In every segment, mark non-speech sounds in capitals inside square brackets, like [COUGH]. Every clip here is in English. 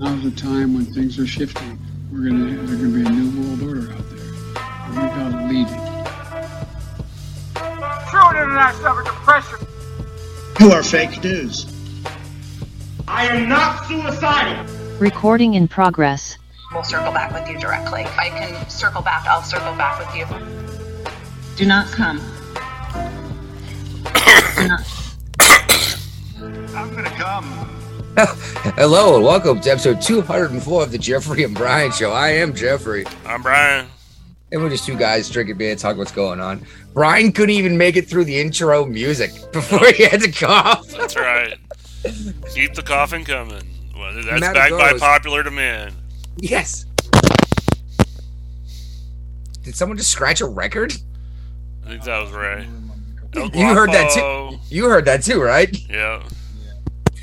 Now's the time when things are shifting. We're gonna there's gonna be a new world order out there. And we gotta lead it. True internet suffered depression. You are fake news. I am not suicidal. Recording in progress. We'll circle back with you directly. I can circle back. I'll circle back with you. Do not come. [LAUGHS] Hello and welcome to episode 204 of the Jeffrey and Brian Show. I am Jeffrey, I'm Brian. and we're just two guys drinking beer, talking what's going on. Brian couldn't even make it through the intro music [LAUGHS] before he had to cough. That's right. Keep the coughing coming. Well, that's Matt backed by popular demand. Yes. Did someone just scratch a record? I think that was Ray. El You heard that too. You heard that too, right? Yeah.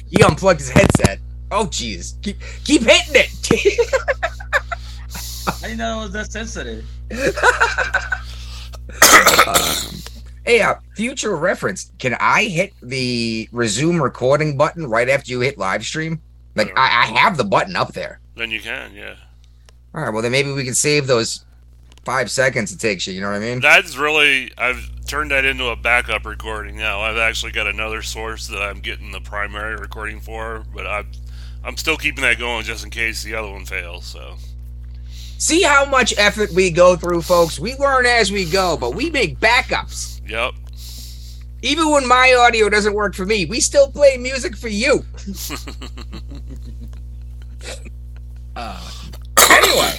He unplugged his headset. Oh, jeez. Keep, keep hitting it. [LAUGHS] I didn't know it was that sensitive. hey, uh, future reference. Can I hit the resume recording button right after you hit live stream? Like, I, I have the button up there. Then you can, yeah. All right, well, then maybe we can save those five seconds it takes you. You know what I mean? That's really I've turned that into a backup recording now. I've actually got another source that I'm getting the primary recording for, but I'm I'm still keeping that going just in case the other one fails. So See how much effort we go through, folks. We learn as we go, but we make backups. yep. Even when my audio doesn't work for me, we still play music for you. [LAUGHS] uh, anyway,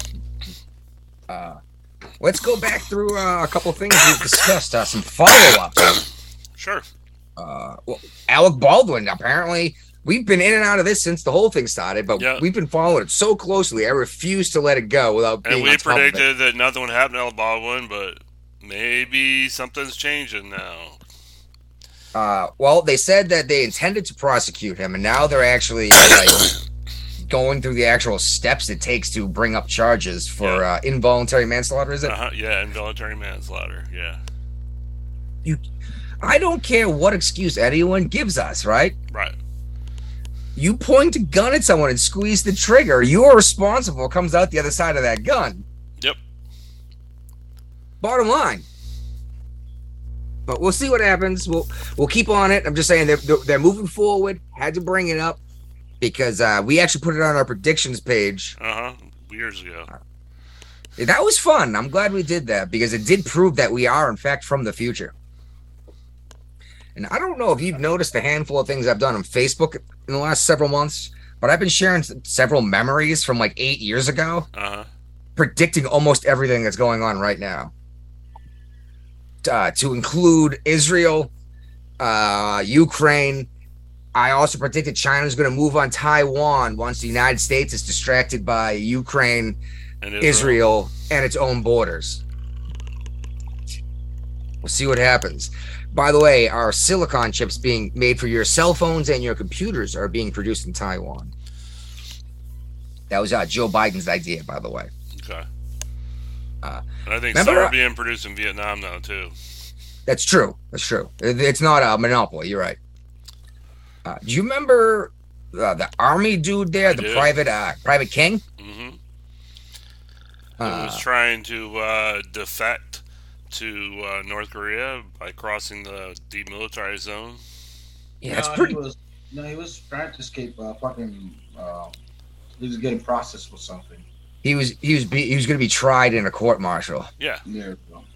uh, let's go back through uh, a couple things we've discussed. Uh, some follow ups. [COUGHS] Sure. Uh, well, Alec Baldwin. Apparently, we've been in and out of this since the whole thing started, but Yeah. we've been following it so closely. I refuse to let it go without being And we on top of it. predicted that nothing would happen to El Baldwin, but maybe something's changing now. Uh, well, they said that they intended to prosecute him, and now they're actually like [COUGHS] going through the actual steps it takes to bring up charges for Yeah. uh, involuntary manslaughter. Is it? Uh-huh, yeah, involuntary manslaughter. Yeah. You, I don't care what excuse anyone gives us, right? Right. You point a gun at someone and squeeze the trigger. You're responsible. Comes out the other side of that gun. Yep. Bottom line. But we'll see what happens. We'll we'll keep on it. I'm just saying they're, they're moving forward. Had to bring it up because uh, we actually put it on our predictions page. Uh huh. Years ago. That was fun. I'm glad we did that because it did prove that we are in fact from the future. And I don't know if you've noticed a handful of things I've done on Facebook in the last several months, but I've been sharing several memories from like eight years ago, Uh huh. predicting almost everything that's going on right now. Uh, to include Israel, uh, Ukraine. I also predicted China's going to move on Taiwan once the United States is distracted by Ukraine And Israel and its own borders. We'll see what happens. By the way, our silicon chips being made for your cell phones and your computers are being produced in Taiwan. That was uh, Joe Biden's idea, by the way. Okay. Uh, and I think some are being produced in Vietnam now too. That's true. That's true. It's not a monopoly. You're right. Uh, do you remember uh, the army dude there, the do. private uh, private king? Mm-hmm. Uh, was trying to uh, defect to uh, North Korea by crossing the demilitarized zone. yeah, that's no, pretty. He was, no, he was trying to escape. Uh, fucking. Uh, he was getting processed with something. He was he was be, he was going to be tried in a court martial. Yeah. Yeah.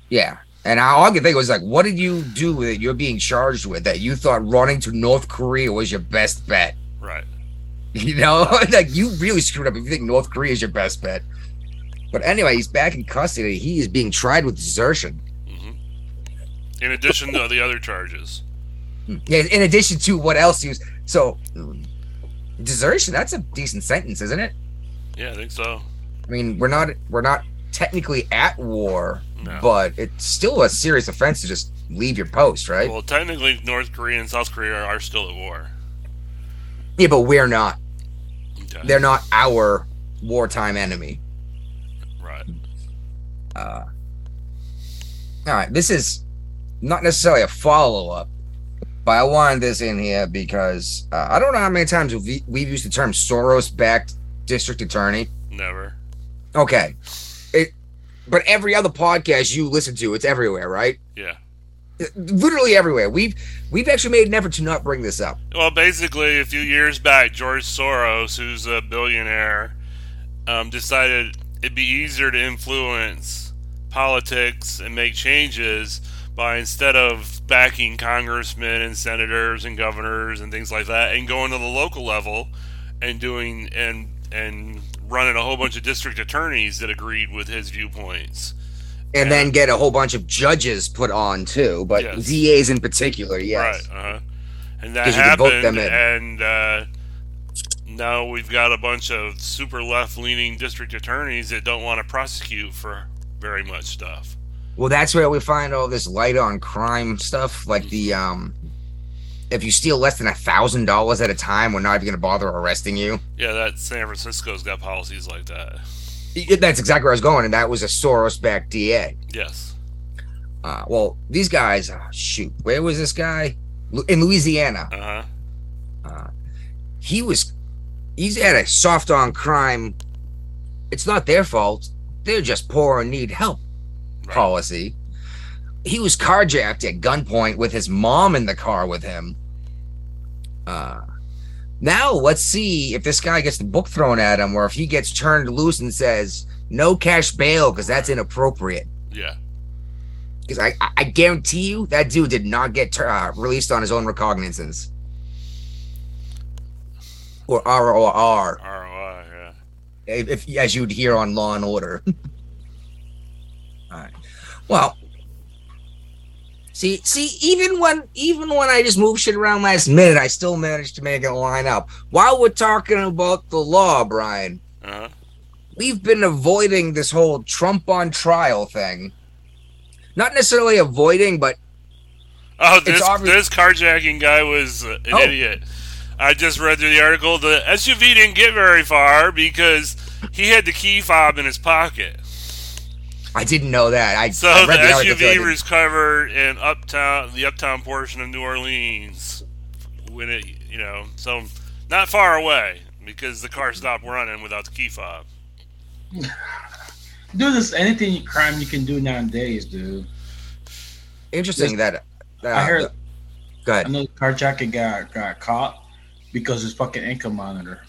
Yeah. And I, all I could think was like, what did you do that you're being charged with that you thought running to North Korea was your best bet? Right. [LAUGHS] You know, [LAUGHS] like you really screwed up if you think North Korea is your best bet. But anyway, he's back in custody. He is being tried with desertion. hmm In addition to the other charges. Yeah, in addition to what else he was. So, desertion, that's a decent sentence, isn't it? Yeah, I think so. I mean, we're not we're not technically at war, No. but it's still a serious offense to just leave your post, right? Well, technically, North Korea and South Korea are still at war. yeah, but we're not. Okay. They're not our wartime enemy. Right. Uh, all right, this is not necessarily a follow up, but I wanted this in here because uh, I don't know how many times we've, we've used the term Soros backed district attorney? Never. Okay. But every other podcast you listen to, it's everywhere, right? Yeah. Literally everywhere. We've we've actually made an effort to not bring this up. Well, basically, a few years back, George Soros, who's a billionaire, um, decided it'd be easier to influence politics and make changes by instead of backing congressmen and senators and governors and things like that, and going to the local level and doing and and running a whole bunch of district attorneys that agreed with his viewpoints. And then get a whole bunch of judges put on too, but Yes. DAs in particular, yes. Right. Uh-huh. And that 'Cause you vote happened, them in. and uh, now we've got a bunch of super left-leaning district attorneys that don't want to prosecute for very much stuff. Well, that's where we find all this light on crime stuff, like the um, if you steal less than a thousand dollars at a time, we're not even going to bother arresting you. Yeah, that San Francisco's got policies like that. That's exactly where I was going, and that was a Soros-backed DA. Yes. Uh, well, these guys, oh, shoot, where was this guy? In Louisiana. Uh huh. Uh, he was, he's had a soft on crime. It's not their fault. They're just poor and need help Right. policy. He was carjacked at gunpoint with his mom in the car with him. Uh, now let's see if this guy gets the book thrown at him or if he gets turned loose and says no cash bail because that's inappropriate. Yeah. Because I, I- guarantee you that dude did not get tur- uh, released on his own recognizance. Or ROR, ROI. Yeah. if, if as you'd hear on Law and Order. [LAUGHS] All right. Well, see, see, even when even when I just move shit around last minute, I still managed to make it line up. While we're talking about the law, Brian, Uh huh. we've been avoiding this whole Trump on trial thing. Not necessarily avoiding, but Oh, this obvious- this carjacking guy was an Oh. idiot. I just read through the article. The SUV didn't get very far because he had the key fob in his pocket. I didn't know that. I, So I the read the article, SUV didn't- was covered in uptown, the uptown portion of New Orleans, when it, you know, so not far away because the car stopped running without the key fob. [SIGHS] Do this anything crime you can do nowadays, dude. interesting that. Uh, I heard Go ahead. another carjacker got got caught because his fucking income monitor.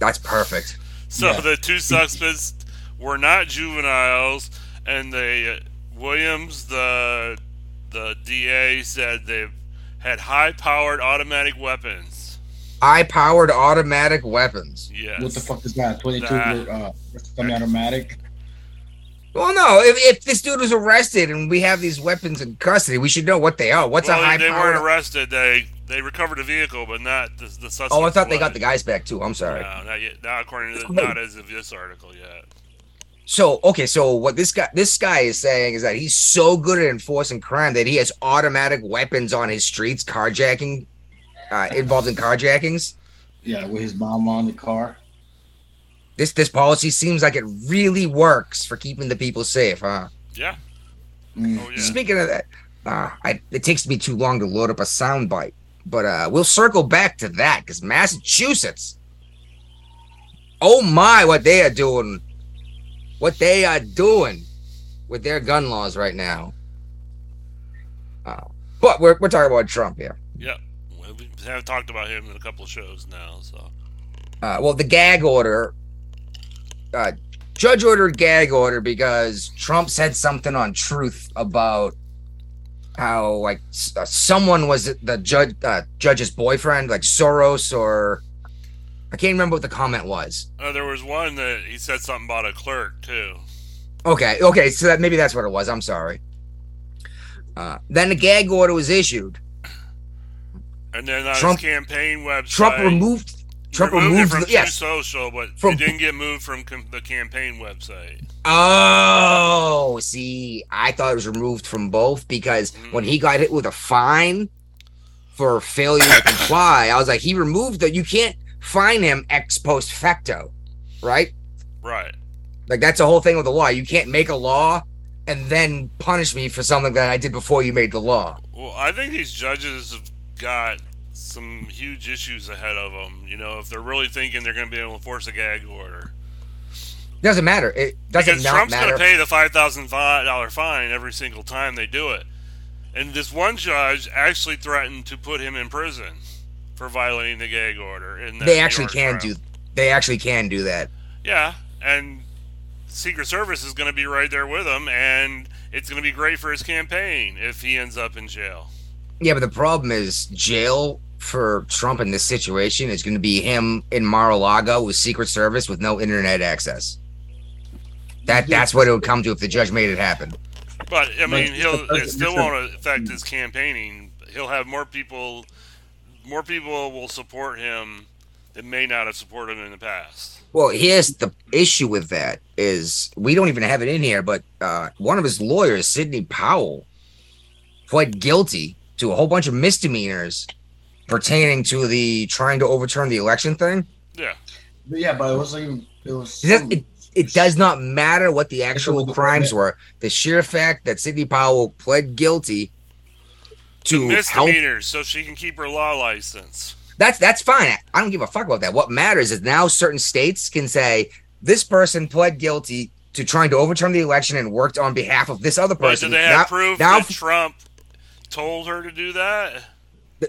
That's perfect. So Yeah. the two [LAUGHS] suspects were not juveniles, and the uh, Williams, the the DA said they had high-powered automatic weapons. High powered automatic weapons. Yes. What the fuck is that? Twenty two That- uh semi-automatic. Well, no, if, if this dude was arrested and we have these weapons in custody, we should know what they are. What's well, a high they, they weren't arrested. They they recovered a vehicle, but not the, the suspect. Oh, I thought they got the guys back too. I'm sorry. No, not yet. Not according to the, not as of this article yet. So, okay, so what this guy this guy is saying is that he's so good at enforcing crime that he has automatic weapons on his streets, carjacking, uh, involved in carjackings. Yeah, with his mom on the car. This this policy seems like it really works for keeping the people safe, huh? Yeah. Mm. Oh yeah. Speaking of that, uh, I, it takes me too long to load up a soundbite, but uh, we'll circle back to that because Massachusetts. Oh my, what they are doing, what they are doing with their gun laws right now. Uh, but we're, we're talking about Trump here. Yeah. We have talked about him in a couple of shows now. So Uh, well, the gag order, uh, judge ordered gag order because Trump said something on Truth about how like uh, someone was the judge uh, judge's boyfriend, like Soros or I can't remember what the comment was. uh, there was one that he said something about a clerk too. Okay, okay, so that maybe that's what it was. I'm sorry. Uh, then the gag order was issued. And then on Trump- his campaign website, Trump removed. Trump removed, removed. from the, yes. Social, but From- it didn't get moved from com- the campaign website. Oh, see, I thought it was removed from both because when he got hit with a fine for failure to comply, I was like, he removed that. You can't fine him ex post facto, right? Right. Like that's the whole thing with the law. You can't make a law and then punish me for something that I did before you made the law. Well, I think these judges have got some huge issues ahead of them. You know, if they're really thinking they're going to be able to enforce a gag order. Doesn't matter. It doesn't because not Trump's going to pay the five thousand dollar fine every single time they do it. And this one judge actually threatened to put him in prison for violating the gag order. In that they actually can trial. do. They actually can do that. Yeah, and Secret Service is going to be right there with him, and it's going to be great for his campaign if he ends up in jail. Yeah, but the problem is jail for Trump in this situation is going to be him in Mar-a-Lago with Secret Service with no internet access. That that's what it would come to if the judge made it happen. But I mean, he'll it still won't affect his campaigning. He'll have more people. More people will support him that may not have supported him in the past. Well, here's the issue with that is we don't even have it in here, but uh, one of his lawyers, Sidney Powell, pled guilty to a whole bunch of misdemeanors pertaining to the trying to overturn the election thing. Yeah, But yeah, but it wasn't even. It was. It, does- some- it, it does not matter what the actual crimes were. The sheer fact that Sidney Powell pled guilty to misdemeanors, so she can keep her law license. that's that's fine. I don't give a fuck about that. What matters is now certain states can say this person pled guilty to trying to overturn the election and worked on behalf of this other But person. do they have now, proof now that Trump told her to do that?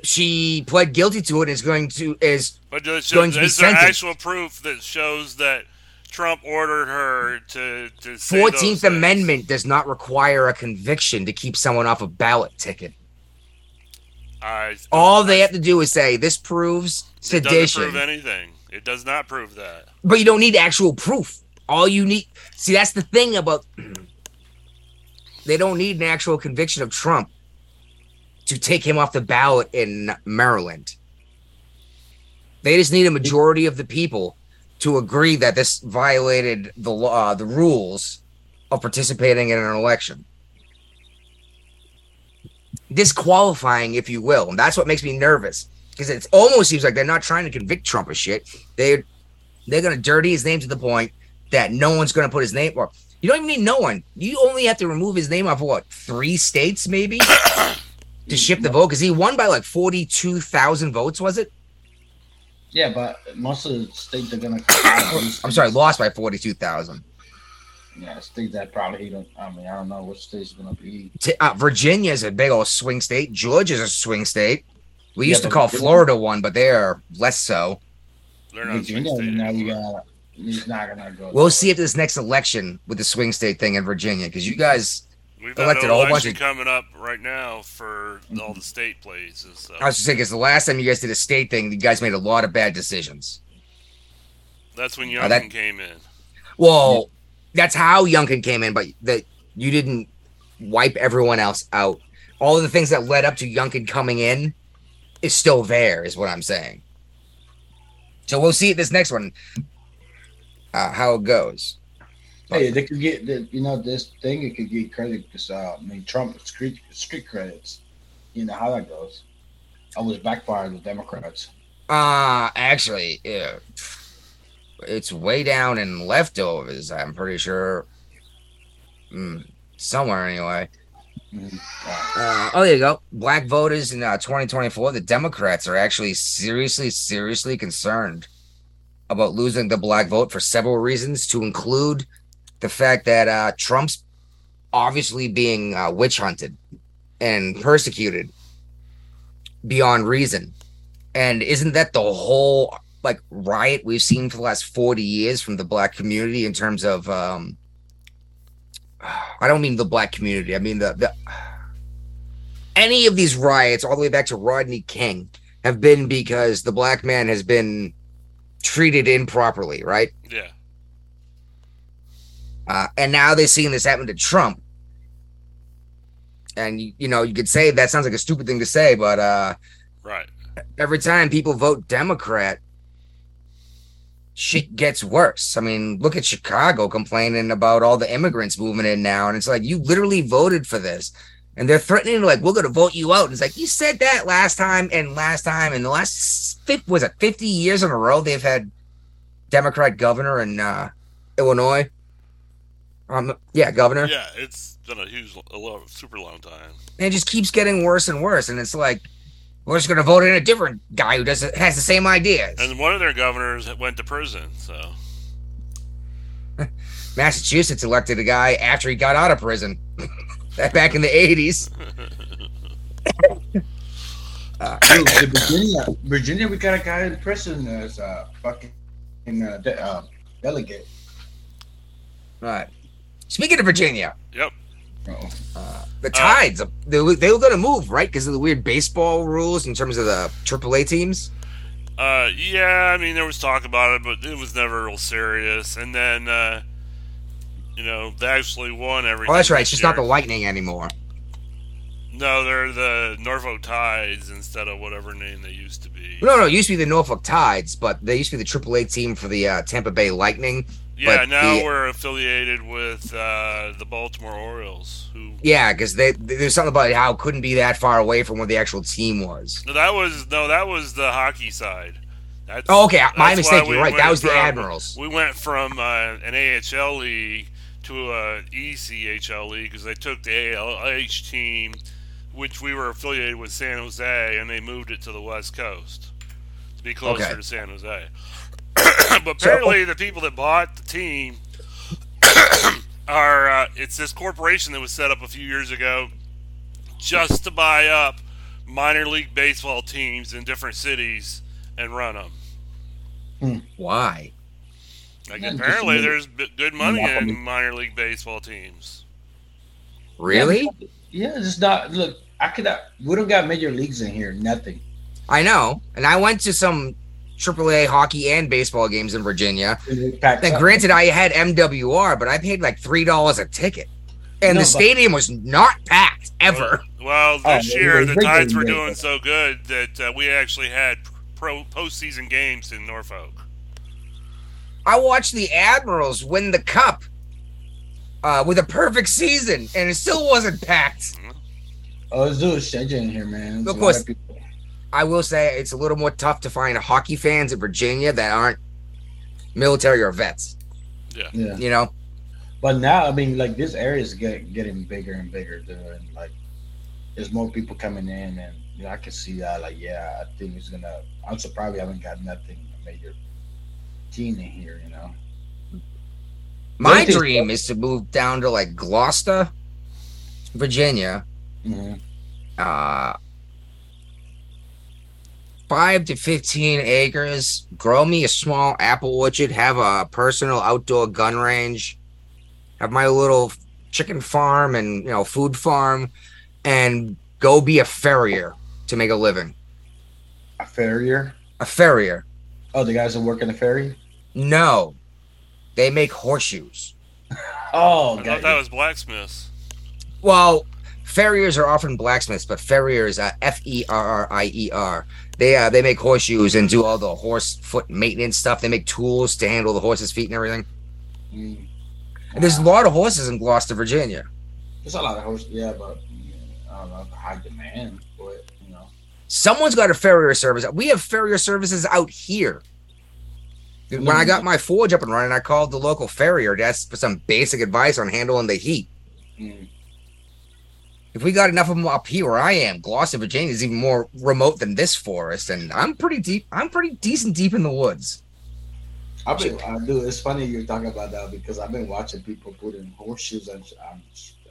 she pled guilty to it and is going to is But does, Going to be is there sentenced. actual proof that shows that Trump ordered her to to Fourteenth? Amendment does not require a conviction to keep someone off a ballot ticket. I All they have to do is say this proves sedition. it doesn't prove anything. It does not prove that. But you don't need actual proof. All you need, see, that's the thing about. [CLEARS THROAT] They don't need an actual conviction of Trump to take him off the ballot in Maryland. They just need a majority of the people to agree that this violated the law, the rules of participating in an election. Disqualifying, if you will, and that's what makes me nervous because it almost seems like they're not trying to convict Trump of shit. They they're gonna dirty his name to the point that no one's gonna put his name or you don't even need no one. You only have to remove his name off what three states maybe [COUGHS] to ship the vote because he won by like forty two thousand votes. Was it? yeah, but most of the states are gonna. [COUGHS] I'm sorry, lost by forty two thousand. Yeah, states that probably he don't. I mean, I don't know which state's gonna be. T- uh, Virginia is a big old swing state. Georgia's a swing state. We Yeah, used to call Virginia- Florida one, but they're less so. They're not swing Virginia, state now you anymore. got. He's not gonna go. We'll see if this next election with the swing state thing in Virginia because you guys. We've elected a whole bunch election of- coming up right now for all the state places. So I was just saying because the last time you guys did a state thing, you guys made a lot of bad decisions. that's when Uh, that- came in. Well, that's how Youngkin came in, but that you didn't wipe everyone else out. All of the things that led up to Youngkin coming in is still there, is what I'm saying. So we'll see this next one uh, how it goes. Hey, they could get the, you know this thing. It could get credit because uh, I mean Trump street street credits. You know how that goes. I was backfired with Democrats. Uh actually, yeah, it's way down in leftovers. I'm pretty sure, mm, somewhere anyway. Mhm. Uh, oh, there you go. Black voters in uh, 2024. The Democrats are actually seriously, seriously concerned about losing the black vote for several reasons, to include the fact that uh, Trump's obviously being uh, witch hunted and persecuted beyond reason. And isn't that the whole like riot we've seen for the last 40 years from the black community in terms of um [SIGHS] I don't mean the black community. I mean the the [SIGHS] any of these riots all the way back to Rodney King have been because the black man has been treated improperly, right? Yeah. Uh, and now they're seeing this happen to Trump. And you, you know, you could say that sounds like a stupid thing to say, but uh Right. every time people vote Democrat, shit gets worse. I mean, look at Chicago complaining about all the immigrants moving in now, and it's like you literally voted for this, and they're threatening like we're gonna vote you out. And it's like you said that last time and last time and the last fifth was it fifty years in a row they've had Democrat governor in uh, Illinois. Um, yeah, governor. Yeah, it's been a huge, a long, super long time. and it just keeps getting worse and worse. And it's like, We're just gonna vote in a different guy who does has the same ideas. And one of their governors went to prison. So [LAUGHS] Massachusetts elected a guy after he got out of prison. that [LAUGHS] back in the eighties. [LAUGHS] Dude, the Virginia, Virginia, we got a guy in prison as a fucking uh, de- uh, delegate. Right. Speaking of Virginia, yep. Oh. the Tides they were, they were gonna move right because of the weird baseball rules in terms of the AAA teams. Uh, yeah, I mean there was talk about it, but it was never real serious. And then, uh, you know, they actually won everything. Oh, that's right. this It's just not the. Lightning anymore. No, they're the Norfolk Tides instead of whatever name they used to be. No, no, it used to be the Norfolk Tides, but they used to be the AAA team for the uh, Tampa Bay Lightning. Yeah, but now the- we're affiliated with uh, the Baltimore Orioles, who Yeah, because they there's something about how it couldn't be that far away from where the actual team was. no, that was no, that was the hockey side. That's, Oh, okay, my mistake, we you're right, that was the Admirals. We went from uh, an AHL league to a ECHL league because they took the ALH team, which we were affiliated with San Jose, and they moved it to the West Coast to be closer Okay. to San Jose. But apparently, the people that bought the team [COUGHS] are uh, it's this corporation that was set up a few years ago just to buy up minor league baseball teams in different cities and run them. Why? Like Yeah, apparently, make- there's b- good money in minor league baseball teams. Really? Yeah, it's not. Look, I could. Not, we don't got major leagues in here. Nothing. I know. And I went to some AAA hockey and baseball games in Virginia. Packed Then up. granted, I had MWR, but I paid like three dollars a ticket, and No, the stadium was not packed ever. Well, Oh, this they- year the Tides were doing so good that uh, we actually had pro postseason games in Norfolk. I watched the Admirals win the cup uh, with a perfect season, and it still wasn't packed. Oh, let's do a schedule in here, man. There's Of a lot course. people. I will say it's a little more tough to find hockey fans in Virginia that aren't military or vets. Yeah. Yeah, You know, but now I mean, like this area is get, getting bigger and bigger, dude, and like there's more people coming in, and you know, I can see that. Like, yeah, I think it's gonna. I'm surprised we haven't got nothing major team in here. You know. my Don't think- dream is to move down to like Gloucester, Virginia, hmm uh, five to 15 acres, grow me a small apple orchard, have a personal outdoor gun range, have my little chicken farm and, you know, food farm, and go be a farrier to make a living. A farrier. A farrier. Oh, the guys that work in the ferry. No, they make horseshoes. [LAUGHS] Oh, I got thought that was blacksmiths. Well, farriers are often blacksmiths, but farriers, are F E R R I E R. They uh, they make horseshoes and do all the horse foot maintenance stuff. They make tools to handle the horse's feet and everything. Mm. And there's a lot of horses in Gloucester, Virginia. There's a lot of horses, yeah, but yeah, I don't know, high demand for it, you know. Someone's got a farrier service. We have farrier services out here. When I got my forge up and running, I called the local farrier to ask for some basic advice on handling the heat. Mm. If we got enough of them up here where I am, Gloucester, Virginia is even more remote than this forest, and I'm pretty deep. I'm pretty decent deep in the woods. I've been, I do. It's funny you're talking about that because I've been watching people put in horseshoes on, on,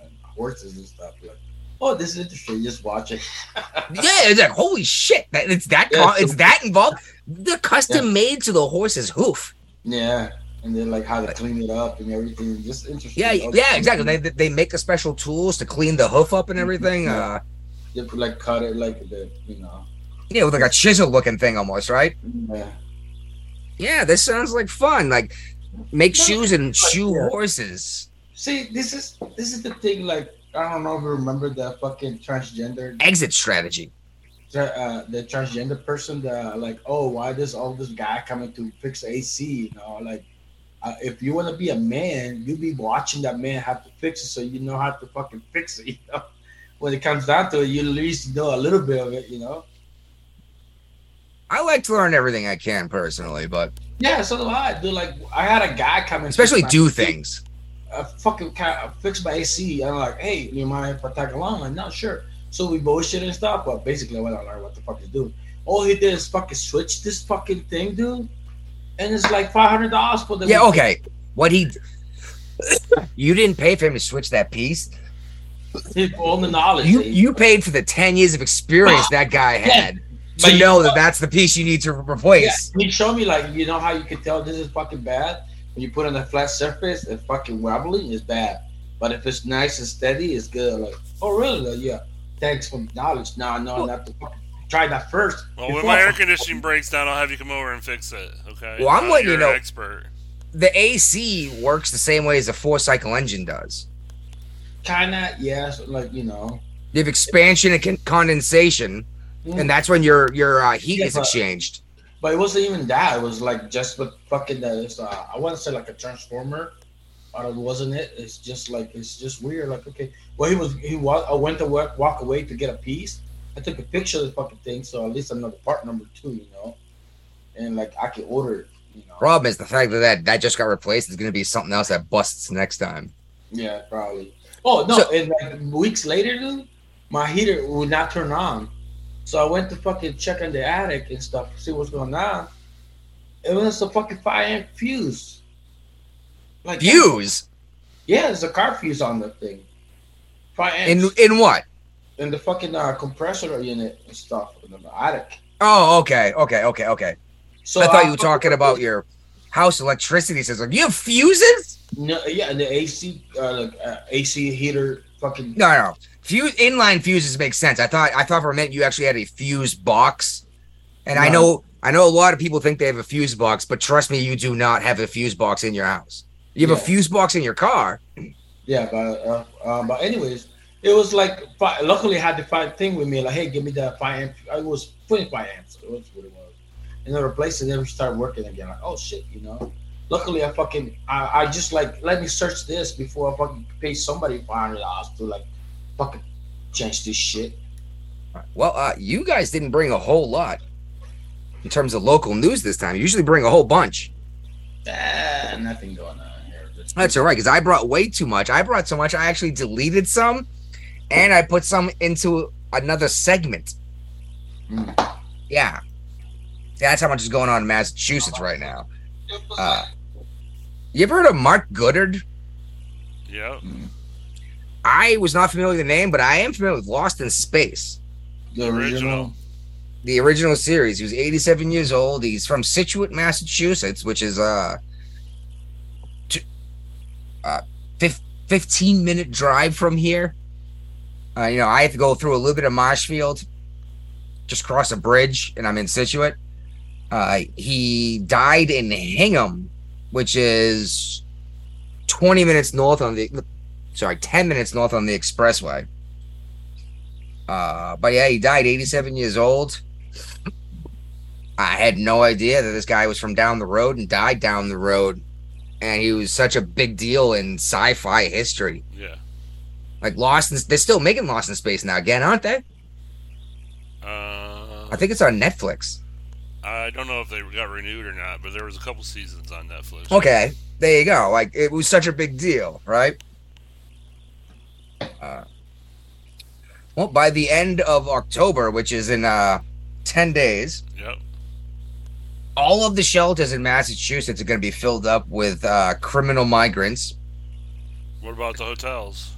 on horses and stuff. Like, oh, this is interesting. Just watch it. [LAUGHS] Yeah, it's like holy shit! That it's that Yeah, co- it's that involved. They're custom Yeah. made to the horse's hoof. Yeah, and then like how to clean it up and everything. Just interesting. Yeah, Oh, yeah, exactly. They they make a special tools to clean the hoof up and everything. Yeah. Uh, They put, like cut it like the you know. yeah, with like a chisel looking thing almost, right? Yeah. Yeah, this sounds like fun. Like make No, shoes and shoe yeah. horses. See, this is this is the thing. Like I don't know if you remember the fucking transgender Exit strategy. uh, the transgender person that like, oh, why does all this guy coming to fix AC? You know, like, uh, if you want to be a man, you be watching that man have to fix it, so you know how to fucking fix it. [LAUGHS] You know, when it comes down to it, you at least know a little bit of it. You know. I like to learn everything I can personally, but Yeah, so do I. Dude, like, I had a guy come and especially do things. I fucking ca- fix my AC. I'm like, hey, you mind if I tag along? Like, no, sure. So we bullshit and stuff, but basically I went to learn what the fuck he's doing. All he did is fucking switch this fucking thing, dude. And it's like five hundred dollars for the Yeah, okay. What he [COUGHS] you didn't pay for him to switch that piece. All the knowledge. You you paid for the ten years of experience ah, that guy had to But you know know- that that's the piece you need to Yeah, replace. he showed me like you know how you can tell this is fucking bad when you put on a flat surface. It's fucking wobbly, it's bad. But if it's nice and steady, it's good. Like, oh really? Like, yeah. Thanks for the knowledge. No, no, not to fucking try that first. Well, when my air conditioning breaks down, I'll have you come over and fix it. Okay. Well, I'm Now letting you know- Expert. The AC works the same way as a four cycle engine does. Kinda, yes. Like you know. You have expansion and con- condensation, and that's when your your uh, heat Yeah, is but- exchanged. But it wasn't even that. It was like just with fucking the. It's, uh, I want to say like a transformer, but it wasn't it. It's just like it's just weird. Like okay, well he was he wa- I went to walk, walk away to get a piece. I took a picture of the fucking thing, so at least I know the part number two, you know, and like I can order it, you know. Problem is the fact that that, that just got replaced is going to be something else that busts next time. Yeah, probably. Oh no! So- and like weeks later, dude, my heater would not turn on. So I went to fucking check in the attic and stuff, see what's going on. It was a fucking fire amp fuse. Like Fuse Yeah, there's a car fuse on the thing. Five in in what? In the fucking uh, compressor unit and stuff in the attic. Oh, okay, okay, okay, okay. So I thought you were talking about your house electricity system. You have fuses? no, yeah, and the AC, uh, like, uh, AC heater, fucking No, no. Fuse inline fuses make sense. I thought I thought for a minute you actually had a fuse box. And I know I know a lot of people think they have a fuse box, but trust me, you do not have a fuse box in your house. You have a fuse box in your car. Yeah, but uh, uh, but anyways, it was like luckily I had the thing with me. Like, hey, give me the five amp. I was twenty five amps. It was what it was. And then replaced it. Then we started working again. Like, oh shit, you know. Luckily, I fucking I, I just like let me search this before I fucking pay somebody five hundred dollars to like fucking change this shit. Well, uh, you guys didn't bring a whole lot in terms of local news this time. You usually bring a whole bunch. Ah, nothing going on here. That's all right, because I brought way too much. I brought so much, I actually deleted some, and I put some into another segment. Mm. Yeah, that's how much is going on in Massachusetts right now. Uh, you ever heard of Mark Goddard? Yep. I was not familiar with the name, but I am familiar with Lost in Space, the original. the original series. He was 87 years old. He's from Scituate, Massachusetts, which is uh, t- uh, 15 minute drive from here. Uh, you know, I have to go through a little bit of Marshfield, just cross a bridge, and I'm in Scituate. Uh, he died in Hingham, which is 20 minutes north on the, sorry, 10 minutes north on the expressway. Uh, but yeah, he died 87 years old. I had no idea that this guy was from down the road and died down the road. And he was such a big deal in sci-fi history. Yeah. Like Lost in, they're still making Lost in Space now again, aren't they? Uh, I think it's on Netflix. I don't know if they got renewed or not, but there was a couple seasons on Netflix. Okay, there you go. Like it was such a big deal, right? Uh, well, by the end of October, which is in uh, ten days, Yep. all of the shelters in Massachusetts are going to be filled up with uh, criminal migrants. What about the hotels?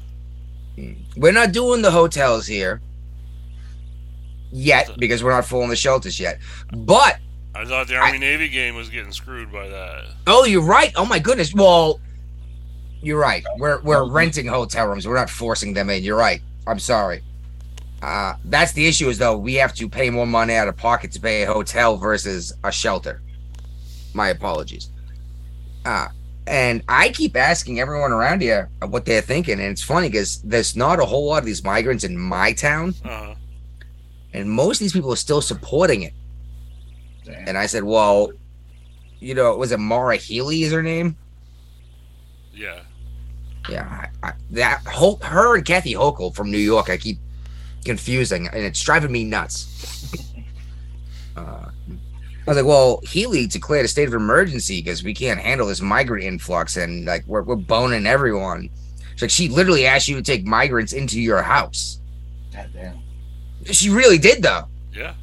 We're not doing the hotels here yet because we're not full in the shelters yet. But I thought the Army Navy game was getting screwed by that. oh, you're right. Oh my goodness. Well, you're right. We're we're renting hotel rooms. We're not forcing them in. You're right. I'm sorry. Uh, that's the issue is though we have to pay more money out of pocket to pay a hotel versus a shelter. My apologies. Uh, and I keep asking everyone around here what they're thinking, and it's funny because there's not a whole lot of these migrants in my town, Uh-huh. and most of these people are still supporting it. Damn. And I said, well, you know, was it Maura Healey? Is her name? Yeah. Yeah, I, I, that Ho- her and Kathy Hochul from New York. I keep confusing, and it's driving me nuts. [LAUGHS] uh, I was like, well, Healey declared a state of emergency because we can't handle this migrant influx, and like we're we're boning everyone. It's like she literally asked you to take migrants into your house. God damn. She really did though. Yeah.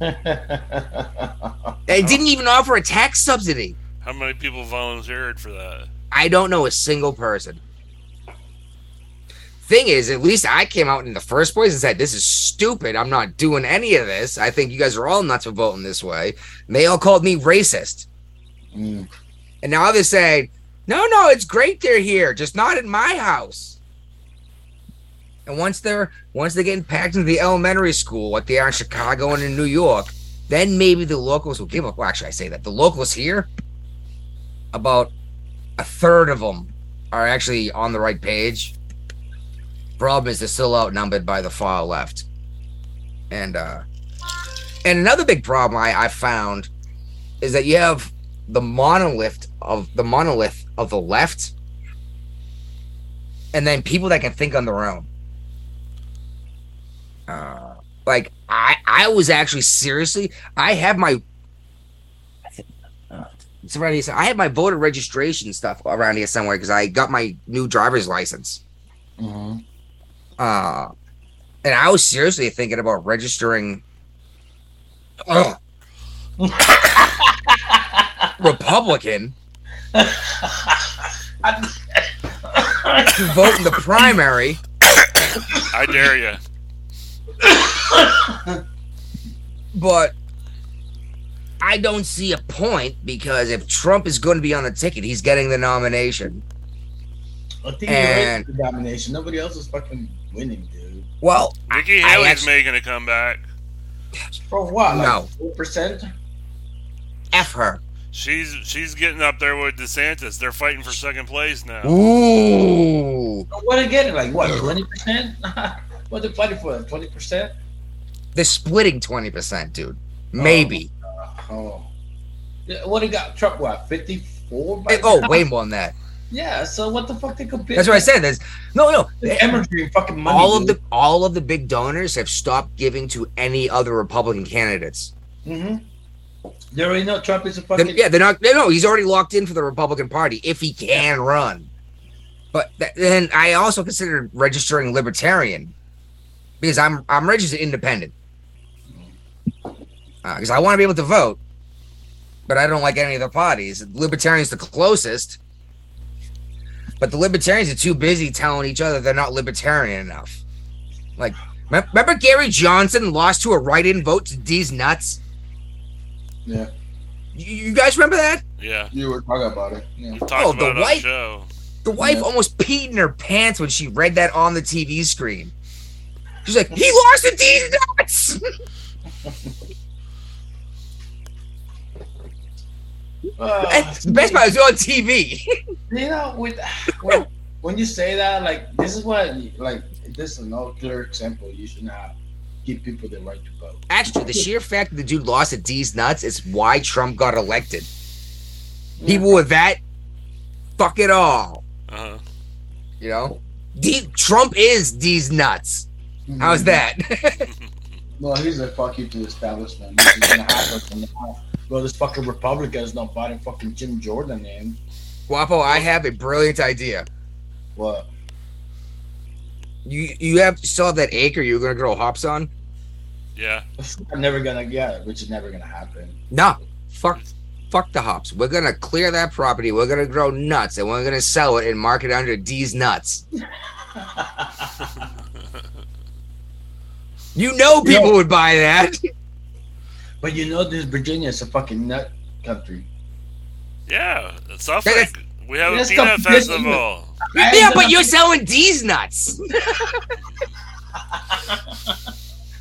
[LAUGHS] They didn't even offer a tax subsidy. How many people volunteered for that? I don't know a single person. Thing is, at least I came out in the first place and said, This is stupid. I'm not doing any of this. I think you guys are all nuts for voting this way. And they all called me racist. Mm. And now they're saying, No, no, it's great they're here, just not in my house. And once they're once they're getting packed into the elementary school like they are in Chicago and in New York, then maybe the locals will give up. Well, actually, I say that the locals here, about a third of them are actually on the right page. Problem is, they're still outnumbered by the far left. And uh, and another big problem I, I found is that you have the monolith of the monolith of the left, and then people that can think on their own. Uh, like I, I was actually seriously, I have my. It's around here. I have my voter registration stuff around here somewhere because I got my new driver's license. Mhm. Uh, and I was seriously thinking about registering. Republican to vote in the primary. I dare you. but I don't see a point because if Trump is going to be on the ticket, he's getting the nomination. I think And- you're right for the domination. Nobody else is fucking winning, dude. Well, Nikki I Haley's actually- making a comeback. For what? Like No. Four percent. F her. She's she's getting up there with DeSantis. They're fighting for second place now. Ooh, What again? Like what? Twenty percent? [LAUGHS] what they fighting for? Twenty percent? they're splitting twenty percent, dude. Maybe. Oh. Yeah, What he got? Trump? What? Fifty four? Eh, oh, way more than that. Yeah. So what the fuck they compare? That's what I said. There's no, no. The hemorrhaging fucking money. all of the all of the big donors have stopped giving to any other Republican candidates. Mm-hmm. They already know Trump is a fucking. yeah, they're not. They know he's already locked in for the Republican Party if he can run. But th- then I also considered registering libertarian because I'm I'm registered independent because I want to be able to vote, but I don't like any of the parties. Libertarian's the closest, but the libertarians are too busy telling each other they're not libertarian enough. Like, remember Gary Johnson lost to a write-in vote to D's nuts. Yeah. You, you guys remember that? Yeah, You were talking about it. Yeah. we talked Oh, the about it on the show. The wife Yeah. almost peed in her pants when she read that on the TV screen. She's like, he lost to these nuts. [LAUGHS] Uh, the best part is on TV. [LAUGHS] You know, with when, when you say that, like this is what, like this is another clear example. You should not give people the right to vote. Actually, the sheer fact that the dude lost at D's nuts is why Trump got elected. People with that, fuck it all. Uh-huh. You know, D, Trump is D's nuts. Mhm. How's that? [LAUGHS] well, he's a fuck you to the establishment. This is gonna happen from now. Well, this fucking Republican is not fighting fucking Jim Jordan in. Guapo, I have a brilliant idea. What? You you have still have that acre you're gonna grow hops on? Yeah. I'm never gonna get it, which is never gonna happen. No, fuck, fuck the hops. We're gonna clear that property. We're gonna grow nuts, and we're gonna sell it and market it under D's nuts. [LAUGHS] You know people would buy that. But you know, this Virginia is a fucking nut country. Yeah. Suffolk. That's- We have a That's peanut completely- festival. yeah, but you're selling these nuts. [LAUGHS]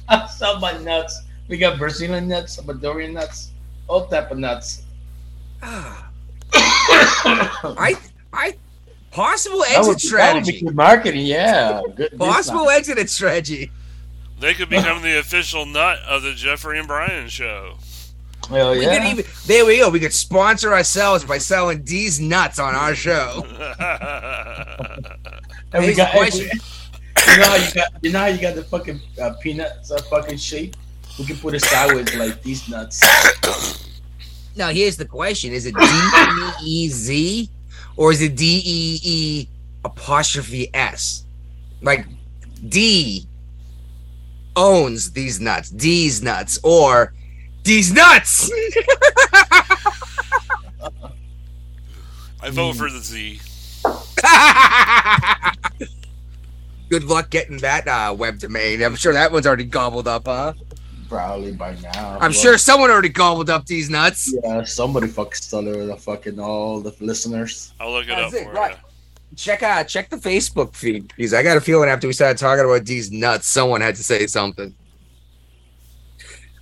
I sell my nuts. We got Brazilian nuts, Salvadorian nuts, all type of nuts. Ah. I I possible That exit would, that would be strategy. good marketing, yeah. Good Possible exit strategy. They could become the official nut of the Jeffrey and Brian show. Hell We yeah. could even there we go. We could sponsor ourselves by selling these nuts on our show. [LAUGHS] And we got, the and we- you know how you got, you know how you got the fucking uh, peanuts uh, fucking shape. We can put it sideways like these nuts. [COUGHS] Now here's the question: Is it D E E Z or is it D E E apostrophe S? Like D owns these nuts, these nuts, or these nuts. [LAUGHS] I vote for the Z. [LAUGHS] Good luck getting that uh, web domain. I'm sure that one's already gobbled up, huh? Probably by now. I'm Well, sure someone already gobbled up these nuts. Yeah, somebody fucking stole it. The fucking all the listeners. I'll look it That's up it, for right. you. Check out check the Facebook feed because I got a feeling after we started talking about these nuts, someone had to say something.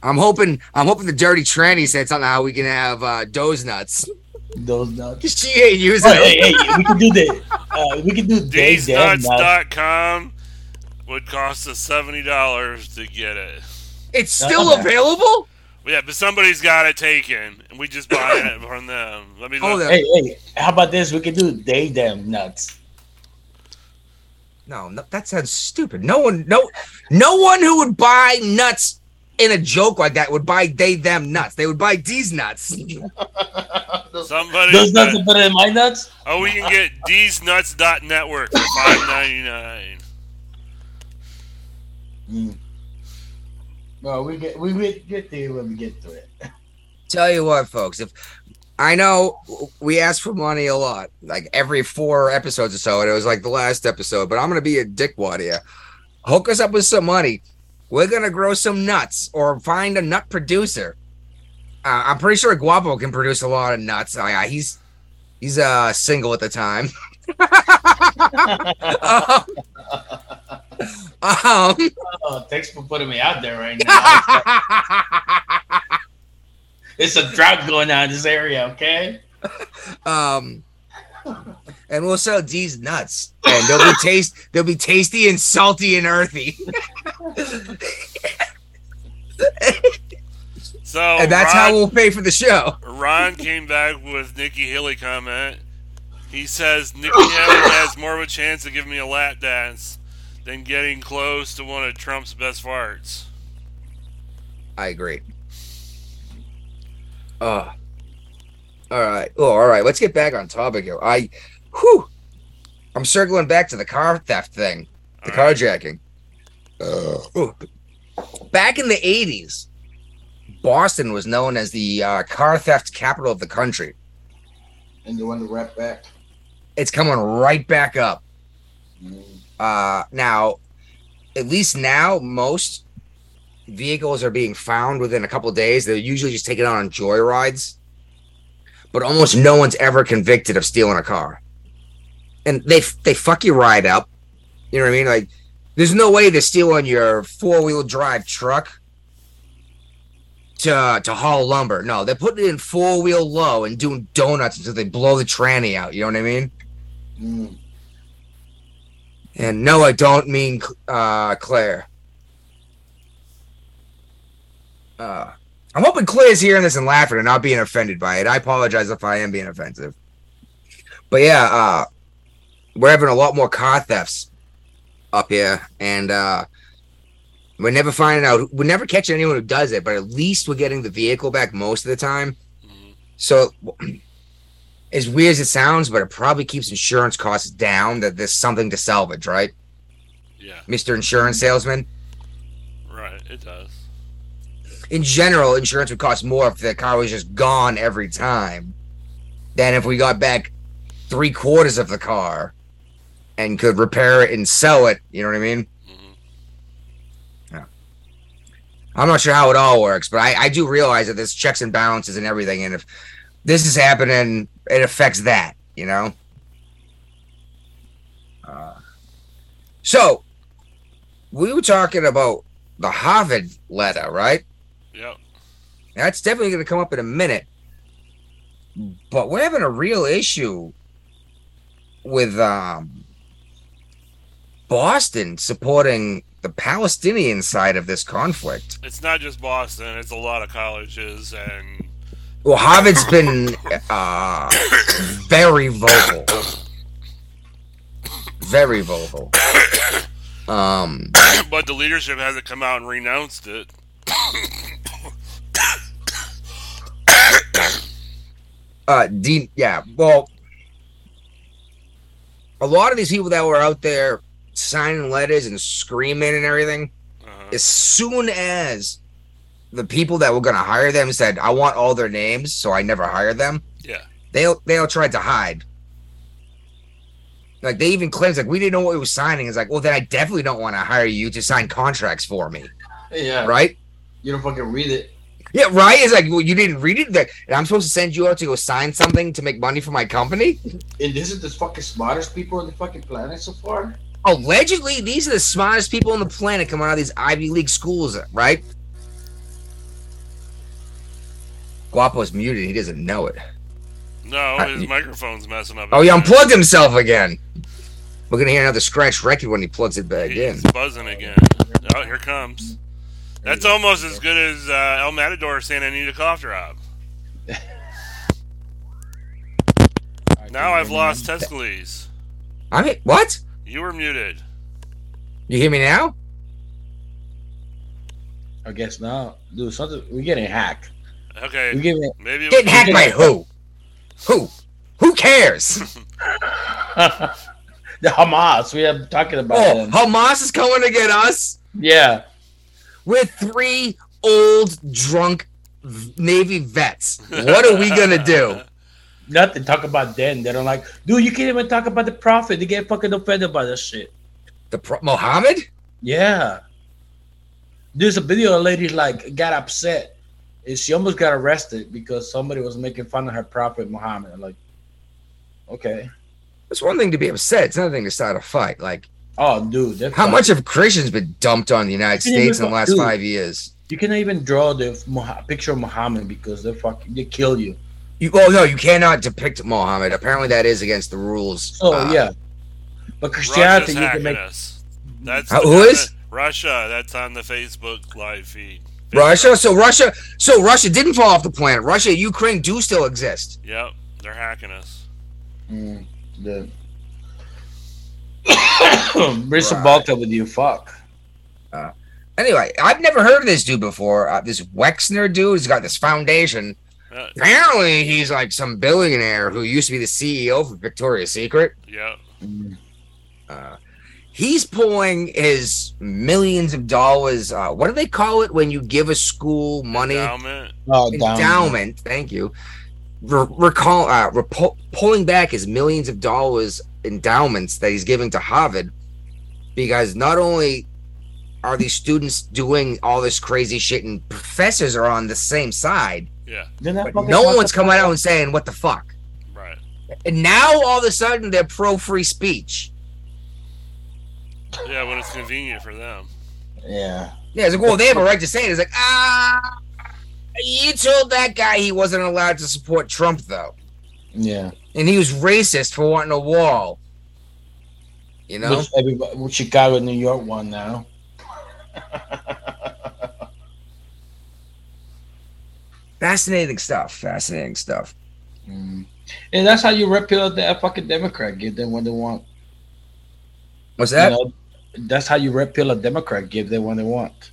I'm hoping I'm hoping the dirty tranny said something how we can have uh, doze nuts. Those nuts. 'Cause [LAUGHS] she ain't using Oh, hey, hey, we can do the. Uh, we can do [LAUGHS] they them nuts. Thesenuts.com would cost us $70 to get it. It's still Okay. available. [LAUGHS] Yeah, but somebody's got it taken, and we just buy it [COUGHS] from them. Let me Oh, look. the- Hey, hey, how about this? We can do day damn nuts. No, no, that sounds stupid. No one, no, no one who would buy nuts in a joke like that would buy they them nuts. They would buy these nuts. [LAUGHS] Somebody. Those nuts are better than my nuts. oh, we can get D's.nuts.network for five ninety nine. Mm. Well, we get we we get to it when we get to it. Tell you what, folks, if I know we ask for money a lot, like every four episodes or so, and it was like the last episode, but I'm gonna be a dickwad here. Hook us up with some money. We're gonna grow some nuts or find a nut producer. Uh, I'm pretty sure Guapo can produce a lot of nuts. Uh, yeah, he's he's uh single at the time. [LAUGHS] um, [LAUGHS] um, Oh, thanks for putting me out there right now. it's a drought going on in this area. Okay. [LAUGHS] um and we'll sell these nuts. And they'll be [LAUGHS] taste they'll be tasty and salty and earthy. So and that's Ron, how we'll pay for the show. Ron came back with Nikki Haley comment. He says Nikki Haley has more of a chance of giving me a lap dance than getting close to one of Trump's best farts. i agree. Uh all right. Oh all right. Let's get back on topic here. I whew i'm circling back to the car theft thing the right. carjacking Ooh. back in the 80s boston was known as the uh, car theft capital of the country And you want to wrap back. it's coming right back up. Mm. Uh, now, at least now, most vehicles are being found within a couple of days. They're usually just taken out on joyrides, but almost no one's ever convicted of stealing a car. And they they fuck your ride up. You know what I mean? Like, there's no way they're stealing your four wheel drive truck to to haul lumber. No, they're putting it in four wheel low and doing donuts until they blow the tranny out. You know what I mean? Mm. And no, I don't mean uh, Claire. Uh, I'm hoping Claire's hearing this and laughing and not being offended by it. I apologize if I am being offensive. But yeah, uh, we're having a lot more car thefts up here, and uh, we're never finding out. We're never catching anyone who does it, but at least we're getting the vehicle back most of the time. Mhm. So, [CLEARS THROAT] as weird as it sounds, but it probably keeps insurance costs down. That there's something to salvage, right, Yeah, Mister Insurance Salesman? right. It does. In general, insurance would cost more if the car was just gone every time than if we got back three quarters of the car and could repair it and sell it. You know what I mean? hmm Yeah. I'm not sure how it all works, but I, I do realize that there's checks and balances and everything. And if this is happening, it affects that, you know? Uh, so, we were talking about the Harvard letter, right? Yep. That's definitely going to come up in a minute. But we're having a real issue with um, Boston supporting the Palestinian side of this conflict. It's not just Boston. It's a lot of colleges and Well, Harvard's been uh, very vocal, very vocal. Um, but the leadership hasn't come out and renounced it. uh, Dean, yeah. Well, a lot of these people that were out there signing letters and screaming and everything, Uh-huh. as soon as the people that were going to hire them said, "I want all their names," so I never hired them. Yeah. They they all tried to hide. Like they even claims like we didn't know what we were signing. It's like, well, then I definitely don't want to hire you to sign contracts for me, Yeah. right? You don't fucking read it. Yeah, right. It's like, well, you didn't read it, Like, I'm supposed to send you out to go sign something to make money for my company. And this is the fucking smartest people on the fucking planet so far. Allegedly, these are the smartest people on the planet coming out of these Ivy League schools, right? Guapo's muted. He doesn't know it. No, Uh, his y- microphone's messing up. Oh, he again. unplugged himself again. We're gonna hear another scratch record when he plugs it back in. He's buzzing again. Oh, here comes. That's almost as good as uh, El Matador saying I need a cough drop. [LAUGHS] Now I've lost Tescales. I mean, what? You were muted. You hear me now? I guess not, dude. Something we're getting hacked. Okay. We're getting Maybe Getting was hacked by who? Who? Who cares? [LAUGHS] [LAUGHS] the Hamas. We are talking about Oh, them. Hamas is coming to get us. Yeah. We're three old drunk Navy vets. What are we gonna do? [LAUGHS] Nothing. Talk about them. They don't like, dude. You can't even talk about the prophet. They get fucking offended by that shit. The pro- Muhammad? Yeah. There's a video. Of a lady like got upset, and she almost got arrested because somebody was making fun of her prophet Muhammad. I'm like, okay. It's one thing to be upset. It's another thing to start a fight. Like, Oh, dude. how much have Christians been dumped on the United States in the last dude. five years? You cannot even draw the picture of Muhammad because they fucking they kill you. You, oh no, you cannot depict Mohammed. Apparently, that is against the rules. Oh Uh, yeah, but Christianity Russia's you can make. us. That's Uh, the- who is? Russia. That's on the Facebook live feed. Russia. So Russia. So Russia didn't fall off the planet. Russia, and Ukraine do still exist. Yep, they're hacking us. Mm, the [COUGHS] Bristol Right. Balta with you, fuck. Anyway, I've never heard of this dude before. Uh, this Wexner dude, he's got this foundation. Uh, Apparently, he's like some billionaire who used to be the CEO for Victoria's Secret. Yeah. Uh, he's pulling his millions of dollars. Uh, what do they call it when you give a school money? Endowment. Oh, down. endowment. Thank you. Re- recall uh, repo- pulling back his millions of dollars endowments that he's giving to Harvard because not only are these students doing all this crazy shit and professors are on the same side, Yeah, Didn't that but fucking no talk one's coming out and saying what the fuck. right. And now all of a sudden they're pro free speech. Yeah, when it's convenient for them. Yeah. Yeah, it's like, well, they have a right to say it. It's like, ah, you told that guy he wasn't allowed to support Trump though. Yeah. and he was racist for wanting a wall. You know, Which everybody, well, Chicago, New York won now. [LAUGHS] fascinating stuff. Fascinating stuff. Mm. And that's how you repeal the fucking Democrat. Give them what they want. What's You that? know, that's how you repeal a Democrat. Give them what they want.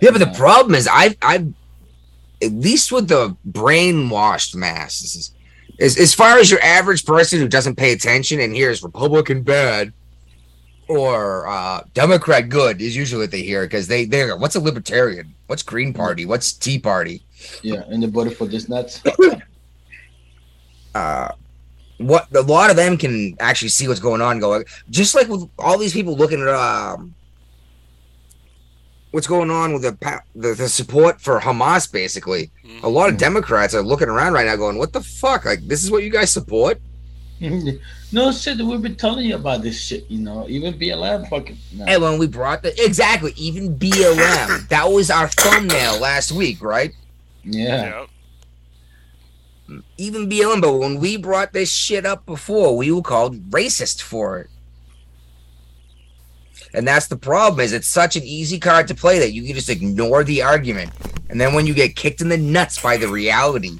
yeah, but the problem is, I've, I've, at least with the brainwashed masses, as as far as your average person who doesn't pay attention and hears Republican bad or uh, Democrat good is usually what they hear because they they're what's a libertarian? What's Green Party? What's Tea Party? Yeah, and they voted for this nuts. [COUGHS] uh what a lot of them can actually see what's going on going just like with all these people looking at um what's going on with the the, the support for Hamas basically a lot of democrats are looking around right now going what the fuck like this is what you guys support [LAUGHS] no shit. We've been telling you about this shit. You know, even BLM fucking. No. and when we brought the exactly even BLM that was our thumbnail last week right Yeah. Yep. even BLM but when we brought this shit up before we were called racist for it And that's the problem is it's such an easy card to play that you can just ignore the argument. And then when you get kicked in the nuts by the reality,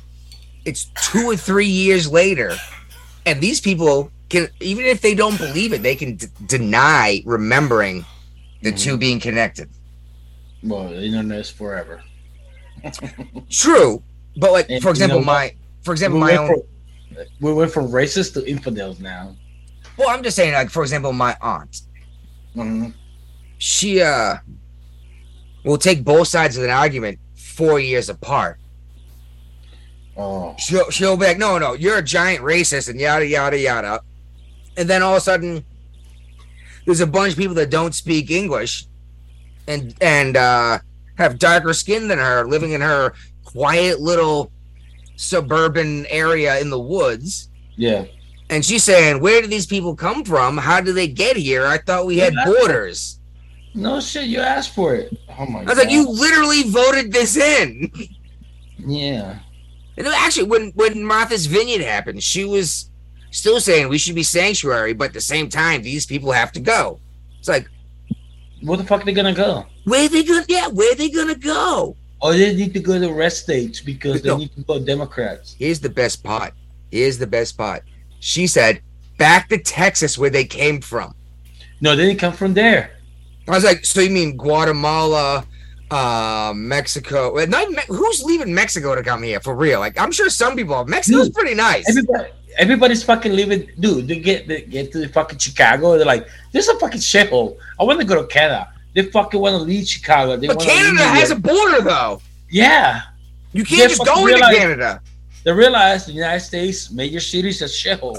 it's two or three years later. And these people can, even if they don't believe it, they can d- deny remembering the mm-hmm. two being connected. Well, the internet is forever. True. But like, And for you example, know my, for example, we, my own, from, we went from racist to infidels now. well, I'm just saying like, for example, my aunt, Mhm. she uh will take both sides of an argument four years apart. Oh, She'll she'll be like, no, no, you're a giant racist and yada yada yada. And then all of a sudden, there's a bunch of people that don't speak English, and and uh, have darker skin than her, living in her quiet little suburban area in the woods. yeah. And she's saying, "Where do these people come from? How do they get here? I thought we had borders." No shit, you asked for it. Oh my I was like, "You literally voted this in." Yeah. And actually, when when Martha's Vineyard happened, she was still saying we should be sanctuary, but at the same time, these people have to go. It's like, Where the fuck are they gonna go? where they gonna? Yeah, where they gonna go? Oh, they need to go to rest states because they No. need to go Democrats. Here's the best part. Here's the best part. She said, "Back to Texas, where they came from." No, they didn't come from there. I was like, "So you mean Guatemala?" uh Mexico. Not who's leaving Mexico to come here for real? Like I'm sure some people. Mexico's Dude, pretty nice. Everybody, everybody's fucking leaving. Dude, they get they get to the fucking Chicago. They're like, this is a fucking shithole. I want to go to Canada. They fucking want to leave Chicago. They but Canada has it. a border though. yeah. You can't just go into realize- Canada. They realize the United States major cities are shithole.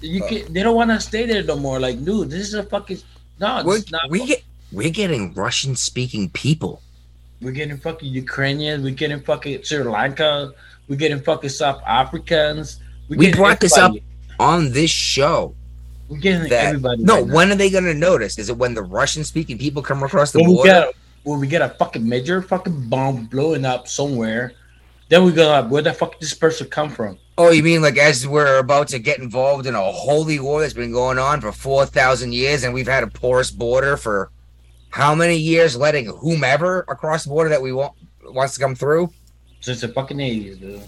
You can They don't want to stay there no more. Like, dude, this is a fucking no. We're, not, we get we're getting Russian speaking people. We're getting fucking Ukrainians. We're getting fucking Sri Lanka. We're getting fucking South Africans. We brought this up on this show. We're getting That everybody. no, right now. when are they gonna notice? Is it when the Russian speaking people come across the when we border? get when we get a fucking major fucking bomb blowing up somewhere, then we're gonna like, where the fuck this person come from? Oh, you mean like as we're about to get involved in a holy war that's been going on for four thousand years, and we've had a porous border for how many years, letting whomever across the border that we want wants to come through? Since the fucking eighties, dude.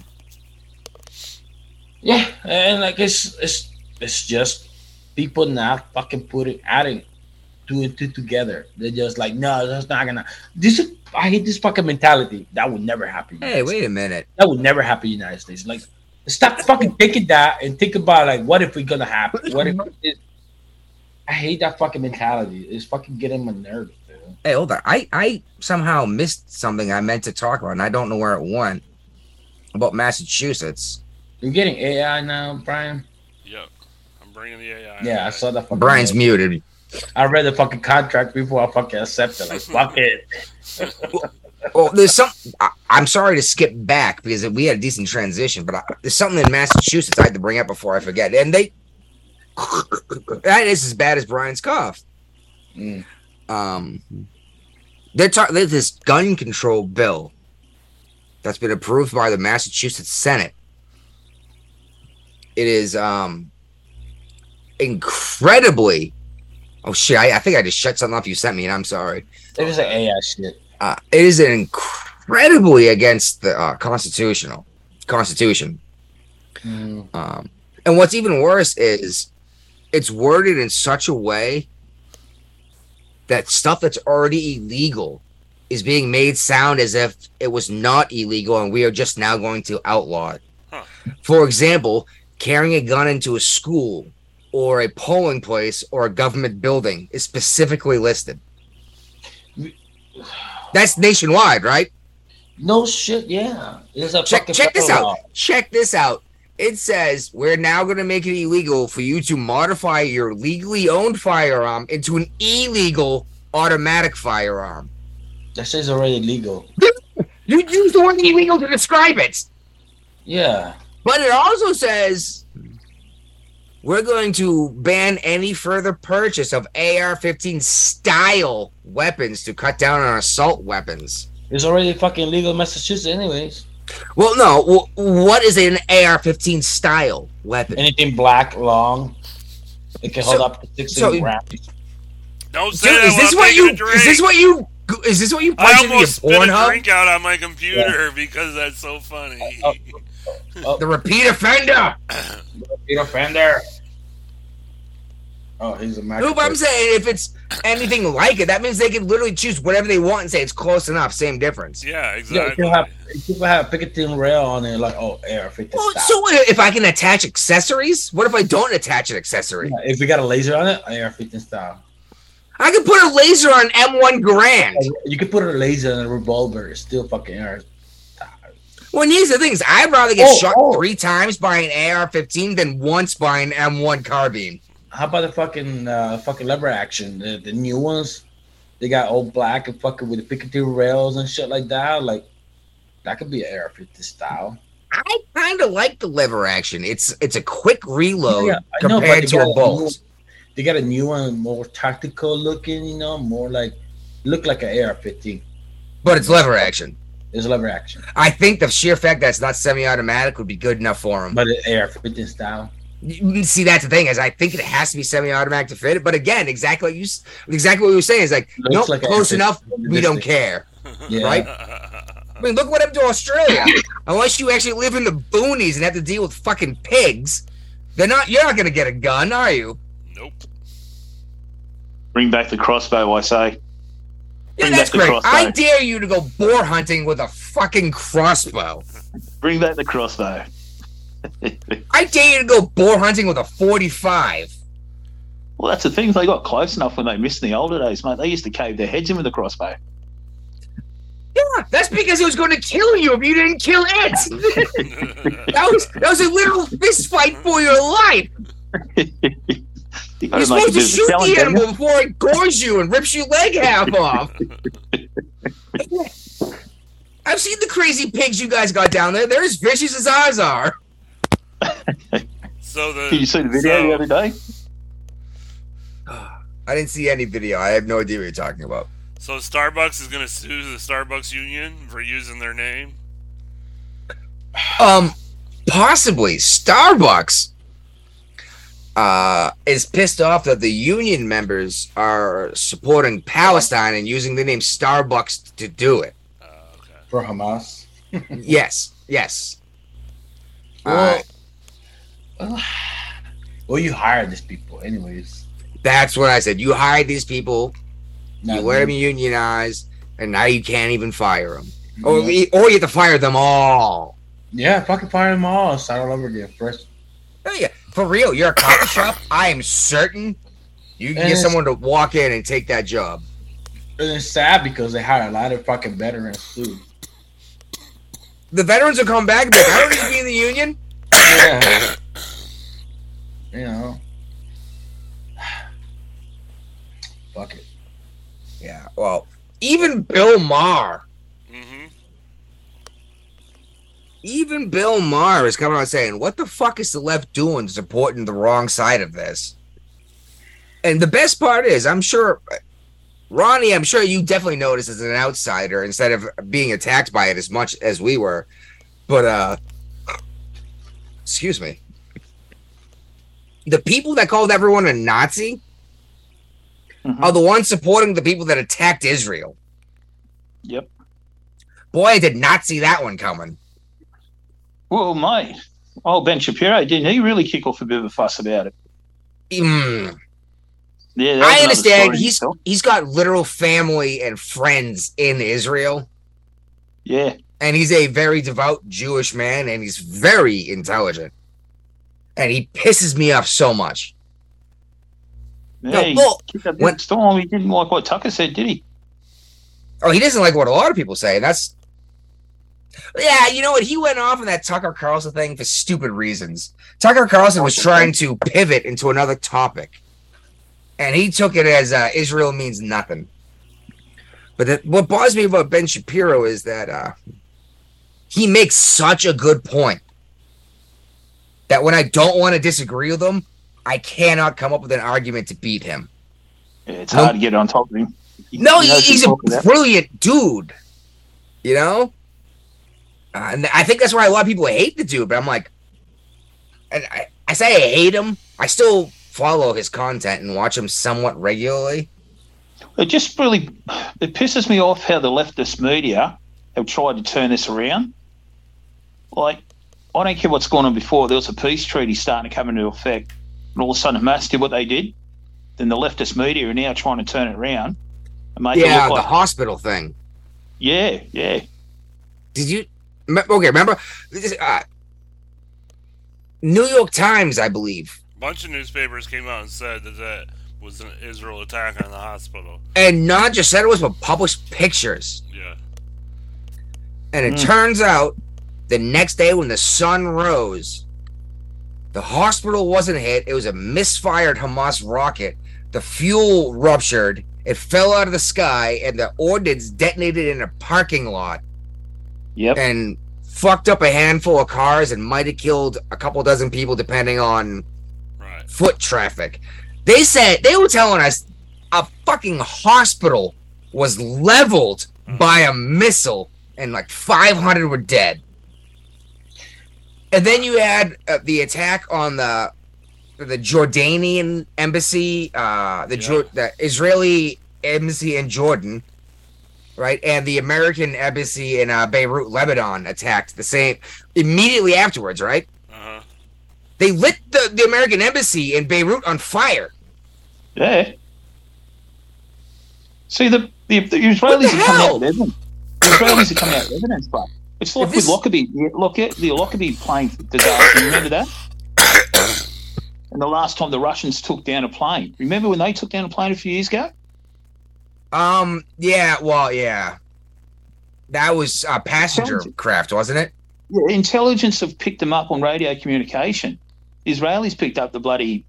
Yeah, and like it's it's it's just people not fucking putting adding two and two together. They're just like, no, that's not gonna. This is I hate this fucking mentality. That would never happen. Hey, wait a minute. That would never happen in the United States. Like, stop fucking thinking that and think about like, what if we're gonna happen? What if? It, I hate that fucking mentality. It's fucking getting my nerves. Hey, hold on. I I somehow missed something I meant to talk about, and I don't know where it went. About Massachusetts. You're getting AI now, Brian. Yep. I'm bringing the AI. Yeah, I saw that. Fucking Brian's muted. I read the fucking contract before I fucking accepted. Like, fuck it. [LAUGHS] Well, there's some. I, I'm sorry to skip back because we had a decent transition, but I, there's something in Massachusetts I had to bring up before I forget. And they, [LAUGHS] that is as bad as Brian's cough. Mm. Um, they're talking. There's this gun control bill that's been approved by the Massachusetts Senate. It is um incredibly. Oh shit! I, I think I just shut something off you sent me, and I'm sorry It is like AI shit. uh, it is incredibly against the uh, constitutional constitution. Mm. Um, and what's even worse is it's worded in such a way that stuff that's already illegal is being made sound as if it was not illegal and we are just now going to outlaw it. Huh. For example, carrying a gun into a school or a polling place or a government building is specifically listed. That's nationwide, right? No shit. Yeah, a check check this federal out. law. Check this out. It says we're now going to make it illegal for you to modify your legally owned firearm into an illegal automatic firearm. That shit's already legal. You use the word illegal to describe it, Yeah. but it also says we're going to ban any further purchase of AR-15 style weapons to cut down on assault weapons. It's already fucking legal in Massachusetts, anyways. Well, no. What is an AR-15 style weapon? Anything black, long, it can hold up to 16 so- rounds. Don't say Dude, that is while this I'm what you? Is this what you? Is this what you I punch into your almost spit a Pornhub? drink out on my computer because that's so funny. Oh, oh, oh. The repeat offender. Repeat Fender. Oh, he's a Mac. No, but I'm saying if it's anything like it, that means they can literally choose whatever they want and say it's close enough. Same difference. yeah, Yeah, exactly. people have people have Picatinny rail on it, like oh, air 50 Well, style. so if I can attach accessories? What if I don't attach an accessory? Yeah, if we got a laser on it, AR 15 style. I could put a laser on M1 Garand. You could put a laser on a revolver. It's still fucking AR. Well, and here's the thing: is I'd rather get Oh, shot oh. three times by an AR-15 than once by an M1 carbine. How about the fucking uh, fucking lever action? The, the new ones, they got all black and fucking with the Picatinny rails and shit like that. Like that could be an AR-50 style. I kind of like the lever action. It's it's a quick reload Yeah, know, compared they to a a bolt. new- They got a new one, more tactical looking. You know, more like look like an AR-15. but it's lever action. It's lever action, I think the sheer fact that it's not semi-automatic would be good enough for him. but it's AR-15 style. You see, that's the thing is, I think it has to be semi-automatic to fit it. But again, exactly what you exactly what we were saying is like, Looks nope, like close enough. We don't care. Yeah, Right? I mean, look what happened to Australia. Unless you actually live in the boonies and have to deal with fucking pigs, they're not. You're not gonna get a gun, are you? Nope. Bring back the crossbow, I say. Yeah, that's great. crossbow. I dare you to go boar hunting with a fucking crossbow. Bring back the crossbow. [LAUGHS] I dare you to go boar hunting with a 45. Well, that's the thing. They got close enough when they missed in the older days, mate. They used to cave their heads in with a crossbow. Yeah, that's because it was going to kill you if you didn't kill it. [LAUGHS] that was that was a literal fist fight for your life. [LAUGHS] You You're supposed to bit of a shoot the animal before it gores you and rips your leg half off. I've seen the crazy pigs you guys got down there. They're as vicious as ours are. [LAUGHS] So the Did you see the video so- the other day? [SIGHS] I didn't see any video. I have no idea what you're talking about. So Starbucks is going to sue the Starbucks union for using their name. Um, possibly Starbucks uh is pissed off that the union members are supporting Palestine and using the name Starbucks to do it. Uh, okay. for Hamas. Yes, yes. Well, Uh, [SIGHS] well, you hired these people, anyways. that's what I said. You hired these people, Not you let them unionize, and now you can't even fire them. Or, Yeah. or you have to fire them all. Yeah, fucking fire them all. Start all over again. First, Oh, yeah. For real, you're a coffee [COUGHS] shop. I am certain you can And get someone to walk in and take that job. and it's sad because they hire a lot of fucking veterans too. The veterans will come back like, I don't need to be in the union. Yeah. You know. [SIGHS] Fuck it. Yeah, well, even Bill Maher, hmm even Bill Maher is coming out saying, "What the fuck is the left doing supporting the wrong side of this?" And the best part is, I'm sure, Ronnie, I'm sure you definitely noticed as an outsider instead of being attacked by it as much as we were. But uh, excuse me, the people that called everyone a Nazi Mhm. are the ones supporting the people that attacked Israel. Yep. Boy, I did not see that one coming. Well, mate. Oh, Ben Shapiro, didn't he really kick off a bit of a fuss about it? Mm. Yeah, I understand he's itself. he's got literal family and friends in Israel, Yeah, and he's a very devout Jewish man, and he's very intelligent, and he pisses me off so much. No, well, when- storm. He didn't like what Tucker said, did he? Oh, he doesn't like what a lot of people say. and That's yeah, you know what? He went off on that Tucker Carlson thing for stupid reasons. Tucker Carlson was trying to pivot into another topic, and he took it as uh, Israel means nothing. But that, what bothers me about Ben Shapiro is that uh, he makes such a good point that when I don't want to disagree with him, I cannot come up with an argument to beat him. It's hard to get on top of him. He- No, he he, he's a brilliant dude. You know, uh, and I think that's why a lot of people hate the dude. But I'm like, and I, I say I hate him. I still follow his content and watch him somewhat regularly. It just really it pisses me off how the leftist media have tried to turn this around. Like, I don't care what's going on before. There was a peace treaty starting to come into effect, and all of a sudden Hamas did what they did. Then the leftist media are now trying to turn it around and make yeah, it the look like, hospital thing. yeah, yeah, Did you? Okay, remember? This, uh, New York Times, I believe. A bunch of newspapers came out and said that, that was an Israel attack on the hospital. And not just said it was, but published pictures. Yeah. And it Mm. turns out the next day when the sun rose, the hospital wasn't hit. It was a misfired Hamas rocket. The fuel ruptured. It fell out of the sky, and the ordnance detonated in a parking lot Yep. and fucked up a handful of cars and might have killed a couple dozen people, depending on Right. foot traffic. They said they were telling us a fucking hospital was leveled mm. by a missile and like 500 were dead. And then you had uh, the attack on the the Jordanian embassy, uh, the Jor- the Israeli embassy in Jordan, right, and the American embassy in uh, Beirut, Lebanon, attacked the same immediately afterwards, right? Uh-huh. They lit the, the American embassy in Beirut on fire. Yeah. See, the, the, the Israelis the are coming out hell? with evidence. The Israelis are coming out with evidence, bro. It's like this- with Lockerbie. Look at the Lockerbie plane disaster. Remember that? [COUGHS] and the last time the Russians took down a plane. Remember when they took down a plane a few years ago? Um, yeah, well, yeah. That was a passenger craft, wasn't it? Yeah, intelligence have picked them up on radio communication. The Israelis picked up the bloody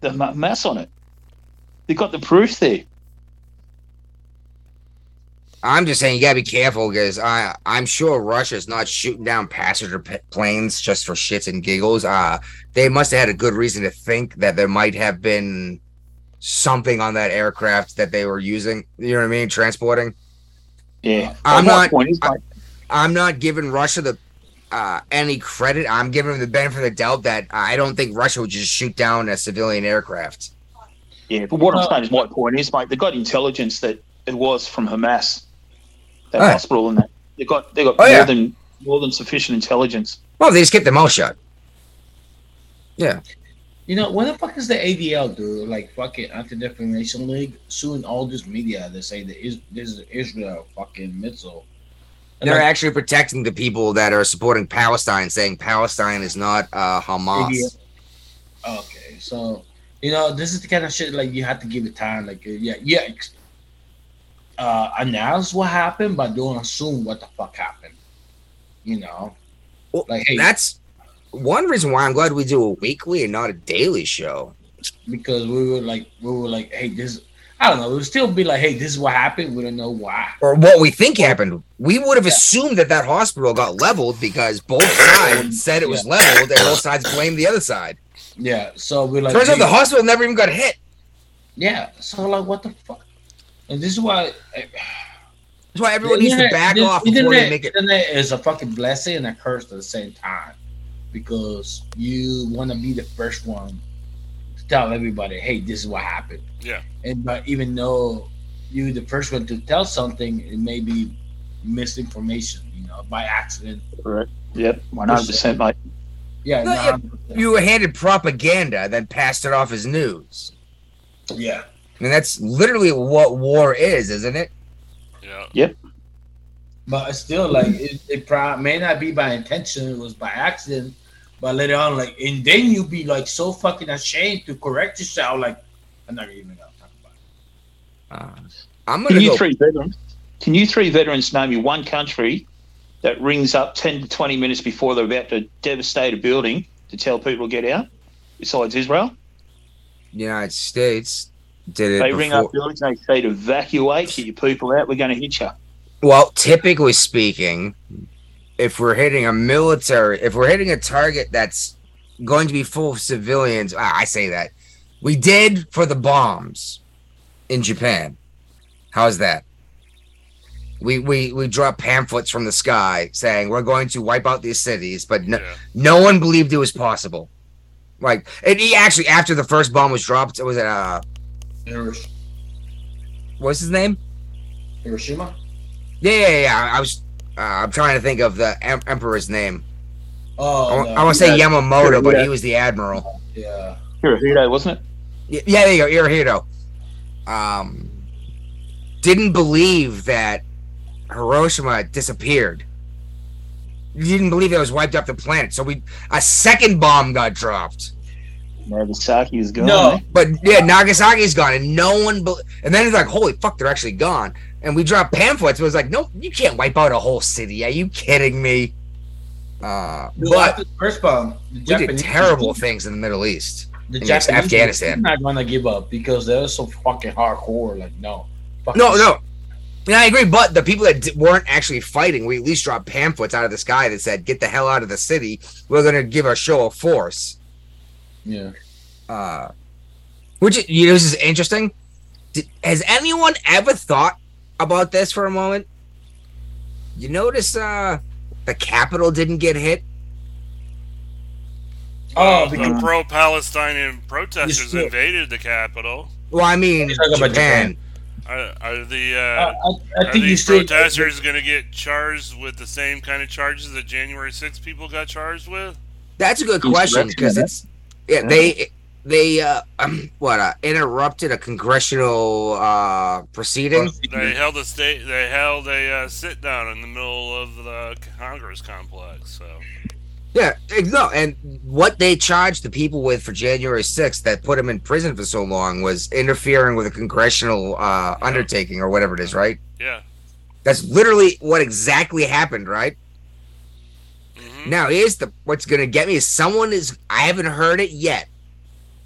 the mass on it. They got the proof there. I'm just saying you gotta be careful because I I'm sure Russia's not shooting down passenger p- planes just for shits and giggles. Uh, they must have had a good reason to think that there might have been something on that aircraft that they were using. You know what I mean? Transporting. Yeah, I'm not- Point I, I'm not giving Russia the uh, any credit. I'm giving them the benefit of the doubt that I don't think Russia would just shoot down a civilian aircraft. Yeah, but what I'm saying is my point is, mate, they got intelligence that it was from Hamas, that Oh. hospital, and that They've got they got Oh, more yeah. than more than sufficient intelligence. Well, they just kept their mouth shut. Yeah. You know, when the fuck is the ADL, dude? Like fucking Anti Defamation League suing all this media that say that is this is Israel fucking missile. And They're like, actually protecting the people that are supporting Palestine, saying Palestine is not uh, Hamas. ADL. Okay, so you know this is the kind of shit like you have to give it time. Like uh, yeah, yeah, ex- uh, announce what happened, but don't assume what the fuck happened. You know, Well, like hey, That's one reason why I'm glad we do a weekly and not a daily show. because we were like we were like hey this. I don't know. It would still be like, hey, this is what happened. We don't know why. Or what we think happened. We would have assumed that that hospital got leveled because both [COUGHS] sides said it was leveled and both sides blamed the other side. Yeah. So we're like, Turns out the hospital never even got hit. Yeah. So like, what the fuck? And this is why. That's why everyone needs to back the off before internet, they make it. Internet is a fucking blessing and a curse at the same time, because you want to be the first one to tell everybody, "Hey, this is what happened." Yeah. And but even though you the first one to tell something, it may be misinformation, you know, by accident. Correct. Yep, one hundred percent, mate. Yeah. No, nah, You were handed propaganda, then passed it off as news. yeah. I mean, that's literally what war is, isn't it? Yeah. Yep. But it's still like it, it pro- may not be by intention, it was by accident. But later on, like, and then you'd be like so fucking ashamed to correct yourself. Like, I'm not even gonna talk about it. Uh, I'm Can gonna Can you go. three veterans? Can you three veterans name me one country that rings up ten to twenty minutes before they're about to devastate a building to tell people to get out? Besides Israel, United States did it. they ring before- up buildings and they say to evacuate, get your people out. We're going to hit you. Well, typically speaking, if we're hitting a military, if we're hitting a target that's going to be full of civilians, ah, I say that. We did for the bombs in Japan. How's that? We we we dropped pamphlets from the sky saying we're going to wipe out these cities, but no, Yeah. no one believed it was possible. Like, and he actually after the first bomb was dropped, it was it uh, Hirosh- what's his name? Hiroshima. Yeah, yeah, yeah. I was. Uh, I'm trying to think of the em- emperor's name. Oh, I, no, want to say yeah. Yamamoto, but he was the admiral. yeah. Hirohito, wasn't it? Y- Yeah, there you go, Hirohito. Um, didn't believe that Hiroshima disappeared. You didn't believe it was wiped off the planet. So we a second bomb got dropped. Nagasaki is gone. No. eh? But yeah, Nagasaki's gone, and no one. Be- and then it's like, holy fuck, they're actually gone. And we dropped pamphlets. It was like, no, you can't wipe out a whole city. Are you kidding me? Uh, Dude, but the first bomb, the we did Japanese terrible things in the Middle East. The in Af- Japanese Afghanistan. are not gonna give up because they're so fucking hardcore. Like no, Fuck No, this no. Yeah, I agree. But the people that d- weren't actually fighting, we at least dropped pamphlets out of the sky that said, "Get the hell out of the city. We're going to give a show of force." Yeah. Uh, which you know, this is interesting. Did, has anyone ever thought about this for a moment? You notice uh, the capital didn't get hit. Oh, the because- pro-Palestinian protesters invaded the capital. Well, I mean, You're about Japan. Are, are the Uh, uh, I, I are think you these still protesters going to get charged with the same kind of charges that January 6 people got charged with? That's a good question because it's yeah they they uh um, what uh, interrupted a congressional uh proceeding. They held a state. They held a uh, sit down in the middle of the Congress complex. So Yeah, no, and what they charged the people with for January 6th that put them in prison for so long was interfering with a congressional uh, undertaking or whatever it is, right? yeah, That's literally what exactly happened, right? Hmm Now, here's the what's going to get me is someone is I haven't heard it yet,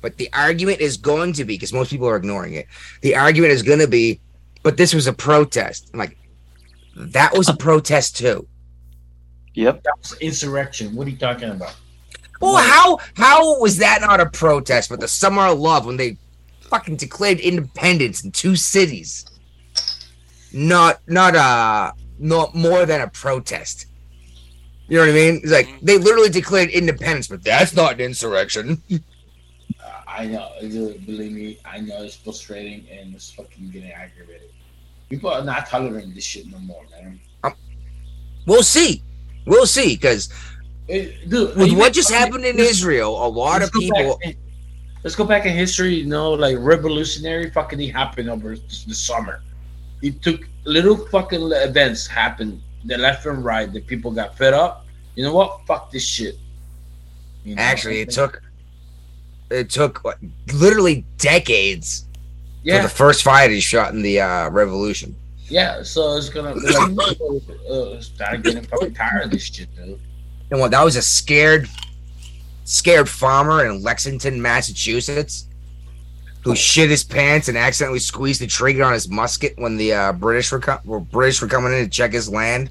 but the argument is going to be because most people are ignoring it. The argument is going to be, but this was a protest. I'm like, that was a protest too. Yep. that was insurrection. What are you talking about? Well, how how was that not a protest? But the summer of love when they fucking declared independence in two cities, not not uh not more than a protest. You know what I mean? It's like they literally declared independence, but that's not an insurrection. Uh, I know. Believe me, I know it's frustrating and it's fucking getting aggravated. People are not tolerating this shit no more, man. We'll see, we'll see, because with what make just fucking- happened in Israel, a lot of people. back- let's go back in history. You know, like revolutionary fucking happened over the summer. It took little fucking events happened the left and right. The people got fed up. You know what? Fuck this shit. You know? Actually, it took it took what, literally decades yeah, for the first fight he shot in the uh, revolution. yeah. So it's gonna be like, [COUGHS] uh, start getting fucking tired of this shit, dude. And what that was a scared scared farmer in Lexington, Massachusetts, who shit his pants and accidentally squeezed the trigger on his musket when the uh, British were, co- were British were coming in to check his land.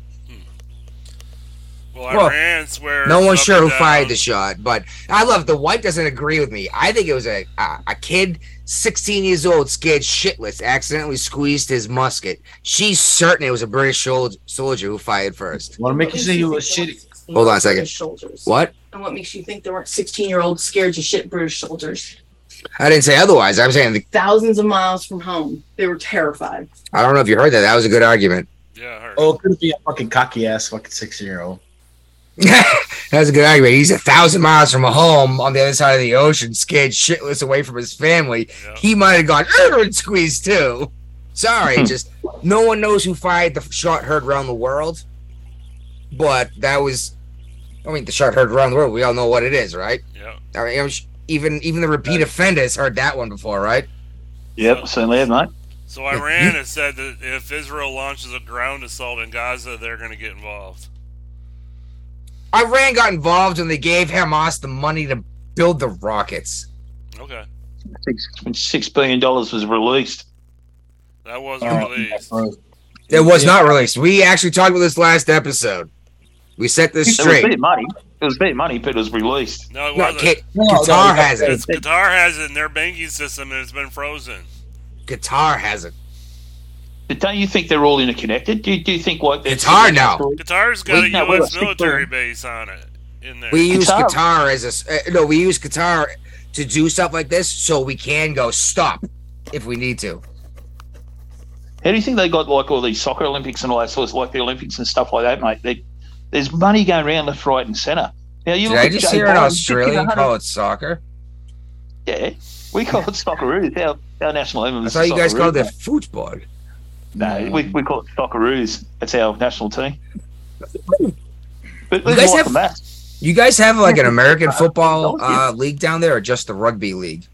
Well, Well, Iran swears. No one's sure and who fired the um, shot, but I love the white doesn't agree with me. I think it was a a, a kid, 16 years old, scared shitless, accidentally squeezed his musket. She's certain it was a British sol- soldier who fired first. Want to make you say you was shitty? Hold on a second. British soldiers. What? And what makes you think there weren't 16 year olds scared to shit British soldiers? I didn't say otherwise. I'm saying the, Thousands of miles from home. They were terrified. I don't know if you heard that. That was a good argument. Yeah, I heard. Oh, it could be a fucking cocky ass fucking sixteen year old. [LAUGHS] That's a good argument. He's a thousand miles from home on the other side of the ocean, scared shitless away from his family. Yeah. He might have gone and squeezed too. Sorry, hmm. just no one knows who fired the shot heard around the world. But that was, I mean, the shot heard around the world. We all know what it is, right? Yeah. I mean, I'm sh- even even the repeat offenders heard that one before, right? Yep. Certainly have, mate. So Iran has said that if Israel launches a ground assault in Gaza, they're going to get involved. Iran got involved when they gave Hamas the money to build the rockets. Okay, Six, when six billion dollars was released. that was Oh, released. It was Yeah. not released. We actually talked about this last episode. We set this straight. It was straight. bit money. It was bit money, but it was released. No, it No, wasn't. K- No, no, Qatar no, has it. Qatar has it in their banking system, and it's been frozen. Qatar has it. But don't you think they're all interconnected? Do you, do you think what It's hard now. Qatar's got We- a no, U.S. military base on it in there. We use Qatar. Qatar as a uh, no. We use Qatar to do stuff like this, so we can go stop if we need to. How do you think they got like all these soccer Olympics and all that sort of like the Olympics and stuff like that, mate? They, there's money going around left, right, and centre. Now you Did look I just hear an Biden, Australian 50, call it soccer? Yeah, we call it Socceroos. Our, our national anthem I is thought you guys Socceroos, called it football. No, we, we call it Socceroos. That's our national team. But You guys have-. You guys have like an American [LAUGHS] football uh, league down there, or just the rugby league?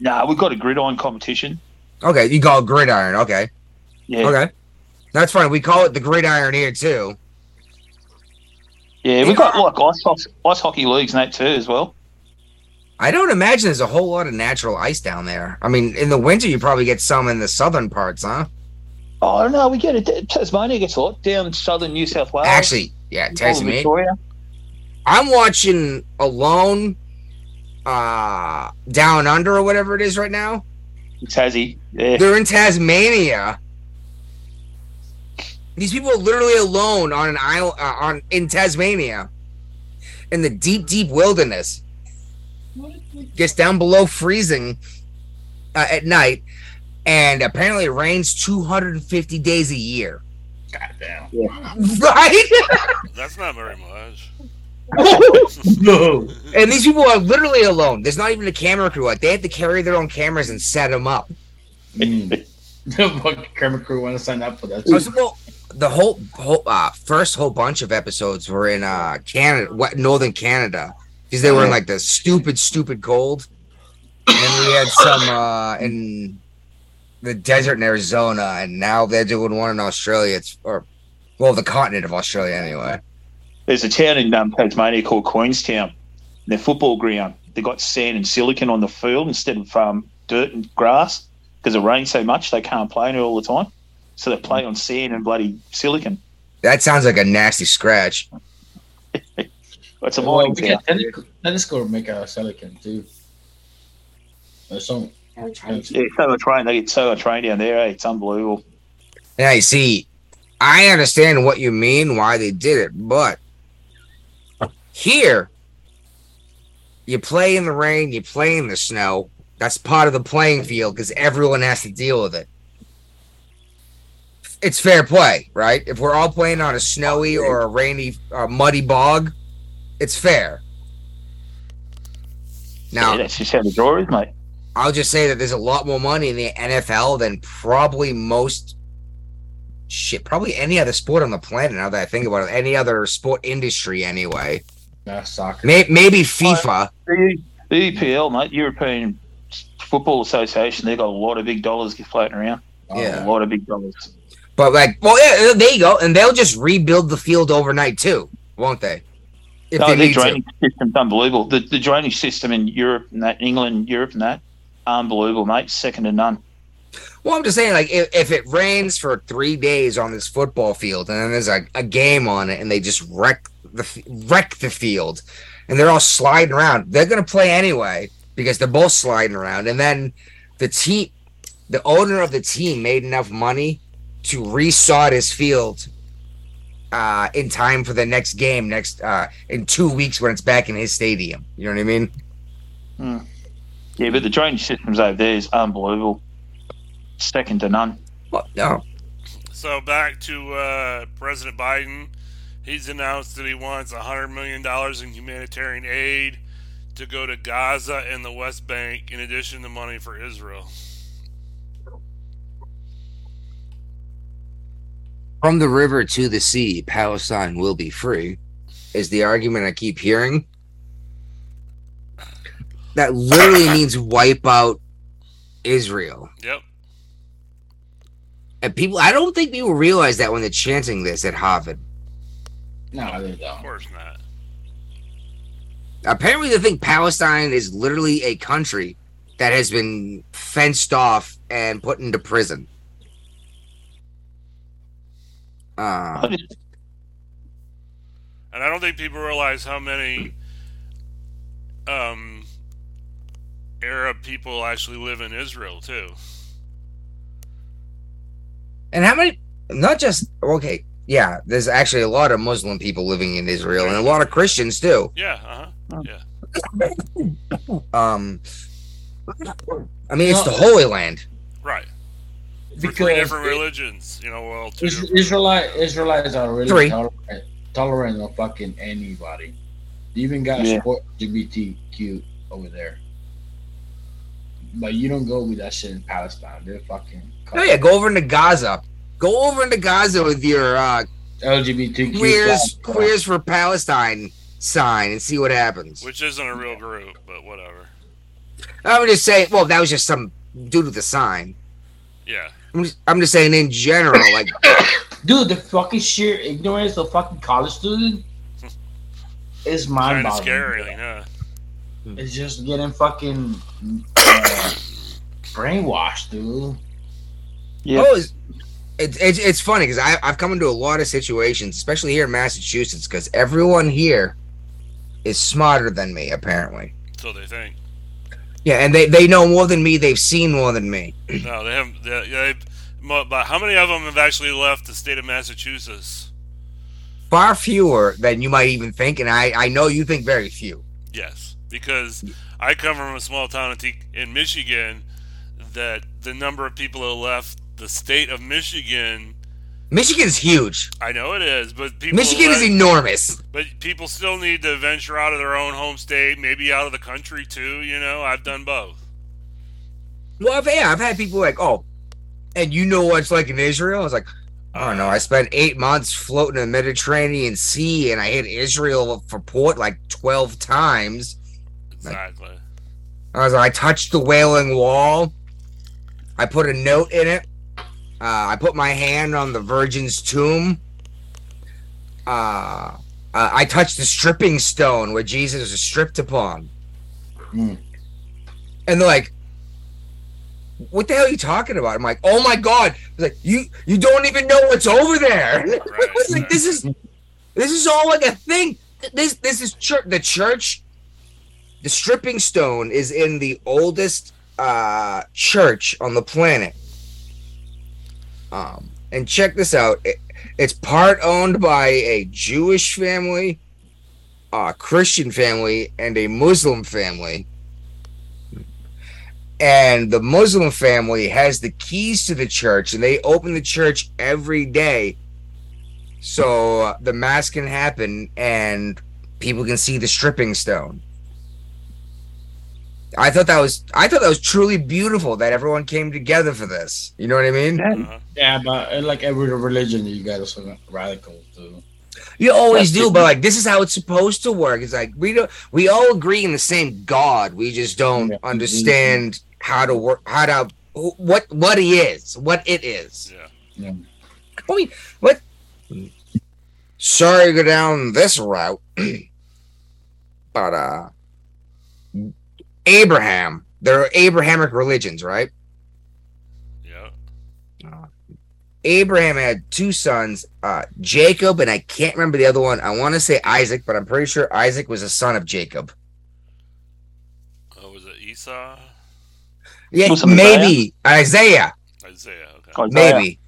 Nah, we've got a gridiron competition. Okay, you call it gridiron. Okay, Yeah. okay, that's fine. We call it the gridiron here too. Yeah, we've got like ice hockey, ice hockey leagues and that too as well. I don't imagine there's a whole lot of natural ice down there. I mean, in the winter you probably get some in the southern parts, huh? Oh no, we get it. Tasmania gets a lot down southern New South Wales. Actually, yeah, Tasmania. Victoria. I'm watching Alone, uh, Down Under or whatever it is right now. Tassie. Yeah. They're in Tasmania. These people are literally alone on an island uh, on in Tasmania, in the deep, deep wilderness. Gets down below freezing uh, at night, and apparently it rains 250 days a year. Goddamn. [LAUGHS] Right? That's not very much. [LAUGHS] no. and these people are literally alone. There's not even a camera crew. Like they have to carry their own cameras and set them up. Mm. [LAUGHS] the camera crew want to sign up for that. I well, the whole, whole uh, first whole bunch of episodes were in uh Canada, what northern Canada, because they were in like the stupid, stupid cold. And then we had some uh in the desert in Arizona, and now they're doing one in Australia. It's or well, the continent of Australia anyway. There's a town in um, Tasmania called Queenstown. Their football ground. They got sand and silicon on the field instead of um, dirt and grass because it rains so much they can't play in it all the time. So they play on sand and bloody silicon. That sounds like a nasty scratch. [LAUGHS] It's a Well, mining we town. can- Let us- let us go make a silicon too. There's some. Yeah, so much rain. They get so much rain down there. Eh? It's unbelievable. Yeah, you see, I understand what you mean, why they did it, but here, you play in the rain, you play in the snow. That's part of the playing field because everyone has to deal with it. It's fair play, right? If we're all playing on a snowy or a rainy, uh, muddy bog, it's fair. Now, yeah, that's just how the draw is, mate. I'll just say that there's a lot more money in the NFL than probably most shit, probably any other sport on the planet. Now that I think about it, any other sport industry, anyway. That's soccer. May- maybe FIFA. The, the EPL, mate, European Football Association, they've got a lot of big dollars floating around. Oh, yeah. a lot of big dollars. But like, well, yeah, uh, there you go, and they'll just rebuild the field overnight too, won't they? If no, they their need to. drainage system's unbelievable. The, the drainage system in Europe and that, England, Europe and that, unbelievable, mate. Second to none. Well, I'm just saying, like, if, if it rains for three days on this football field, and then there's a, a game on it, and they just wreck the wreck the field, and they're all sliding around, they're gonna play anyway because they're both sliding around, and then the team, the owner of the team, made enough money to resod his field uh, in time for the next game next uh, in two weeks when it's back in his stadium. You know what I mean? Hmm. Yeah, but the drainage systems over there is unbelievable. Second to none. Well, no. So back to uh, President Biden. He's announced that he wants $100 million in humanitarian aid to go to Gaza and the West Bank, in addition to money for Israel. From the river to the sea, Palestine will be free, is the argument I keep hearing. That literally means wipe out Israel. Yep. And people, I don't think people realize that when they're chanting this at Harvard. No, they Of don't. Of course not. Apparently, they think Palestine is literally a country that has been fenced off and put into prison. Uh, And I don't think people realize how many um, Arab people actually live in Israel, too. And how many? Not just okay. Yeah, there's actually a lot of Muslim people living in Israel, and a lot of Christians too. Yeah, uh huh. Yeah. [LAUGHS] Um, I mean, it's the Holy Land. Right. For Because three different religions, you know, well, two Is- different- Israelite Israelites are really Three. tolerant, tolerant of fucking anybody. They even got Yeah. support LGBTQ over there. But you don't go with that shit in Palestine. They're fucking Oh yeah, go over into Gaza. Go over into Gaza with your uh, LGBTQ. queers, flag. queers for Palestine sign and see what happens. Which isn't a real group, but whatever. I'm just saying. Well, that was just some dude with a sign. Yeah. I'm just, I'm just saying in general, like, [COUGHS] Dude, the fucking sheer ignorance of fucking college student [LAUGHS] is mind Kind of boggling. scary, yeah. It's just getting fucking uh, brainwashed, dude. Yeah. oh, it's, it's, it's, it's funny because I've come into a lot of situations, especially here in Massachusetts, because everyone here is smarter than me, apparently. So they think. Yeah, and they, they know more than me. They've seen more than me. No, they haven't. They, they, but how many of them have actually left the state of Massachusetts? Far fewer than you might even think, and I, I know you think very few. Yes, because I come from a small town in, Michigan. That the number of people that left the state of Michigan, Michigan's huge. I know it is, but people Michigan is enormous. But people still need to venture out of their own home state, maybe out of the country too. You know, I've done both. Well, I've, yeah, I've had people like, oh, and you know what it's like in Israel? I was like, I don't know. I spent eight months floating in the Mediterranean Sea, and I hit Israel for port like twelve times. Exactly. I was like, I touched the Wailing Wall. I put a note in it. Uh, I put my hand on the Virgin's tomb. Uh, uh, I touched the stripping stone where Jesus was stripped upon. Mm. And they're like, "What the hell are you talking about?" I'm like, "Oh my god!" It's like you you don't even know what's over there. [LAUGHS] It's like this is this is all like a thing. This this is church. The church, the stripping stone is in the oldest uh, church on the planet. Um, and check this out. It, it's part owned by a Jewish family, a Christian family, and a Muslim family. And the Muslim family has the keys to the church, and they open the church every day so uh, the mass can happen and people can see the stripping stone. I thought that was I thought that was truly beautiful that everyone came together for this. You know what I mean? Uh-huh. Yeah, but uh, like every religion, you got some radical too. You always do, but like this is how it's supposed to work. It's like we don't we all agree in the same God. We just don't understand how to work how to what what he is, what it is. Yeah. I mean, what sorry to go down this route. [CLEARS THROAT] but uh Abraham, there are Abrahamic religions, right? Yeah. Abraham had two sons, uh, Jacob, and I can't remember the other one. I want to say Isaac, but I'm pretty sure Isaac was a son of Jacob. Oh, was it Esau? Yeah, Was it maybe Isaiah, Isaiah. Okay. Isaiah. maybe.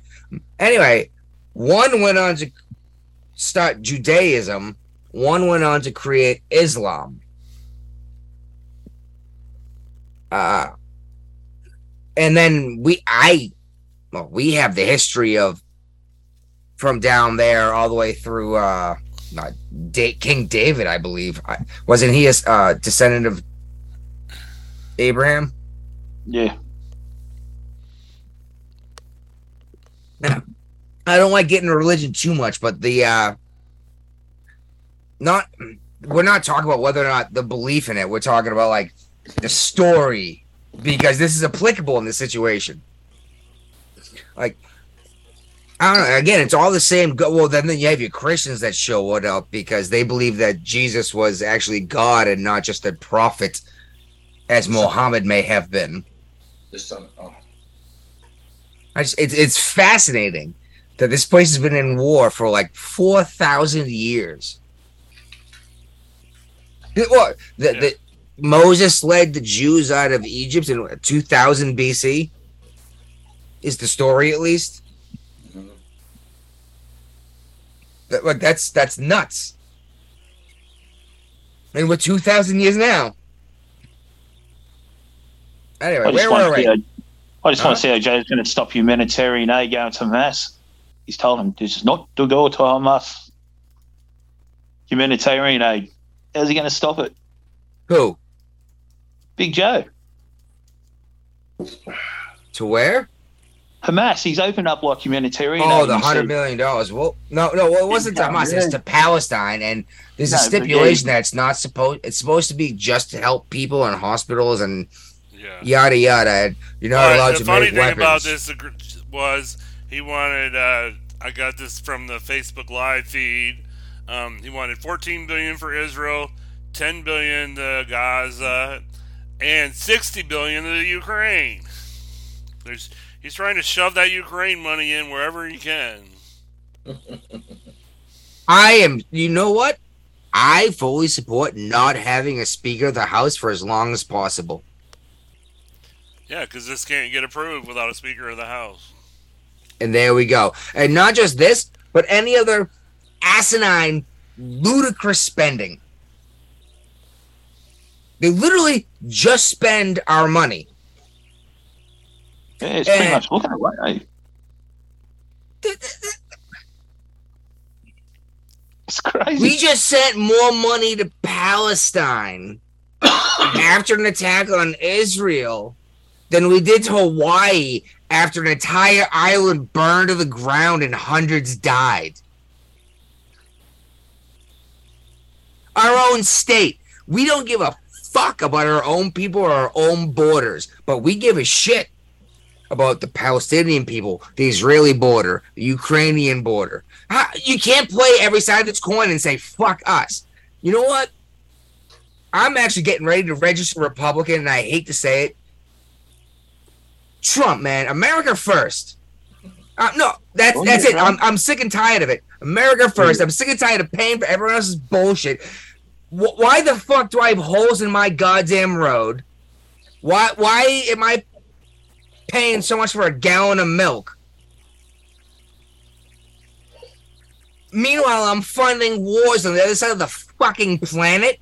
Anyway, one went on to start Judaism. One went on to create Islam. Uh, and then we, I, well, we have the history of from down there all the way through uh, not da- King David, I believe. I, wasn't he a uh, descendant of Abraham? Yeah. I don't like getting into religion too much, but the uh not we're not talking about whether or not the belief in it. We're talking about like the story because this is applicable in this situation. Like I don't know. Again, it's all the same. Go well, then then you have your Christians that show it up because they believe that Jesus was actually God and not just a prophet, as Muhammad may have been. The son. Oh, I just, it's it's fascinating that this place has been in war for like four thousand years. The- What the, the Moses led the Jews out of Egypt in two thousand BC is the story at least. That, that's that's nuts. And we're two thousand years now. Anyway, I just where were we? how, I just want to see how Joe's going to stop humanitarian aid going to Hamas. He's told him this is not to go to Hamas. Humanitarian aid. How's he going to stop it? Who Big Joe. to where? Hamas, he's opened up like humanitarian. Oh, the hundred million dollars. Well, no, no, well, it wasn't to Hamas. It's to Palestine, and there's a No, but stipulation that it's not supposed. It's supposed to be just to help people in hospitals and Yeah. yada yada. And you're not But allowed the funny thing about this was he wanted. Uh, I got this from the Facebook Live feed. Um, he wanted 14 billion for Israel, 10 billion to Gaza, and 60 billion to the Ukraine. There's he's trying to shove that Ukraine money in wherever he can. I am. You know what? I fully support not having a Speaker of the House for as long as possible. Yeah, because this can't get approved without a Speaker of the House. And there we go. And not just this, but any other asinine, ludicrous spending. They literally just spend our money. Yeah, it's pretty Eh. much looking at it. eh? It's crazy. We just sent more money to Palestine [COUGHS] after an attack on Israel than we did to Hawaii after an entire island burned to the ground and hundreds died. Our own state. We don't give a fuck about our own people or our own borders, but we give a shit about the Palestinian people, the Israeli border, the Ukrainian border. How- You can't play every side of this coin and say fuck us. You know what? I'm actually getting ready to register Republican, and I hate to say it. Trump, man, America first. Uh, no, that's that's it. I'm, I'm sick and tired of it. America first. I'm sick and tired of paying for everyone else's bullshit. Wh- Why the fuck do I have holes in my goddamn road? Why why am I paying so much for a gallon of milk? Meanwhile, I'm funding wars on the other side of the fucking planet.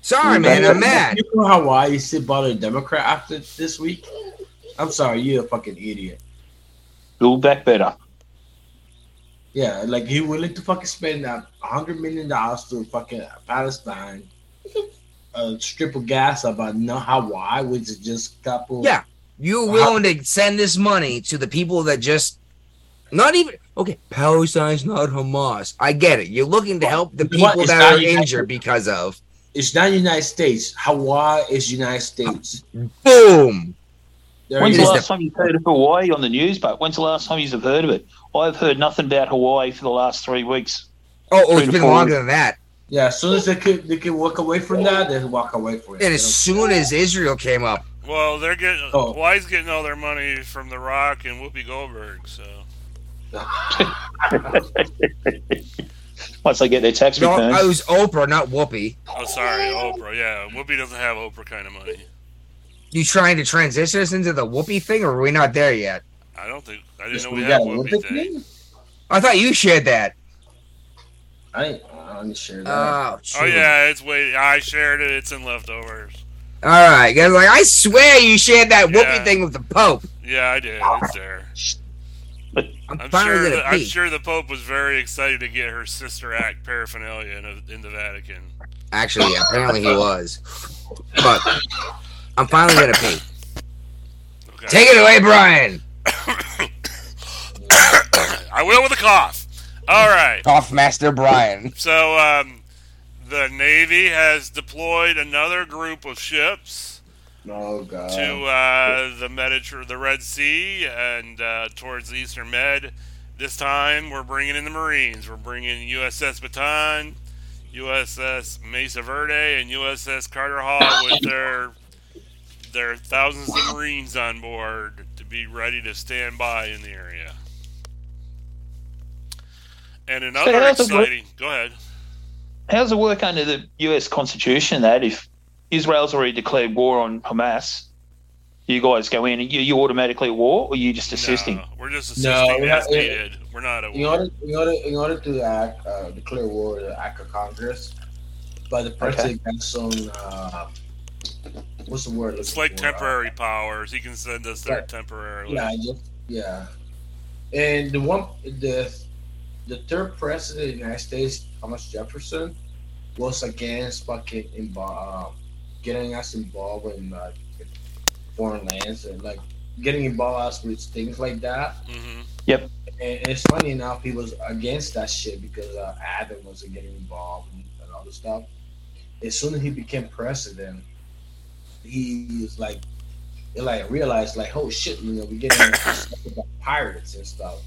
Sorry, man, I'm mad. You know how why you sit by the Democrat after this week? I'm sorry, you're a fucking idiot. Build back better. Yeah, like he willing to fucking spend a hundred million dollars to fucking Palestine, [LAUGHS] a strip of gas about no Hawaii, which is just a couple. Yeah, you're willing to send this money to the people that just not even okay. Palestine's not Hamas. I get it. You're looking to help the You know what? people It's that are United- injured because of It's not United States. Hawaii is United States. boom. There When's the is. last time you've heard of Hawaii on the news? But when's the last time you've heard of it? I've heard nothing about Hawaii for the last three weeks. Oh, oh it's to been four longer weeks. than that. Yeah, as soon as they could, they could walk away from that, they walk away from it. And as soon as Israel came up, Well, they're getting Oh. Hawaii's getting all their money from The Rock and Whoopi Goldberg. So [LAUGHS] Once they get their tax no, returns. I was Oprah, not Whoopi. oh, sorry, Oprah. Yeah, Whoopi doesn't have Oprah kind of money. You trying to transition us into the Whoopi thing, or are we not there yet? I don't think I didn't Yes, know we we, got had a Whoopi Olympic thing. thing? I thought you shared that. I ain't, I ain't sure that. Oh, Oh yeah, it's way I shared it. It's in leftovers. All right, guys. Like I swear you shared that Yeah. Whoopi thing with the Pope. Yeah, I did. It's there. I'm, I'm finally sure. gonna The, I'm sure the Pope was very excited to get her sister act paraphernalia in, a, in the Vatican. Actually, yeah, apparently he was. But I'm finally gonna pee. Okay. Take it away, Brian. I will with a cough. All right. Cough Master Brian. So um, the Navy has deployed another group of ships Oh god. to uh, the Mediter- the Red Sea and uh, towards the Eastern Med. This time, we're bringing in the Marines. We're bringing USS Bataan, USS Mesa Verde, and USS Carter Hall with their their thousands of Marines on board to be ready to stand by in the area. And another how's it work? exciting. Go ahead. How's it work under the US Constitution that if Israel's already declared war on Hamas, you guys go in and you, you automatically at war, or you just assisting? No, we're just No, assisting we're as not- needed. We're not at In war. order, in order, in order to act, uh, declare war, the act of Congress, but the president has some, uh, what's the word? It's like for? Uh, temporary powers. He can send us there Yeah. temporarily. Yeah, I just yeah. And the one the the third president of the United States, Thomas Jefferson, was against fucking involved, uh, getting us involved in uh, foreign lands and like getting involved with things like that. hmm Yep. And it's funny enough, he was against that shit because uh, Adam wasn't getting involved and, and all this stuff. As soon as he became president, he was like, he like realized like, oh shit, you know, we're getting stuff about pirates and stuff.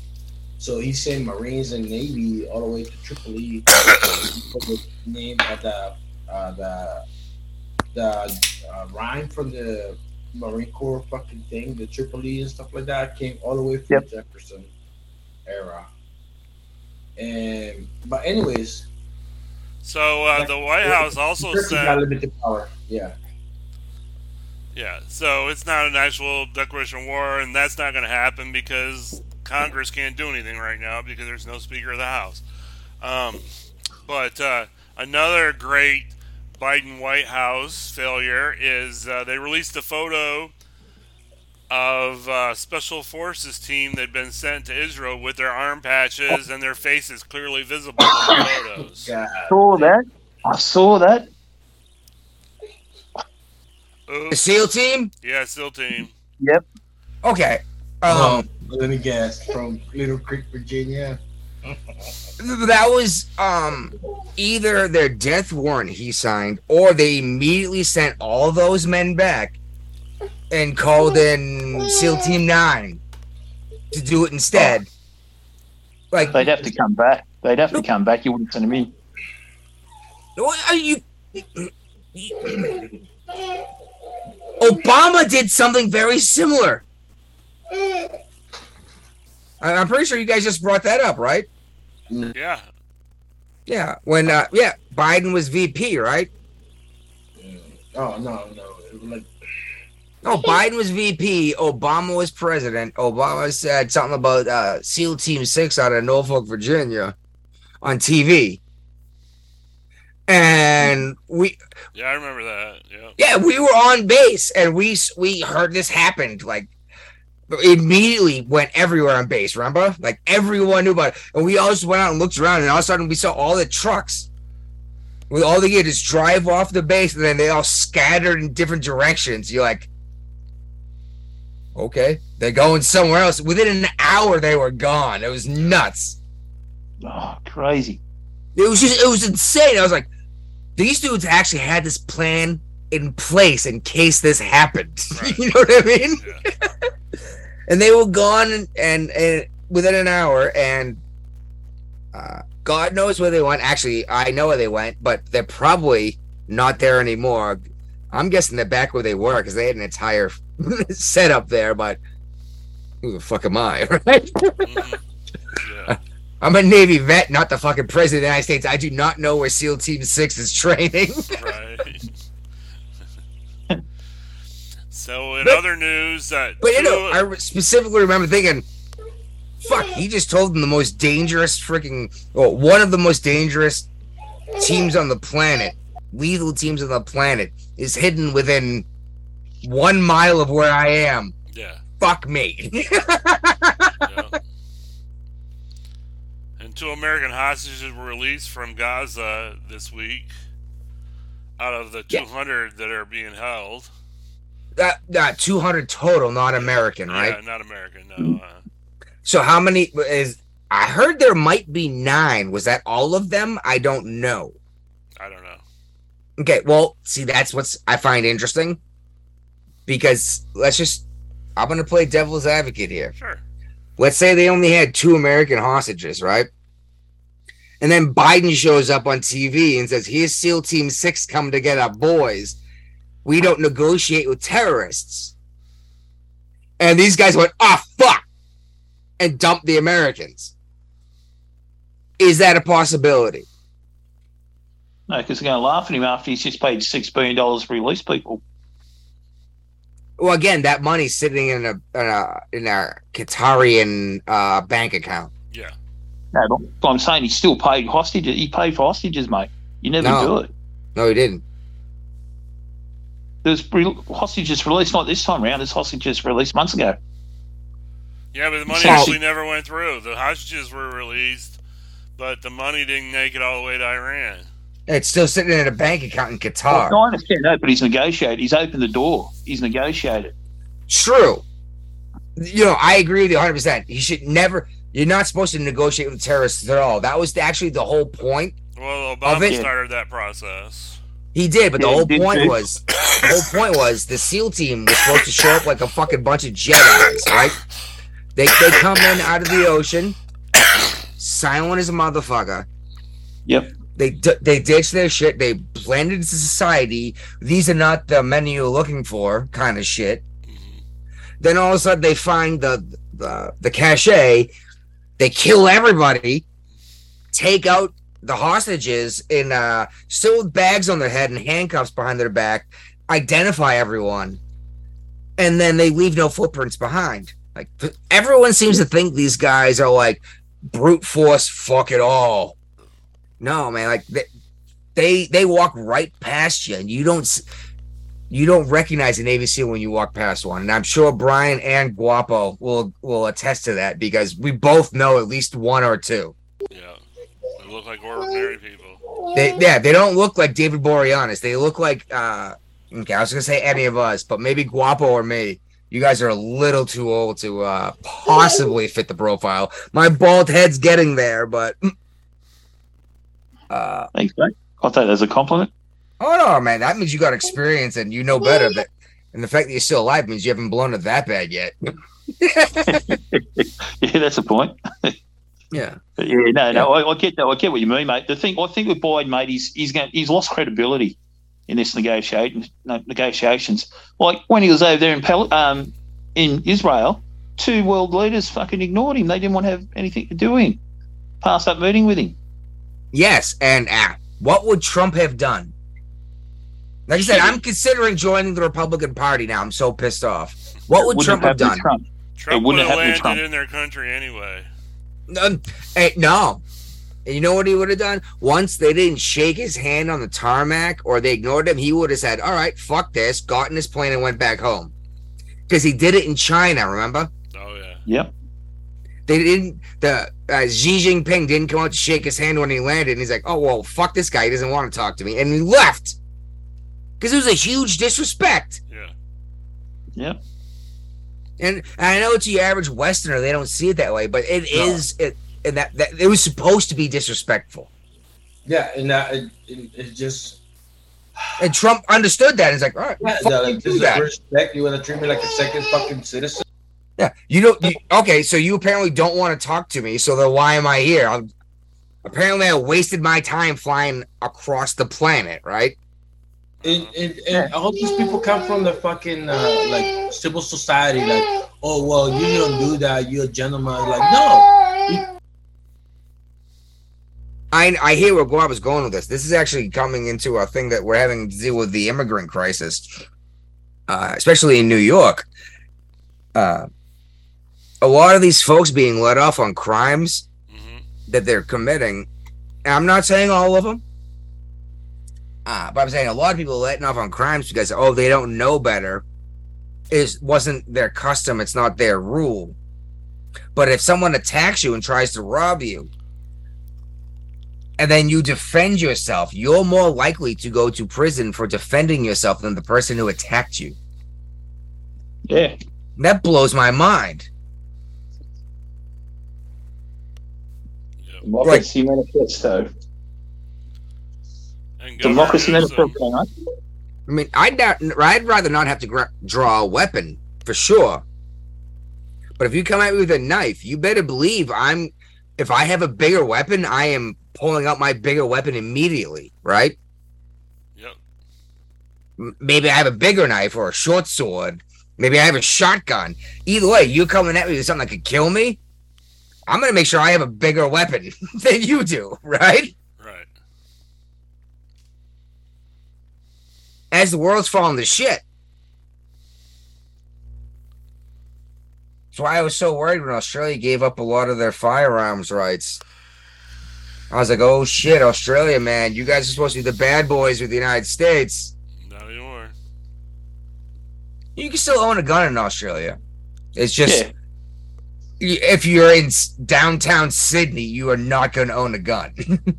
So he sent Marines and Navy all the way to Tripoli. for the [COUGHS] name of the uh, the the uh, rhyme from the Marine Corps fucking thing, the Tripoli and stuff like that, came all the way from Yep. Jefferson era. And but anyways, So uh, the White House also Turkey got said, power. Yeah. Yeah. So it's not an actual declaration of war, and that's not going to happen because Congress can't do anything right now because there's no Speaker of the House. Um, but uh, another great Biden White House failure is uh, they released a photo of uh, special forces team that'd been sent to Israel with their arm patches and their faces clearly visible in the [COUGHS] photos. God. Saw that. I saw that. The SEAL team? Yeah, SEAL team. Yep. Okay. Um, Let me guess. From Little Creek, Virginia. [LAUGHS] that was um either their death warrant he signed or they immediately sent all those men back and called in SEAL Team 9 to do it instead. Like They'd have to come back. They'd have to come back. You wouldn't send me. What are you Obama did something very similar. [LAUGHS] I- I'm pretty sure you guys just brought that up, right? Yeah. Yeah, when uh yeah, Biden was VP, right? Oh no, no. It was like No, Biden was VP, Obama was president. Obama said something about uh SEAL Team 6 out of Norfolk, Virginia on TV. And we Yeah, I remember that. Yeah. yeah, we were on base and we we heard this happened like immediately went everywhere on base, remember? Like everyone knew about it. And we all just went out and looked around and all of a sudden we saw all the trucks. with all they did is drive off the base and then they all scattered in different directions. You're like, okay, they're going somewhere else. Within an hour they were gone. It was nuts. Oh, crazy. It was just it was insane. I was like, these dudes actually had this plan in place in case this happened. [LAUGHS] you know what I mean? [LAUGHS] and they were gone and, and, and within an hour and uh, God knows where they went. Actually, I know where they went, but they're probably not there anymore. I'm guessing they're back where they were because they had an entire [LAUGHS] setup there, but who the fuck am I, right? I'm a Navy vet, not the fucking president of the United States. I do not know where SEAL Team 6 is training. Right. [LAUGHS] so in But- other news, that But you know, I specifically remember thinking, fuck, he just told them the most dangerous freaking, well, one of the most dangerous teams on the planet, lethal teams on the planet, is hidden within one mile of where I am. Yeah. Fuck me. [LAUGHS] and two American hostages were released from Gaza this week, out of the 200 that are being held. that, that 200 total, not American, right? Yeah, not American. No. Uh, So how many is? I heard there might be nine. Was that all of them? I don't know. I don't know. Okay, well, see, that's what's I find interesting because let's just. I'm gonna play devil's advocate here. Sure. Let's say they only had two American hostages, right? And then Biden shows up on TV and says, "Here's SEAL Team Six coming to get our boys. We don't negotiate with terrorists." And these guys went, "Ah, fuck," and dumped the Americans. Is that a possibility? No, because they're going to laugh at him after he's just paid $6 billion to release people. Well, again, that money's sitting in a in a in a Qatarian uh, bank account. Yeah. No, but I'm saying he still paid hostages. He paid for hostages, mate. You never No. do it. No, he didn't. There's re- hostages released not this time around. There's hostages released months ago. Yeah, but the money So- actually never went through. The hostages were released, but the money didn't make it all the way to Iran. It's still sitting in a bank account in Qatar. No, I understand that, but he's negotiated. He's opened the door. He's negotiated. True. You know, I agree with you 100. percent He should never. You're not supposed to negotiate with terrorists at all. That was actually the whole point. Well, Of Obama it- started that process. He did, but the whole point was the whole point was the SEAL team was supposed to show up like a fucking bunch of Jedi's, right? They they come in out of the ocean, silent as a motherfucker. Yep. They d- they ditch their shit. They blend into society. These are not the men you're looking for, kind of shit. Mm-hmm. Then all of a sudden they find the the the cachet. They kill everybody, take out the hostages in uh still with bags on their head and handcuffs behind their back, identify everyone, and then they leave no footprints behind. Like everyone seems to think these guys are like brute force, fuck it all. No, man, like they they, they walk right past you, and you don't you don't recognize a Navy SEAL when you walk past one. And I'm sure Brian and Guapo will will attest to that because we both know at least one or two. Yeah, they look like ordinary people. They yeah, they don't look like David Boreanaz. They look like uh okay, I was gonna say any of us, but maybe Guapo or me. You guys are a little too old to uh possibly fit the profile. My bald head's getting there, but uh Thanks, mate. I'll take that as a compliment. Oh no, man, that means you got experience and you know better that and the fact that you're still alive means you haven't blown it that bad yet. [LAUGHS] Yeah, that's a point. [LAUGHS] yeah. But yeah, no, no, I, I get that. I get what you mean, mate. The thing, I think with Biden, mate, he's he's going, he's lost credibility in this negotiation no, negotiations. Like when he was over there in Pal- um in Israel, two world leaders fucking ignored him. They didn't want to have anything to do with him. Passed up meeting with him. Yes, and uh, what would Trump have done? Like I said, I'm considering joining the Republican Party now. I'm so pissed off. What would Trump have happened done? Trump. Trump It would wouldn't have have landed Trump. in their country anyway. Um, hey, no. And you know what he would have done? Once they didn't shake his hand on the tarmac or they ignored him, he would have said, All right, fuck this, got in his plane and went back home. Because he did it in China, remember? Oh yeah. Yep. They didn't, the uh, Xi Jinping didn't come out to shake his hand when he landed. And he's like, Oh, well, fuck this guy. He doesn't want to talk to me. And he left. Because it was a huge disrespect. Yeah. Yep. And, and I know it's your average Westerner; they don't see it that way, but it No. is. It, and that, that it was supposed to be disrespectful. Yeah, and that it, it, it's just And Trump understood that. He's like, all right, yeah, fuck that, you, like, do this is that. respect. You want to treat me like a second fucking citizen? Yeah, you don't. You, okay, so you apparently don't want to talk to me. So then why am I here? I'm, apparently, I wasted my time flying across the planet, right? And, and, and all these people come from the fucking uh, like civil society. Like, oh well, you don't do that. You're a gentleman. Like, no. I I hear where Guab is going with this. This is actually coming into a thing that we're having to deal with the immigrant crisis, uh, especially in New York. Uh, a lot of these folks being let off on crimes that they're committing. and I'm not saying all of them, uh, but I'm saying a lot of people letting off on crimes because oh they don't know better. Is wasn't their custom. It's not their rule. But if someone attacks you and tries to rob you, and then you defend yourself, you're more likely to go to prison for defending yourself than the person who attacked you. Yeah. That blows my mind. Democracy Manifesto. And Democracy government is, Manifesto, mate. I mean, I'd not, I'd rather not have to gra- draw a weapon for sure. But if you come at me with a knife, you better believe I'm. If I have a bigger weapon, I am pulling out my bigger weapon immediately, right? Yep. M- Maybe I have a bigger knife or a short sword. Maybe I have a shotgun. Either way, you coming at me with something that could kill me. I'm gonna make sure I have a bigger weapon [LAUGHS] than you do, right? Right. As the world's falling to shit. That's why I was so worried when Australia gave up a lot of their firearms rights. I was like, oh shit, Australia, man, you guys are supposed to be the bad boys with the United States. Not anymore. You can still own a gun in Australia. It's just Yeah. if you're in downtown Sydney, you are not going to own a gun. [LAUGHS]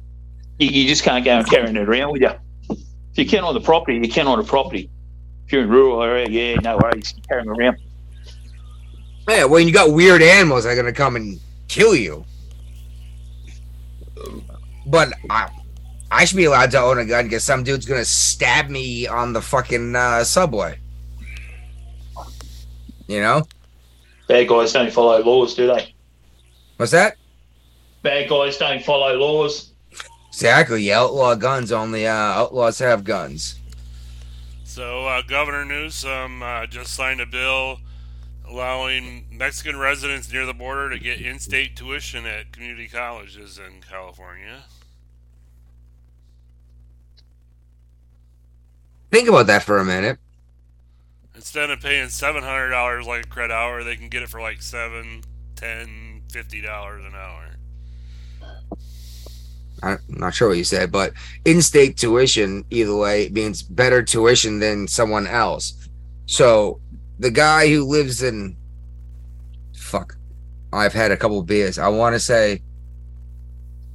You, you just can't go and carrying it around with you. If you can't own the property, you can't own the property. If you're in rural area, yeah, no worries, you carry them around. Yeah, when you got weird animals that are gonna come and kill you. But I, I should be allowed to own a gun because some dude's gonna stab me on the fucking uh, subway. You know? Bad guys don't follow laws, do they? What's that? Bad guys don't follow laws. Exactly. Outlaw guns. Only uh, outlaws have guns. So, uh, Governor Newsom uh, just signed a bill allowing Mexican residents near the border to get in state tuition at community colleges in California. Think about that for a minute. Instead of paying $700 like a credit hour, they can get it for like seven, ten, fifty dollars an hour. I'm not sure what you said, but in-state tuition either way means better tuition than someone else. So the guy who lives in fuck, I've had a couple beers. I want to say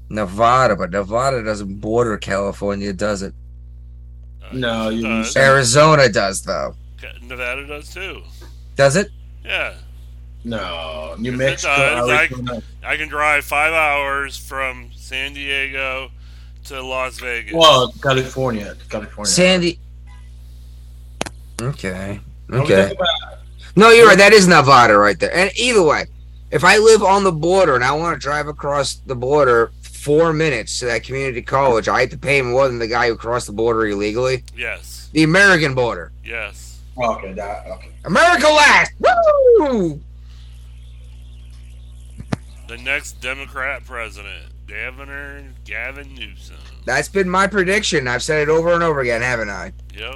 Nevada, but Nevada doesn't border California, does it? No, you Uh, Arizona does though. Nevada does too. Does it? Yeah. No, New Mexico. does. I, I can drive five hours from San Diego to Las Vegas. Well, California, California. Sandy. Okay. Okay. No, you're right. That is Nevada right there. And either way, if I live on the border and I want to drive across the border four minutes to that community college, I have to pay more than the guy who crossed the border illegally. Yes. The American border. Yes. Okay, that okay. America last. Woo! The next Democrat president, Governor Gavin Newsom. That's been my prediction. I've said it over and over again, haven't I? Yep.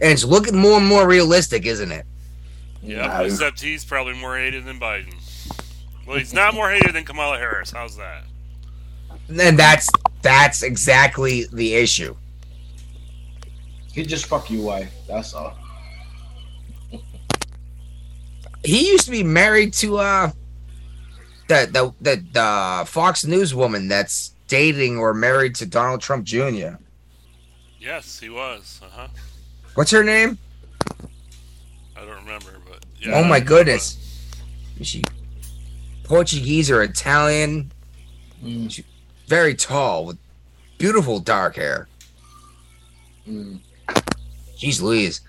And it's looking more and more realistic, isn't it? Yep. No. Except he's probably more hated than Biden. Well, he's not more hated than Kamala Harris. How's that? And that's that's exactly the issue. He just fuck you wife. That's all. He used to be married to uh the the the, the Fox News woman that's dating or married to Donald Trump Jr. Yes, he was. Uh huh. What's her name? I don't remember, but yeah. oh my goodness. Is she Portuguese or Italian? Mm, She- very tall with beautiful dark hair. mm. Jeez Louise.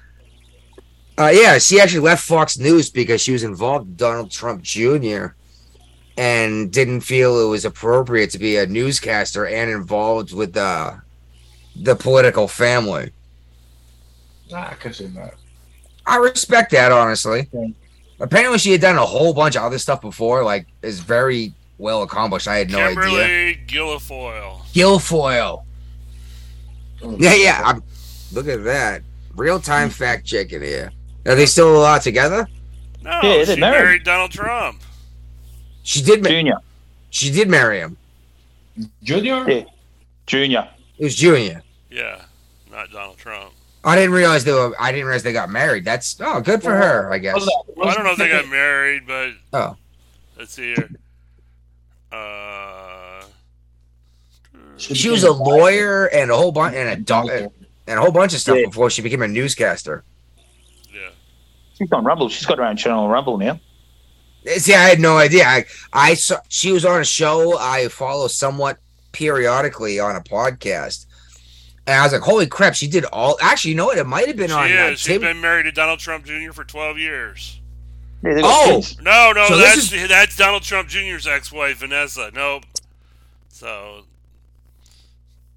Uh, yeah, she actually left Fox News because she was involved with Donald Trump Jr. and didn't feel it was appropriate to be a newscaster and involved with the the political family. Nah, I can see that. I respect that honestly. Yeah. Apparently, she had done a whole bunch of other stuff before, like is very well accomplished. I had no Kimberly idea. Guilfoyle. Guilfoyle. Mm. Yeah, yeah. I'm, look at that. Real time fact checking here. Are they still a lot together? No, Yeah, they're she married. married Donald Trump. She did. Ma- Junior. she did marry him. Junior. Yeah. Junior. It was Junior. Yeah, not Donald Trump. I didn't realize they were. I didn't realize they got married. That's oh, good for her. I guess. Well, I don't know if they got married, but Oh, let's see here. Uh, she was a lawyer and a whole bunch and a dog and a whole bunch of stuff Yeah. before she became a newscaster. yeah. She's on Rumble. She's got her own channel on Rumble now. See, I had no idea. I I saw she was on a show I follow somewhat periodically on a podcast, and I was like, "Holy crap!" She did all. Actually, you know what? It might have been She on. Uh, is. She's Tim- been married to Donald Trump Jr. for 12 years. Yeah, Oh! kids. No, no, So that's this that's Donald Trump Jr.'s ex-wife, Vanessa. Nope. So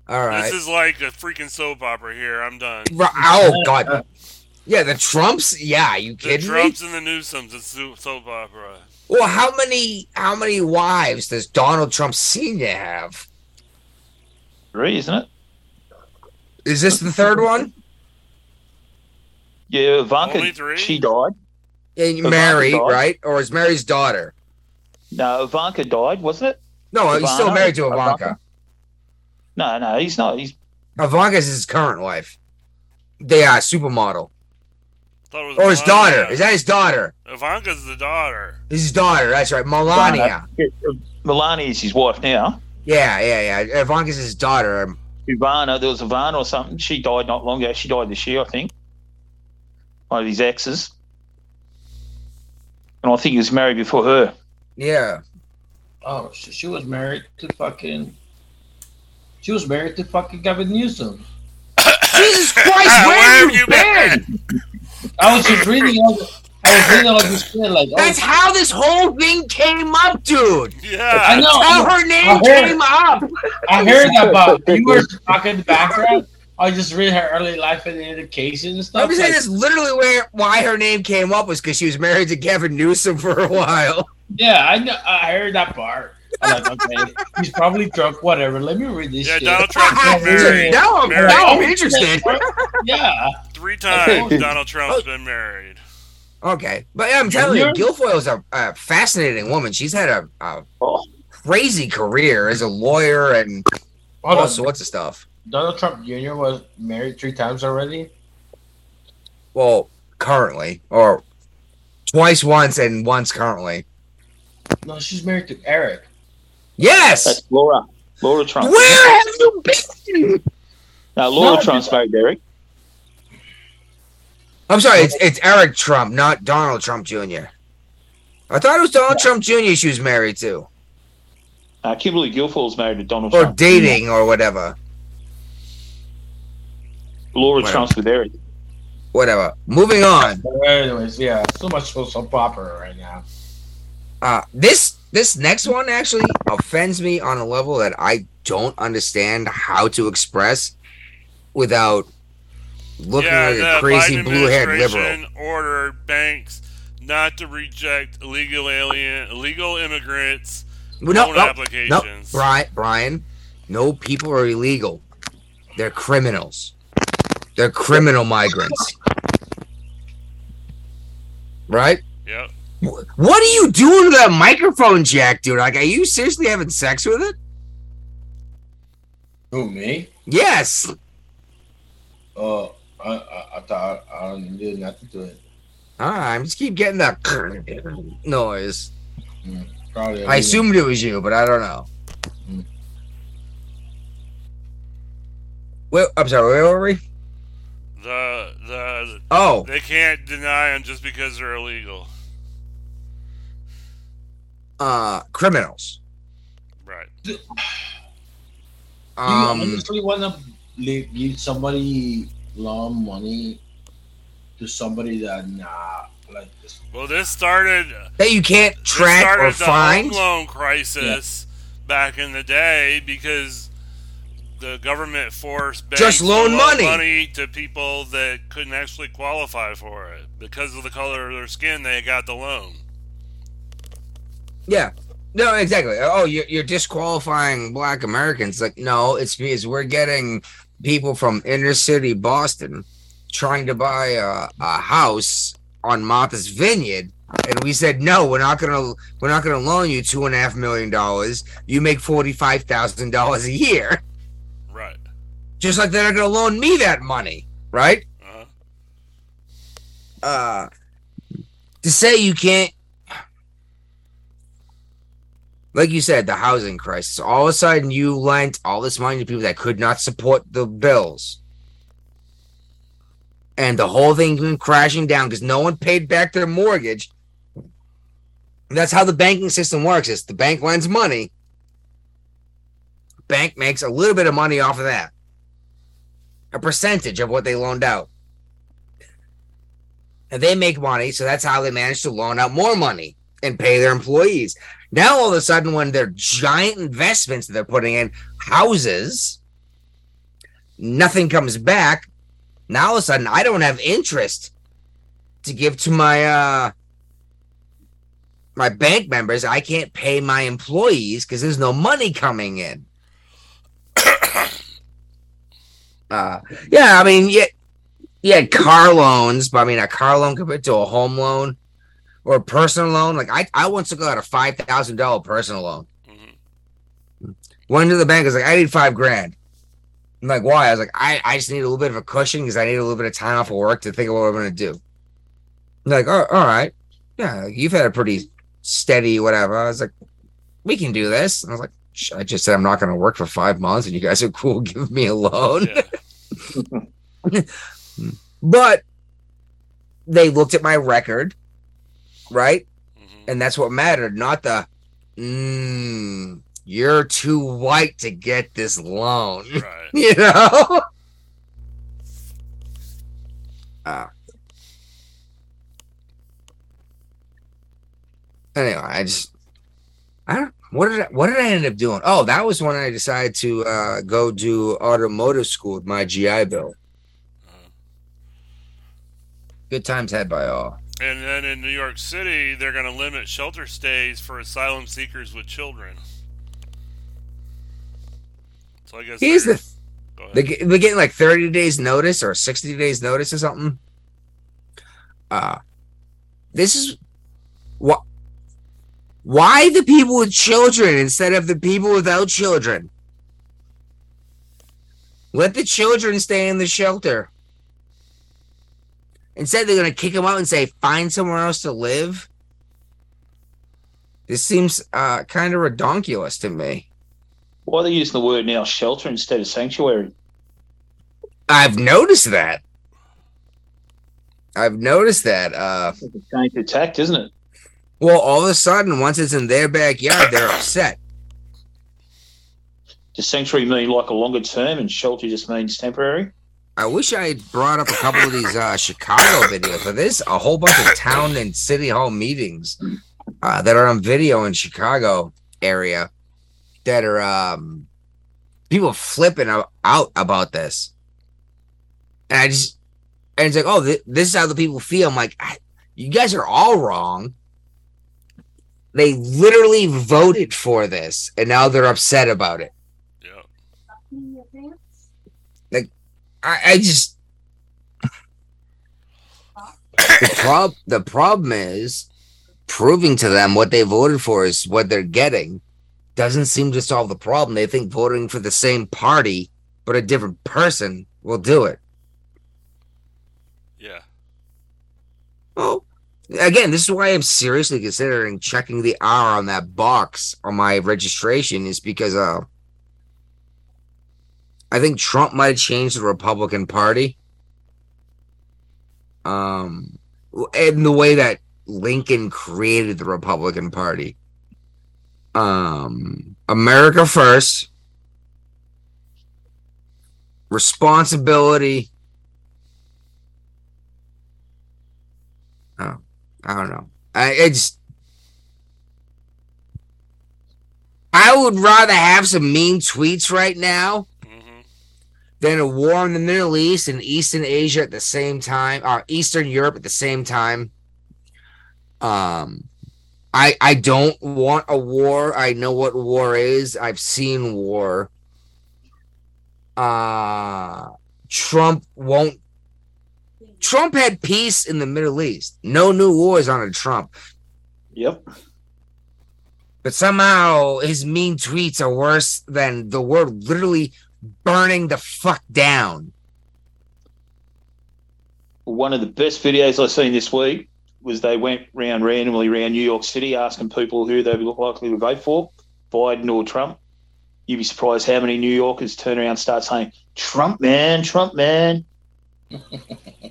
all right. this is like a freaking soap opera here. I'm done. Oh God. Yeah, the Trumps. Yeah, you The kidding me? Trumps and the Newsoms. It's so- soap opera. Well, how many how many wives does Donald Trump Senior have? Three, isn't it? Is this the third one? Yeah, Ivanka. Only three? She died. And Ivanka Mary, died. right? Or is Mary's daughter? No, Ivanka died, wasn't it? No, he's still married to Ivanka. Ivanka? No, no, he's not. He's Ivanka's his current wife. They are supermodel. Thought it was Or his daughter. Is that his daughter? Ivanka's the daughter. This is his daughter. That's right. Melania. Yeah, Melania is his wife now. Yeah, yeah, yeah. Ivanka's his daughter. Ivana, there was Ivana or something. She died not long ago. She died this year, I think. One of his exes. and I think he was married before her. Yeah. Oh, she, she was married to fucking. She was married to fucking Gavin Newsom. [COUGHS] Jesus Christ, where have you been? I was just reading all. The, I was reading all this shit like. oh, That's how this whole thing came up, dude. Yeah. I know. How her name heard- came up. I heard about you were talking in the background. I just read her early life and education and stuff. I'm just saying like- this literally where why her name came up was because she was married to Gavin Newsom for a while. Yeah, I know. I heard that part. I'm like, okay, he's probably drunk. Whatever. Let me read this Yeah, shit. Donald Trump's [LAUGHS] been married. now I'm, now I'm oh, interested. yeah. Three [LAUGHS] times Donald Trump's been married. Okay, but yeah, I'm telling you, Guilfoyle's a, a fascinating woman. She's had a, a crazy career as a lawyer and Hold all on. sorts of stuff. Donald Trump Jr. was married three times already. Well, currently, or twice, once, and once currently. No, she's married to Eric. Yes. That's Laura. Laura Trump. Where have you been? No, Laura No, Trump's married to Eric. I'm sorry, it's, it's Eric Trump, not Donald Trump Jr. I thought it was Donald Trump Jr. she was married to, Uh, Kimberly Guilfoyle's married to Donald or Trump. dating, or whatever. Laura Well. Trump's with Eric. Whatever. Moving on. Anyways, yeah, so much so soap opera right now. Uh, this this next one actually offends me on a level that I don't understand how to express without looking yeah, like the a crazy Biden blue haired liberal. administration ordered banks not to reject illegal alien, illegal immigrants Well, no, loan no, no. Brian, Brian, no people are illegal. They're criminals. They're criminal migrants. Right? Yep. What are you doing to that microphone jack, dude? Like, are you seriously having sex with it? Who me? Yes. Uh, I, I, I thought I don't do nothing to it. All right, just keep getting that [CLEARS THROAT] noise. Probably. I assumed it was you, but I don't know. Mm. Well, I'm sorry. Where were we? The the Oh. they can't deny them just because they're illegal. Uh, criminals. Right. Do you Um, honestly want to give somebody loan money to somebody that nah, like this? Well, this started that you can't this track started or the find. home loan crisis back in the day because the government forced banks Just to loan money. money to people that couldn't actually qualify for it because of the color of their skin. They got the loan. Yeah. No, exactly. Oh, you're, you're disqualifying black Americans. Like, no, it's because we're getting people from inner city Boston trying to buy a, a house on Martha's Vineyard. And we said, no, we're not gonna we're not gonna loan you two and a half million dollars. You make forty five thousand dollars a year. Right. Just like they're not gonna loan me that money, right? Uh-huh. uh to say you can't like you said the housing crisis. All of a sudden you lent all this money to people that could not support the bills. And the whole thing went crashing down because no one paid back their mortgage. That's how the banking system works is the bank lends money. Bank makes a little bit of money off of that. A percentage of what they loaned out. And they make money, so that's how they manage to loan out more money and pay their employees. Now, all of a sudden, when their giant investments that they're putting in houses, nothing comes back. Now, all of a sudden, I don't have interest to give to my uh my bank members. I can't pay my employees because there's no money coming in. [COUGHS] uh, yeah, I mean, yeah, yeah, car loans, but I mean, a car loan compared to a home loan or a personal loan. Like I, I once took out a five thousand dollar personal loan. Mm-hmm. Went to the bank. I was like, I need five grand. I'm like, why? I was like, I, I just need a little bit of a cushion because I need a little bit of time off of work to think of what I'm gonna do. They're like, oh, all right, yeah, you've had a pretty steady whatever. I was like, we can do this. And I was like, I just said I'm not gonna work for five months, and you guys are cool. [LAUGHS] Give me a loan. [LAUGHS] [LAUGHS] but they looked at my record, right? And that's what mattered, not the mm, you're too white to get this loan. [LAUGHS] Right. you know? Uh, [LAUGHS] anyway, I just I don't what did I, what did I end up doing? Oh, that was when I decided to uh, go do automotive school with my GI Bill. Good times had by all. And then in New York City, they're going to limit shelter stays for asylum seekers with children. So I guess Here's they're- the They get, they're getting like 30 days notice or 60 days notice or something. Uh this is what why the people with children instead of the people without children? Let the children stay in the shelter. Instead, they're going to kick them out and say, find somewhere else to live. This seems uh, kind of redonkulous to me. Why are they using the word now shelter instead of sanctuary? I've noticed that. I've noticed that. Uh, It's going to attack, isn't it? well, all of a sudden, once it's in their backyard, they're upset. Does sanctuary mean like a longer term and shelter just means temporary? I wish I had brought up a couple of these uh, Chicago videos, but there's a whole bunch of town and city hall meetings uh, that are on video in Chicago area that are um, people flipping out about this. And I just, and it's like, oh, th- this is how the people feel. I'm like, I, you guys are all wrong. They literally voted for this, and now they're upset about it. Yeah. Like, I, I just the prob the problem is proving to them what they voted for is what they're getting doesn't seem to solve the problem. They think voting for the same party but a different person will do it. Yeah. Oh, again, this is why I'm seriously considering checking the R on that box on my registration is because uh I think Trump might have changed the Republican Party. Um in the way that Lincoln created the Republican Party. Um America first. Responsibility. Oh, I don't know. I it's I would rather have some mean tweets right now than a war in the Middle East and Eastern Asia at the same time, or Eastern Europe at the same time. Um, I I don't want a war. I know what war is. I've seen war. Uh Trump won't. Trump had peace in the Middle East. No new wars under Trump. Yep. But somehow his mean tweets are worse than the world literally burning the fuck down. One of the best videos I've seen this week was they went round randomly around New York City asking people who they were likely to vote for, Biden or Trump. You'd be surprised how many New Yorkers turn around and start saying, Trump, man, Trump, man. [LAUGHS]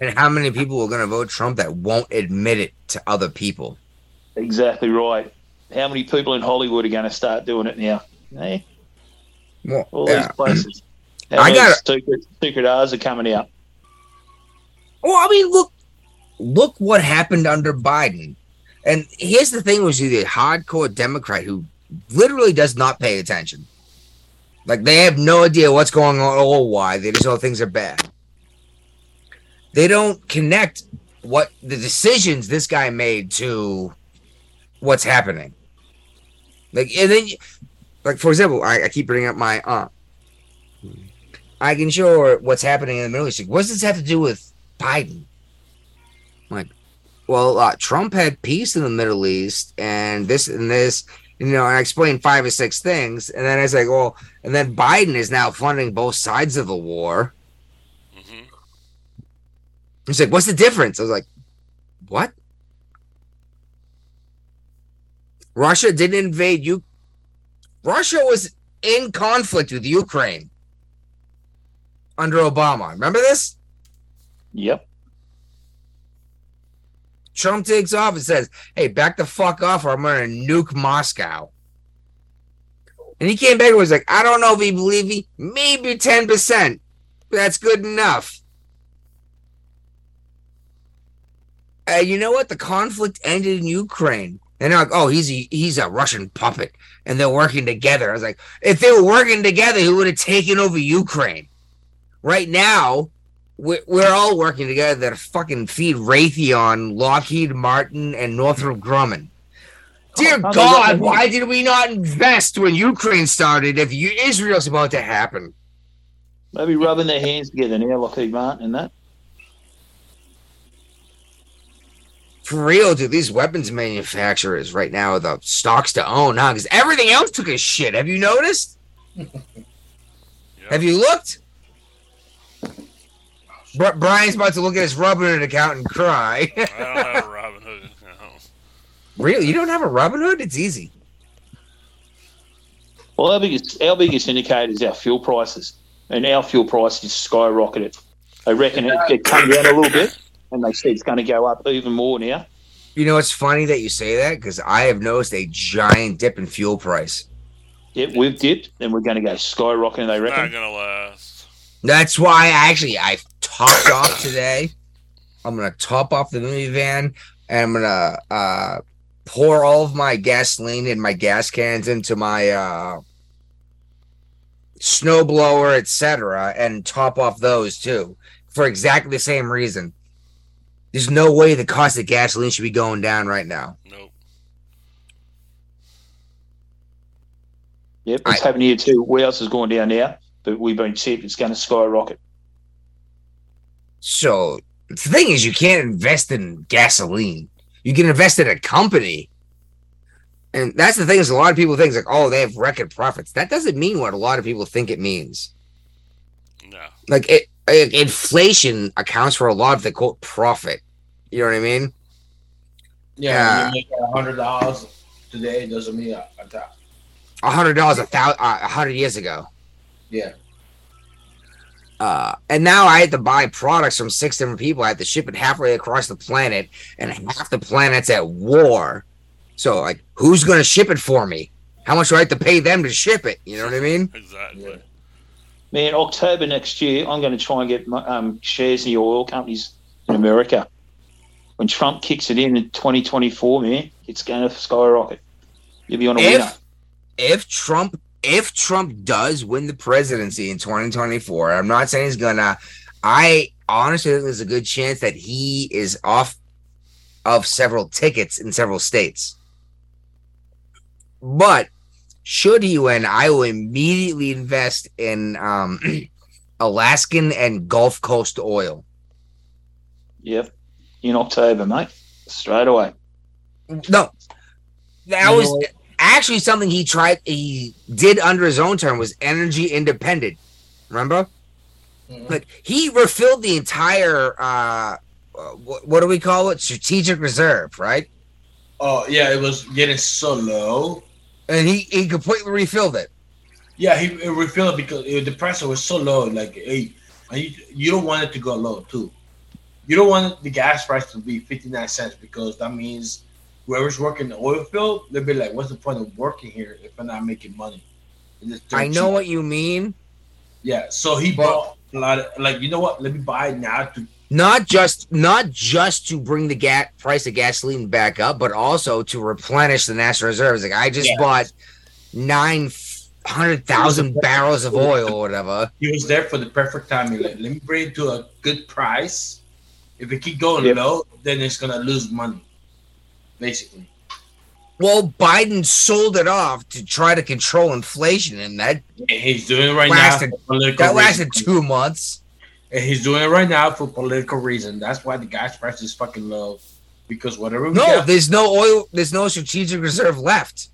And how many people are going to vote Trump that won't admit it to other people? Exactly right. How many people in Hollywood are going to start doing it now? Hey, Well, all yeah. these places. I got secret, secret R's are coming out. Well, I mean, look, look what happened under Biden. And here's the thing: was the hardcore Democrat who literally does not pay attention. Like they have no idea what's going on or why. They just know things are bad. They don't connect what the decisions this guy made to what's happening. Like, and then, like for example, I, I keep bringing up my aunt. I can show her what's happening in the Middle East. Like, what does this have to do with Biden? I'm like, well, uh, Trump had peace in the Middle East, and this and this, you know. And I explained five or six things, and then I was like, well, and then Biden is now funding both sides of the war. He's like, what's the difference? I was like, what? Russia didn't invade you. Russia was in conflict with Ukraine under Obama. Remember this? Yep. Trump takes off and says, "Hey, back the fuck off, or I'm gonna nuke Moscow." And he came back and was like, "I don't know if he believe me. Maybe ten percent. but That's good enough." Uh, you know what? The conflict ended in Ukraine. And they're like, oh, he's a, he's a Russian puppet, and they're working together. I was like, if they were working together, he would have taken over Ukraine. Right now, we're, we're all working together to fucking feed Raytheon, Lockheed Martin, and Northrop Grumman. Dear Oh, God, oh, oh. why did we not invest when Ukraine started if you, Israel's about to happen? Maybe rubbing their hands together now, Lockheed Martin and that. For real, dude, these weapons manufacturers right now are the stocks to own, huh? Because everything else took a shit. Have you noticed? [LAUGHS] Have you looked? Bri- Brian's about to look at his Robinhood account and cry. I don't have a [LAUGHS] Robinhood account. really? You don't have a Robinhood? It's easy. Well, our biggest, our biggest indicator is our fuel prices, and our fuel prices skyrocketed. They reckon it, it come down a little bit, and they say it's going to go up even more now. You know, it's funny that you say that because I have noticed a giant dip in fuel price. Yep, we've dipped, and we're going to go skyrocketing. They reckon. Not gonna last. That's why I actually I topped off today. I'm gonna top off the minivan and I'm gonna uh pour all of my gasoline in my gas cans into my uh snowblower, etc., and top off those too for exactly the same reason. There's no way the cost of gasoline should be going down right now. Nope. Yep, it's happening here too. else is going down now, but we've been said it's going to skyrocket. So the thing is, you can't invest in gasoline. You can invest in a company. And that's the thing is a lot of people think like, oh, they have record profits. That doesn't mean what a lot of people think it means. No. Like it, it inflation accounts for a lot of the quote profit. You know what I mean? Yeah, when you make a hundred dollars today doesn't mean a, a hundred dollars a thousand, uh, a hundred years ago. Yeah. Uh, and now I had to buy products from six different people. I had to ship it halfway across the planet, and half the planet's at war. So, like, who's going to ship it for me? How much do I have to pay them to ship it? You know what I mean? [LAUGHS] Exactly. Man, October next year, I'm going to try and get my, um, shares in the oil companies in America. When Trump kicks it in in 2024, man, it's going to skyrocket. You'll be on a winner. If if Trump if Trump does win the presidency in 2024, I'm not saying he's gonna. I honestly think there's a good chance that he is off of several tickets in several states. But should he win, I will immediately invest in um, [CLEARS THROAT] Alaskan and Gulf Coast oil. Yep, in October, mate, straight away. No, that You was know- actually something he tried. He did under his own term was energy independent. Remember, mm-hmm. like he refilled the entire. uh, uh what, what do we call it? Strategic reserve, right? Oh yeah, it was getting so low. And he he completely refilled it. Yeah, he he refilled it because it, the pressure was so low. Like, hey, and you, you don't want it to go low too. You don't want the gas price to be fifty nine cents because that means whoever's working the oil field, they'd be like, "What's the point of working here if I'm not making money?" And it's dirt I know cheap. what you mean. Yeah, so he bought a lot of like, you know what? Let me buy it now to Not just not just to bring the gas price of gasoline back up, but also to replenish the national reserves. Like I just Yeah. bought nine hundred thousand barrels of oil or whatever. he was there for the perfect timing. Like, let me bring it to a good price. If it keep going Yep. low, then it's gonna lose money, basically. Well, Biden sold it off to try to control inflation, and that And he's doing it right lasted now. For political that lasted reasons. two months. And he's doing it right now for political reason. That's why the gas price is fucking low. Because whatever we No, got, there's no oil. There's no strategic reserve left.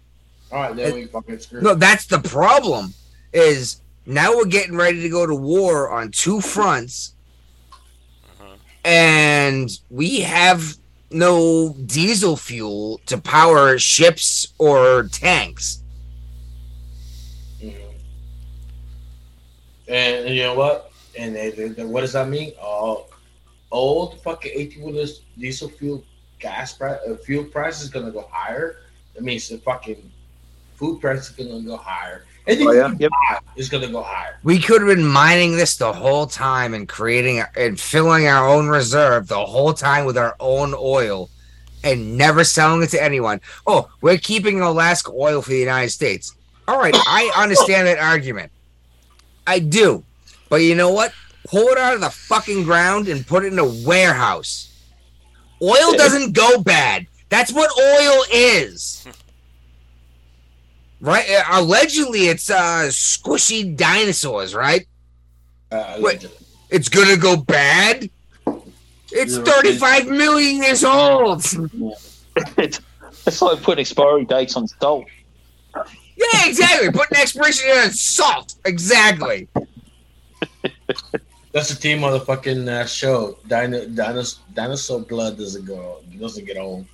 all right, then we fucking screwed. No, that's the problem. Is now we're getting ready to go to war on two fronts, uh-huh. and we have no diesel fuel to power ships or tanks. And, and you know what? And they, they, they- what does that mean? Oh, old fucking 18 wheelers diesel fuel gas price, uh, fuel price is gonna go higher, that means the fucking food price is gonna go higher. Anything Oh, yeah? Yep. is gonna go higher. We could have been mining this the whole time and creating and filling our own reserve the whole time with our own oil and never selling it to anyone. Oh, we're keeping Alaska oil for the United States. All right, I [LAUGHS] understand that argument. I do. But you know what? Pull it out of the fucking ground and put it in a warehouse. Oil doesn't go bad. That's what oil is. [LAUGHS] Right? Uh, Allegedly, it's uh squishy dinosaurs, right? Uh, Wait, it's gonna go bad? It's Yeah, 35 million years old. it's, it's like putting expiry dates on salt. Yeah, exactly. Putting expiration date on salt. Exactly. That's the theme of the fucking uh, show. Dino, dinos, dinosaur blood doesn't go doesn't get old.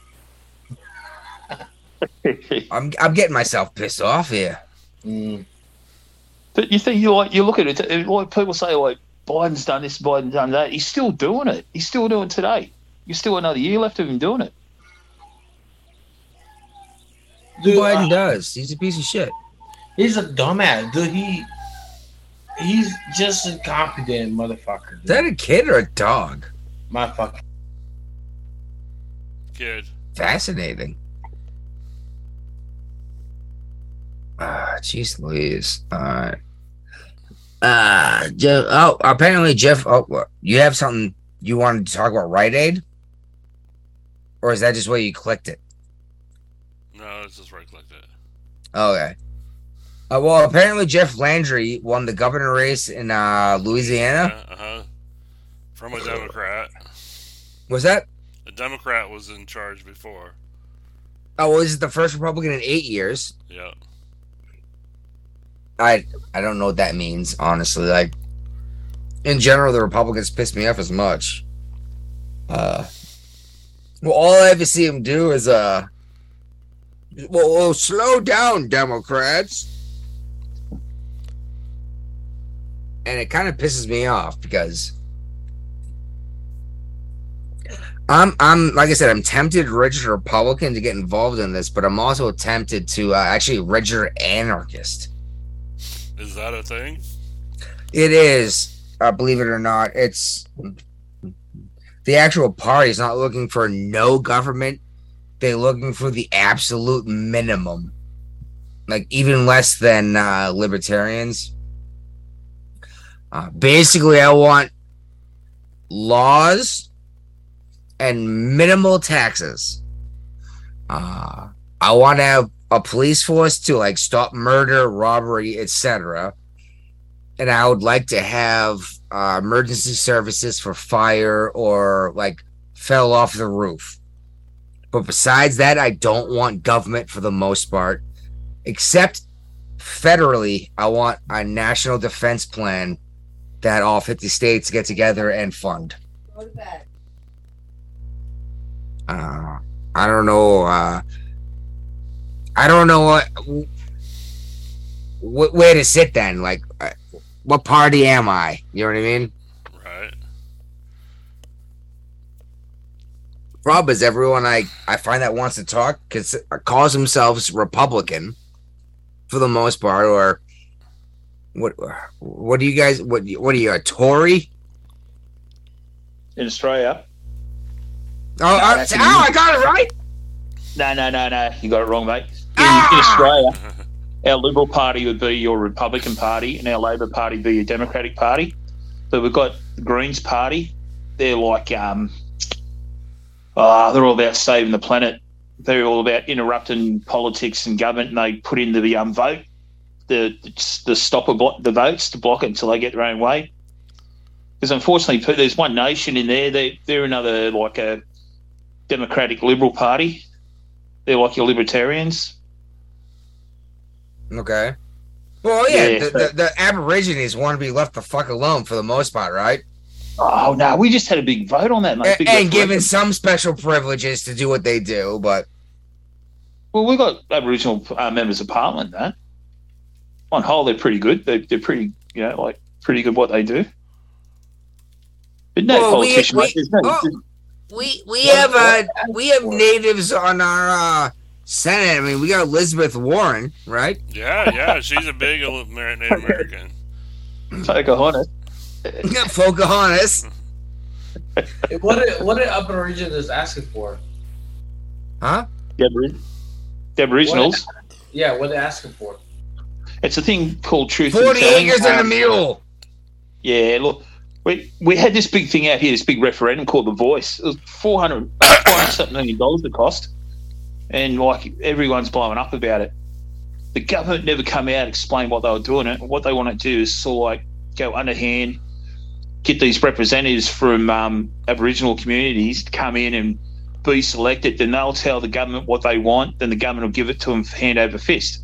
[LAUGHS] I'm I'm getting myself pissed off here. Mm. But you think you like you look at it, it- like people say like Biden's done this, Biden's done that. He's still doing it. He's still doing it today. You still another year left of him doing it. Dude, Biden uh, does. He's a piece of shit. he's a dumbass, dude. He he's just a confident motherfucker. Is that a kid or a dog? My fucking Kid. Fascinating. Ah, jeez Louise. Uh, uh, Jeff. Oh, apparently Jeff. Oh, you have something you wanted to talk about Rite Aid, or is that just where you clicked it? No, it's just right clicked it. Okay. Uh, well, apparently Jeff Landry won the governor race in uh, Louisiana. Uh huh. From a Democrat. Was that? A Democrat was in charge before. Oh, well, this is the first Republican in eight years. Yeah. I I don't know what that means, honestly. Like in general, the Republicans piss me off as much. Uh, well, all I ever see him do is uh, well, well slow down, Democrats, and it kind of pisses me off because I'm I'm like I said, I'm tempted to register Republican to get involved in this, but I'm also tempted to uh, actually register anarchist. Is that a thing? It is, uh, believe it or not. It's the actual party is not looking for no government. They're looking for the absolute minimum, like even less than uh, libertarians. Uh, basically, I want laws and minimal taxes. Uh, I want to have a police force to like stop murder, robbery, etc. And I would like to have uh, emergency services for fire or like fell off the roof. But besides that, I don't want government for the most part, except federally. I want a national defense plan that all 50 states get together and fund. Uh, I don't know. Uh, I don't know what, wh- where to sit then. Like, uh, what party am I? You know what I mean? Right. Problem is, everyone I I find that wants to talk cons- calls themselves Republican, for the most part, or what? What do you guys? What? What are you a Tory? In Australia. Oh, uh, that's oh, I got it right. No, no, no, no. You got it wrong, mate. In, in Australia, our Liberal Party would be your Republican Party, and our Labor Party be your Democratic Party. But we've got the Greens Party. They're like, um, ah, they're all about saving the planet. They're all about interrupting politics and government, and they put in the um, vote, the the stopper block the votes to block it until they get their own way. Because unfortunately, there's one nation in there. They they're another like a Democratic Liberal Party. They're like your libertarians. Okay. Well, yeah, Yeah, the, so- the, the Aborigines want to be left the fuck alone for the most part, right? Oh no, we just had a big vote on that, mate. And, and given some special privileges to do what they do, but well, we got Aboriginal uh, members of Parliament. That on whole, they're pretty good. They're, they're pretty, you know, like pretty good what they do. But no Well, we- politician, we-. There's no, oh. we we have uh we have natives on our uh Senate. I mean, we got Elizabeth Warren, right? Yeah, yeah, she's a big Amer- Native American. Pocahontas. Pocahontas. what did what did Aboriginals asking for? Huh? The, Abori- the Aboriginals. What, yeah, what they asking for? It's a thing called truth. Forty telling. acres and a mule. Yeah, look, we we had this big thing out here, this big referendum called The Voice. It was 400, uh, 400 something million dollars it cost. And like everyone's blowing up about it. The government never come out explain what they were doing it. What they want to do is sort of like go underhand, get these representatives from um, Aboriginal communities to come in and be selected. Then they'll tell the government what they want. Then the government will give it to them hand over fist.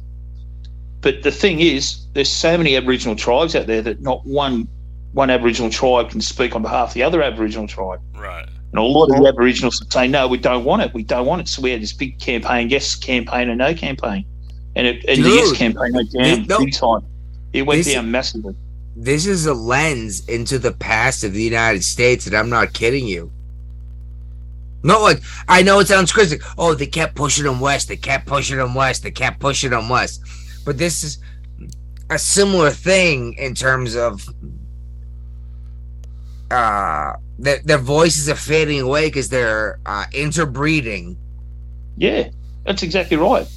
But the thing is, there's so many Aboriginal tribes out there that not one one Aboriginal tribe can speak on behalf of the other Aboriginal tribe. Right. And a lot of the Aboriginals would say, no, we don't want it. We don't want it. So we had this big campaign, yes campaign and no campaign. And, it, and the yes campaign went down no. big time. It went This- down massively. This is a lens into the past of the United States, and I'm not kidding you. Not like I know it sounds crazy. Oh, they kept pushing them west. They kept pushing them west. They kept pushing them west. But this is a similar thing in terms of uh their, their voices are fading away because they're uh, interbreeding Yeah, that's exactly right.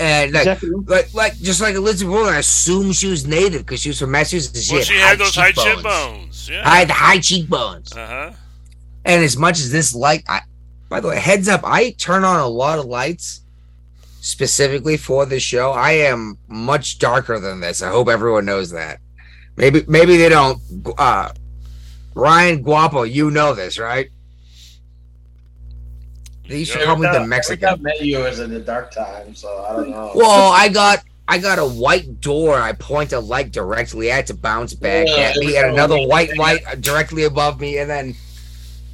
and like, Exactly. like like just like Elizabeth Warren, I assume she was native because she was from Massachusetts. Well, she had those high cheekbones. cheekbones. Yeah. I had the high cheekbones. Uh huh. And as much as this light, I, by the way, heads up, I turn on a lot of lights specifically for this show. I am much darker than this. I hope everyone knows that. Maybe maybe they don't. Uh, Ryan Guapo, you know this, right? They used to call me the Mexican. I met you as in the dark time, so I don't know. Well, I got I got a white door. I point a light directly at to bounce back Yeah, at me, and another white light directly above me, and then.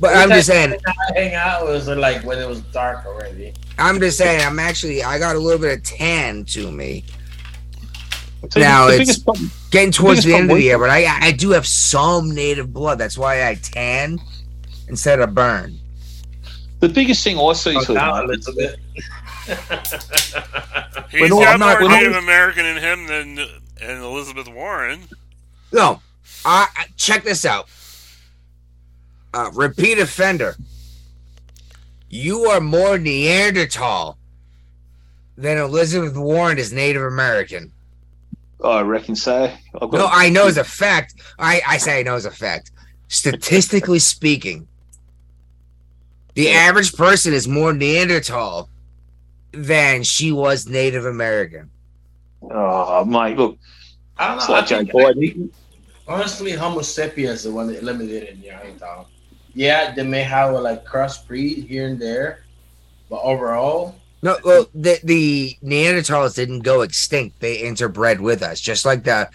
But I'm just saying. I hang out was like when it was dark already. I'm just saying. I'm actually. I got a little bit of tan to me. So now the it's problem- getting towards biggest the end of the year, but I I do have some native blood. That's why I tan instead of burn. The biggest thing I see Oh, to now it, Elizabeth. He's When all- got I'm not- more when all- Native American in him than and Elizabeth Warren. No, I I- check this out. Uh, repeat offender. You are more Neanderthal than Elizabeth Warren is Native American. Oh, I reckon so. I've got- No, I know as a fact. I, I say I know as a fact. Statistically speaking, the average person is more Neanderthal than she was Native American. Oh, mate, look, I don't know. I like Joe think, Biden. honestly, Homo sapiens is the one that eliminated in Youngstown. Yeah, they may have a like crossbreed here and there, but overall, No, well, the the Neanderthals didn't go extinct; they interbred with us, just like the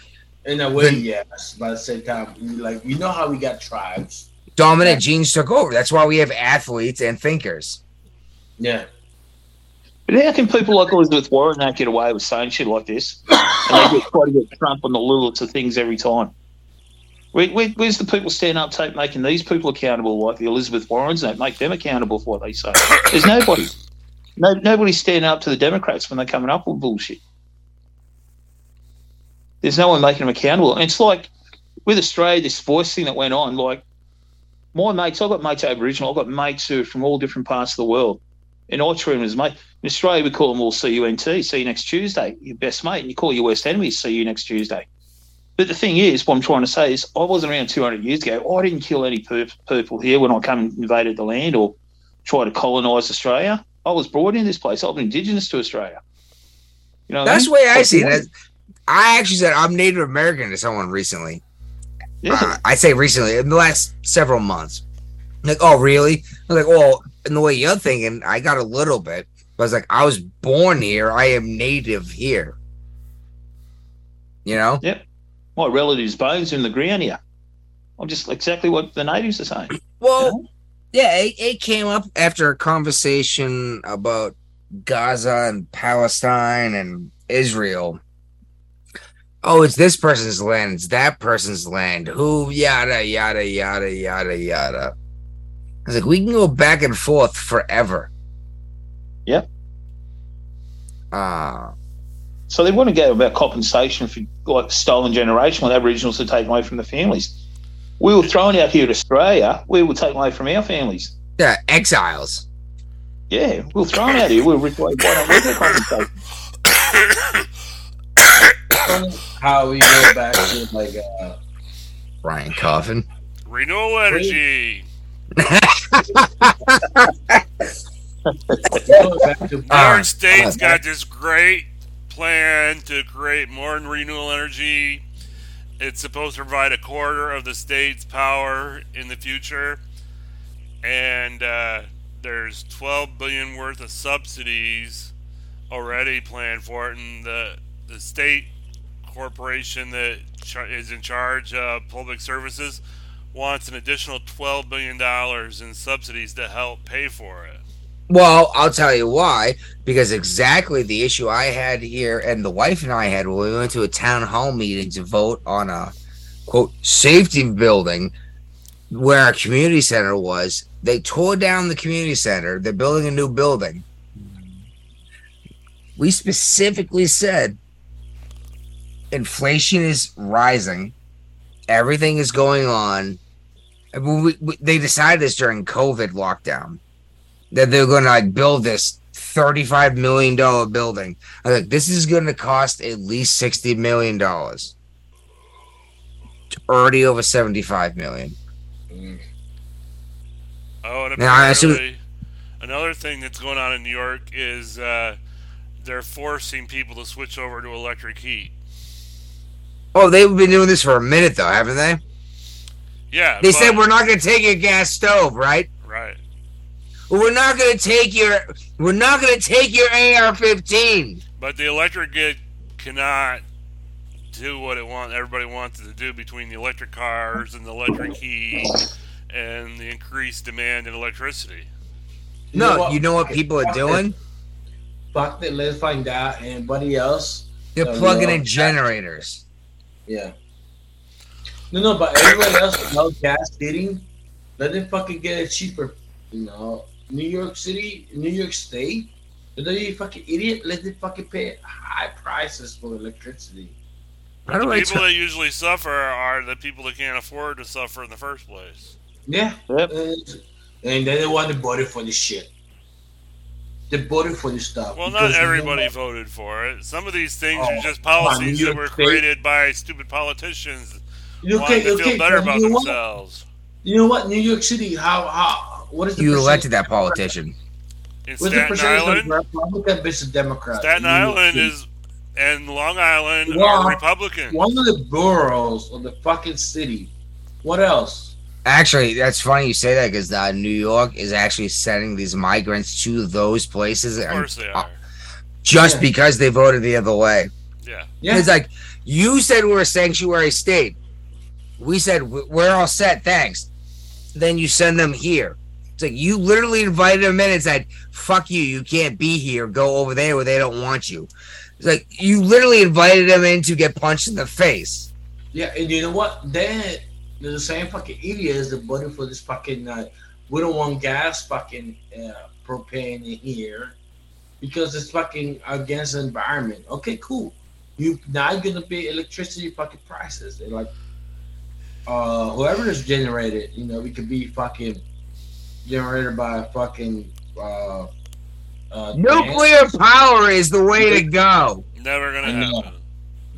in a way, Then- yes. But at the same time, like you know how we got tribes. dominant genes took over. That's why we have athletes and thinkers. Yeah. But how can people like Elizabeth Warren not get away with saying shit like this? And they get try to get Trump on the littlest of things every time. Where, where, where's the people standing up tape making these people accountable like the Elizabeth Warrens don't make them accountable for what they say? There's nobody. No, nobody's standing up to the Democrats when they're coming up with bullshit. There's no one making them accountable. And it's like with Australia, this voice thing that went on, like my mates, I've got mates Aboriginal, I've got mates who are from all different parts of the world. And I treat them as mate. In Australia, we call them all CUNT, see you next Tuesday, your best mate. And you call your worst enemies, see you next Tuesday. But the thing is, what I'm trying to say is, I wasn't around 200 years ago. I didn't kill any people here when I come and invaded the land or try to colonise Australia. I was brought in this place. I'm indigenous to Australia. You know, That's the mean? way I see it. I actually said I'm Native American to someone recently. Yeah. Uh, I say recently in the last several months. Like, oh, really? I was like, well, in the way you're thinking, I got a little bit. But I was like, I was born here. I am native here. You know? Yep. My relatives' bones are in the ground here. I'm just exactly what the natives are saying. Well, yeah, it, it came up after a conversation about Gaza and Palestine and Israel. Oh, it's this person's land, it's that person's land. Who yada yada yada yada yada. was like, we can go back and forth forever. Yep. Uh, So they want to go about compensation for like stolen generation when Aboriginals are taken away from the families. We were thrown out here to Australia. We were taken away from our families. yeah, exiles. Yeah, we were thrown out here. We were ripped away. Why don't we get? [COUGHS] How we go back to like uh, Ryan Coffin. Renewable energy. go back to New York State's got this great plan to create more renewable energy. It's supposed to provide a quarter of the state's power in the future, and uh, there's 12 billion worth of subsidies already planned for it, and the the state corporation that is in charge of public services wants an additional 12 billion dollars in subsidies to help pay for it. Well, I'll tell you why. Because exactly the issue I had here, and the wife and I had when we went to a town hall meeting to vote on a quote safety building where our community center was. They tore down the community center. They're building a new building. We specifically said inflation is rising. Everything is going on. We, we, they decided this during COVID lockdown that they're going to like build this thirty-five million dollar building. I was like, this is going to cost at least sixty million dollars. Already over seventy-five million. Oh, and Now, I assume- another thing that's going on in New York is uh, they're forcing people to switch over to electric heat. Oh, they've been doing this for a minute though, haven't they? Yeah, They said we're not going to take your gas stove, right? right. We're not going to take your. We're not going to take your AR-15. But the electric grid cannot do what it want. Everybody wants it to do between the electric cars and the electric heat and the increased demand in electricity. You know No, what? you know what people are doing? fuck it, let's find out. Anybody else? They're No, plugging in generators. Yeah. No, no, but everybody else no gas heating. Let them fucking get it cheaper. You know, New York City, New York State. Are you fucking idiot? Let them fucking pay high prices for electricity. How the do I? people tell- that usually suffer are the people that can't afford to suffer in the first place. Yeah. Yep. Uh, and then they want to vote for this shit. They voted for this stuff. Well, because not you know everybody voted for it. Some of these things Oh, are just policies that were State- created by stupid politicians You wanting okay, to feel better about you know what? You know what? New York City, how how what is the You elected that politician. In What's the Staten percentage Island, of Republican versus Democrat? Staten in New York Island is and Long Island Well, are Republican. one of the boroughs of the fucking city. What else? Actually, that's funny you say that because uh, New York is actually sending these migrants to those places, Of and, course they uh, are. just Yeah. because they voted the other way. Yeah. Yeah, It's like you said we're a sanctuary state. We said we're all set, thanks. Then you send them here. It's like you literally invited them in and said, "Fuck you, you can't be here. Go over there where they don't want you." It's like you literally invited them in to get punched in the face. yeah, and you know what? Then they're the same fucking idiots that voted for this fucking. Uh, we don't want gas, fucking uh, propane in here because it's fucking against the environment. Okay, cool. You now gonna pay electricity fucking prices. Like, uh, whoever is generated, you know, it could be fucking generated by a fucking. Uh, uh, Nuclear power is the way to go. Never gonna know. happen.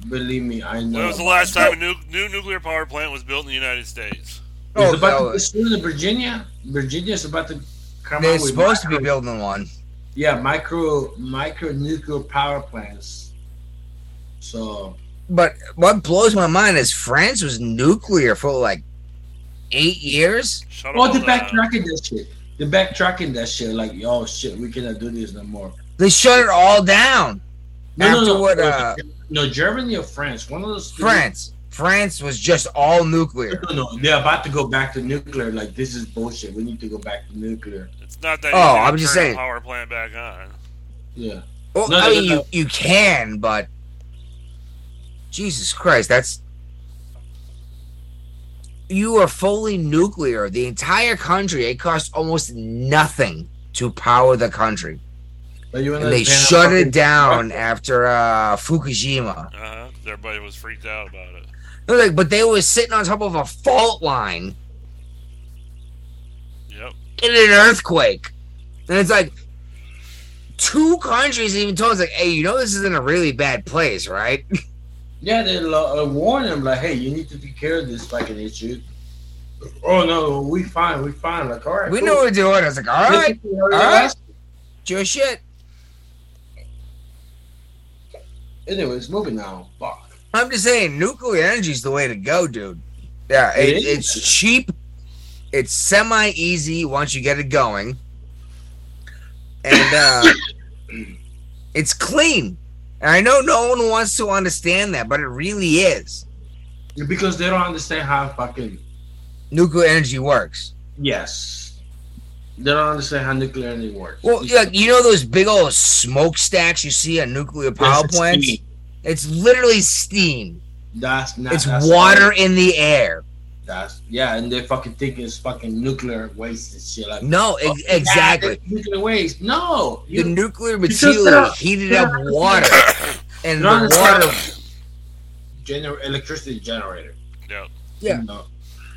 Believe me, I know. When was the last time a new, new nuclear power plant was built in the United States? Oh, It's about to be soon in Virginia. Virginia's about to come They're out with supposed to be building one. Yeah, micro micro nuclear power plants. So But what blows my mind is France was nuclear for like eight years. Shut oh, all they're backtracking that shit. They're backtracking that shit. Like, oh shit, we cannot do this no more. They shut it all down. No, After no, no, what, no, uh, no, Germany or France. One of those. two- France. France was just all nuclear. No, no, they're about to go back to nuclear. Like this is bullshit. We need to go back to nuclear. It's not that Oh, I'm just saying. power plant back on. Yeah. Well, No, I no, mean, no, you, you can, but Jesus Christ, that's you are fully nuclear, the entire country, it costs almost nothing to power the country. But you And they shut it down [LAUGHS] after uh, Fukushima. Uh-huh. Everybody was freaked out about it. Like, but they were sitting on top of a fault line Yep. in an earthquake. And it's like two countries even told us like, hey, you know this is in a really bad place, right? [LAUGHS] Yeah, they uh, warn them like, hey, you need to take care of this fucking issue. Oh no, we fine, we fine. Like, all right, we cool. know what we're doing. I was like, all right, All right, do your shit. Anyways, moving now. Fuck. I'm just saying, nuclear energy is the way to go, dude. Yeah, It it, it's cheap. It's semi easy once you get it going, and uh, [COUGHS] it's clean. And I know no one wants to understand that, but it really is. Because they don't understand how fucking Nuclear energy works. yes. They don't understand how nuclear energy works. Well, yeah, you know those big old smokestacks you see on nuclear power plants? steam. It's literally steam. That's not. It's that's water not- in the air. That's yeah, and they fucking think it's fucking nuclear waste and shit like. No, Oh, ex- exactly. yeah, nuclear waste. No, The nuclear material don't- heated up water, [COUGHS] and the water. Gener- electricity generator. Yeah. Yeah. No.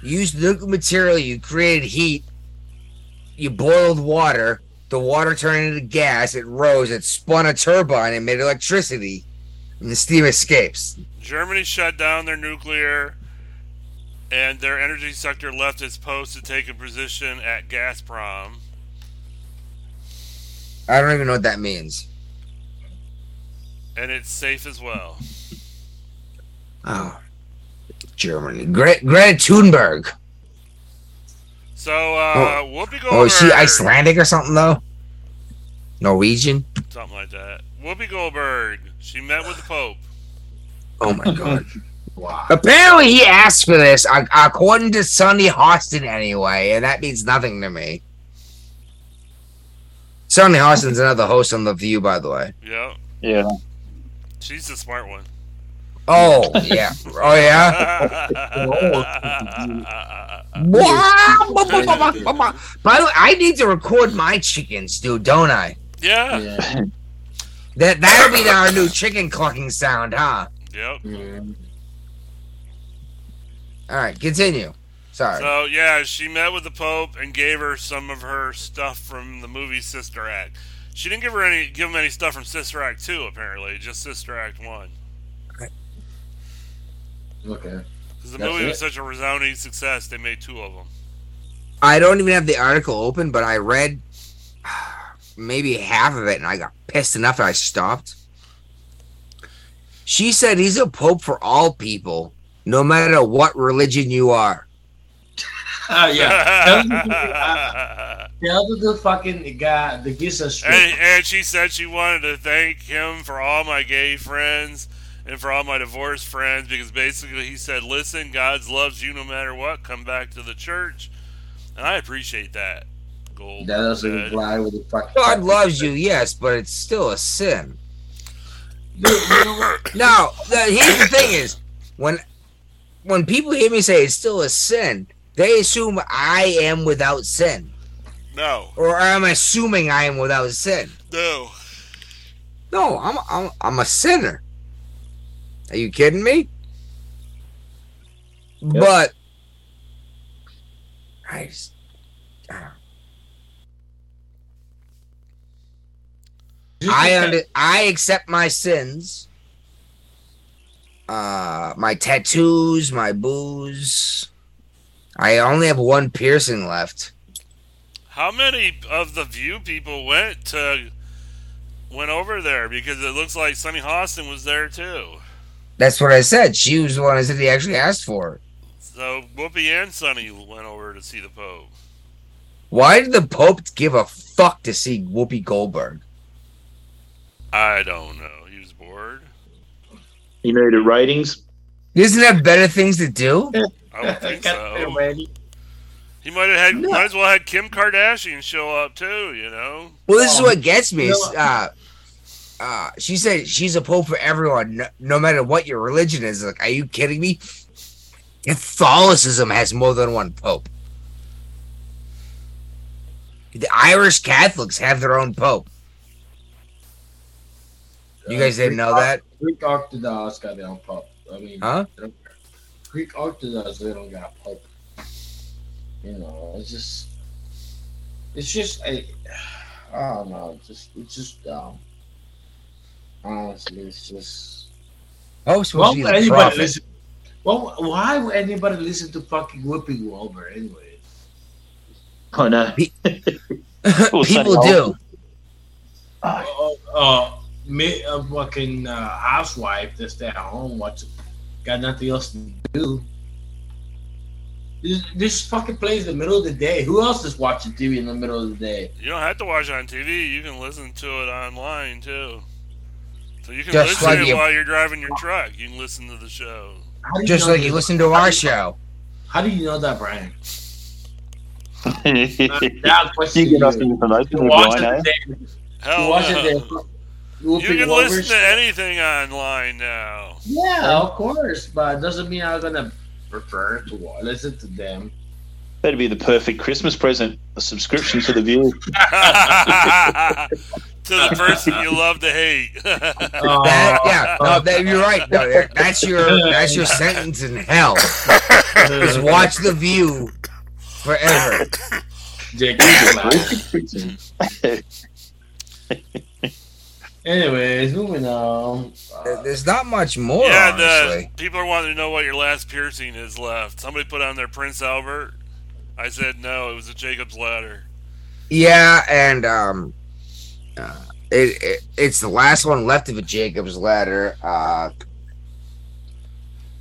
You used nuclear material. You created heat. You boiled water. The water turned into gas. It rose. It spun a turbine and made electricity, and the steam escapes. Germany shut down their nuclear, and their energy sector left its post to take a position at Gazprom. I don't even know what that means. and it's safe as well. Oh, Germany. Gre- Greta Thunberg. So, uh, Whoopi Goldberg. Oh, is she Icelandic or something though? Norwegian? Something like that. Whoopi Goldberg. She met with the Pope. Oh my god. [LAUGHS] Wow. Apparently, he asked for this, according to Sunny Hostin, anyway, and that means nothing to me. Sunny Hostin's another host on The View, by the way. Yeah. Yeah. She's the smart one. Oh, yeah. Oh, yeah? [LAUGHS] By the way, I need to record my chickens, dude, don't I? yeah. Yeah. That that'll be our new chicken clucking sound, huh? Yep. All right, continue. Sorry. So yeah, she met with the Pope and gave her some of her stuff from the movie Sister Act. She didn't give her any, give him any stuff from Sister Act two, apparently, just Sister Act one. Okay. Because the That's movie it? was such a resounding success, they made two of them. I don't even have the article open, but I read [SIGHS] maybe half of it and I got pissed enough I stopped. She said he's a pope for all people, no matter what religion you are. Ah, [LAUGHS] yeah. [LAUGHS] Tell the, uh, tell the fucking guy the gives us and, and she said she wanted to thank him for all my gay friends and for all my divorced friends because basically he said, "Listen, God loves you no matter what. Come back to the church," and I appreciate that. Gold. That doesn't said. with the fucking. God loves you, yes, but it's still a sin. Dude, you know what? Now, the, here's the thing: is when when people hear me say it's still a sin, they assume I am without sin, No, or I'm assuming I am without sin. no. No, I'm I'm I'm a sinner. Are you kidding me? But I just, I under, I accept my sins. Uh my tattoos, my booze. I only have one piercing left. How many of the View people went to went over there? Because it looks like Sunny Hostin was there too. That's what I said. She was the one I said he actually asked for it. So Whoopi and Sunny went over to see the Pope. Why did the Pope give a fuck to see Whoopi Goldberg? I don't know. He was bored. You needed ratings. He doesn't have better things to do? I don't [LAUGHS] think so. Randy. He might have had, No. might as well had Kim Kardashian show up too. You know. Well, this is what gets me. is, No. Uh, uh, she said she's a pope for everyone, no, no matter what your religion is. Like, are you kidding me? Catholicism has more than one pope. The Irish Catholics have their own pope. You guys didn't know that? Greek Orthodox got their own pope. I mean, Huh? Greek Orthodox they don't got a pope. You know, it's just, it's just a, I don't know, it's just it's just dumb. Honestly, it's just. Pope's Why supposed to be would the anybody listen? Well, why would anybody listen to fucking Whoopi Goldberg anyway? I know. [LAUGHS] [LAUGHS] People do. Uh, uh, me, a fucking uh, housewife that stay at home watching, got nothing else to do. This, this fucking plays in the middle of the day. Who else is watching TV in the middle of the day? You don't have to watch it on TV. You can listen to it online too. So you can Just listen like to it you- while you're driving your truck. You can listen to the show. How do you Just know like you listen to our show. How do you know that, Brian? [LAUGHS] you That question get us you. information You from watch Brian, it there. Hell You watch no. It. You can Goldberg listen to anything online now. Yeah, of course, but it doesn't mean I'm gonna prefer to listen to them. That'd be the perfect Christmas present. A subscription to the View. [LAUGHS] to the person you love to hate. That, [LAUGHS] uh, yeah, no, that, you're right. No, that's your that's your sentence in hell. Just watch the view forever. [LAUGHS] Jake, you Anyways, moving on. There- There's not much more, yeah, the people are wanting to know what your last piercing is left. Somebody put on their Prince Albert. I said no. It was a Jacob's ladder. Yeah, and um, uh, it, it it's the last one left of a Jacob's ladder. Uh,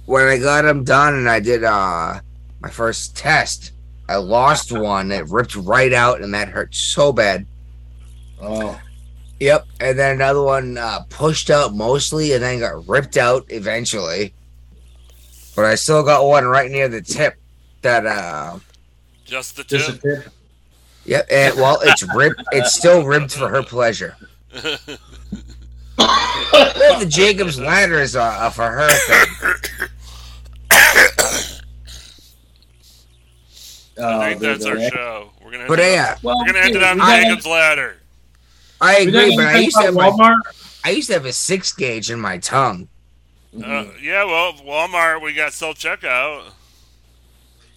when I got them done and I did uh my first test, I lost one. It ripped right out, and that hurt so bad. Oh, Yep, and then another one uh, pushed out mostly, and then got ripped out eventually. But I still got one right near the tip. That uh, Just the just a tip. tip. yep, and well, it's ripped. It's still ripped for her pleasure. [LAUGHS] The Jacob's ladder is uh, uh, for her thing. I think Oh, that's our the- show. We're gonna. But end it, yeah, Well, we're gonna end it on we Jacob's ladder. I agree. gotta But I used to have about my, I used to have a six gauge in my tongue. Uh, yeah, well, Walmart, we got self checkout.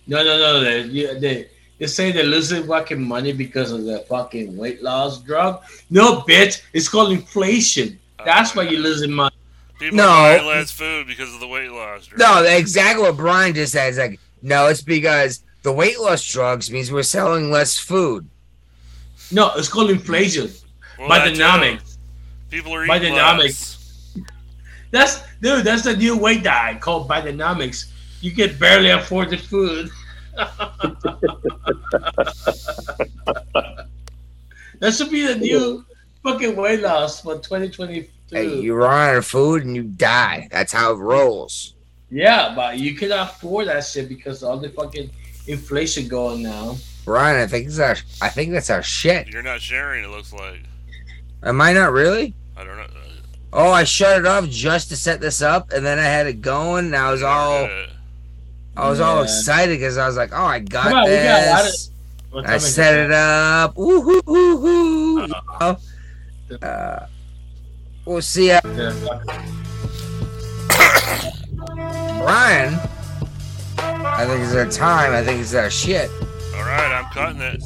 No, no, no. They, you- they, they say they're losing fucking money because of the fucking weight loss drug. No, bitch. It's called inflation. That's why you're losing money. People No. are buying less food because of the weight loss. drug. No, exactly what Brian just said. It's like, no, it's because the weight loss drugs means we're selling less food. No, it's called inflation. Well, that too. Bidenomics. People are eating Bidenomics. less. That's dude. That's the new weight diet called Bidenomics. You can barely afford the food. [LAUGHS] that should be the new fucking weight loss for 2022. Hey, you run out of food and you die. That's how it rolls. Yeah, but you cannot afford that shit because all the fucking inflation going now. Brian, I think that's our, I think that's our shit. You're not sharing. It looks like. Am I not really? I don't know. Oh, I shut it off just to set this up, and then I had it going. And I was all, Uh, I was all excited because I was like, "Oh, I got on, we got of- this." I set it? it up. Woo hoo hoo hoo. You Uh, know? Uh, we'll see. How, Yeah. Brian, I think it's our time. I think it's our shit. all right, I'm cutting it.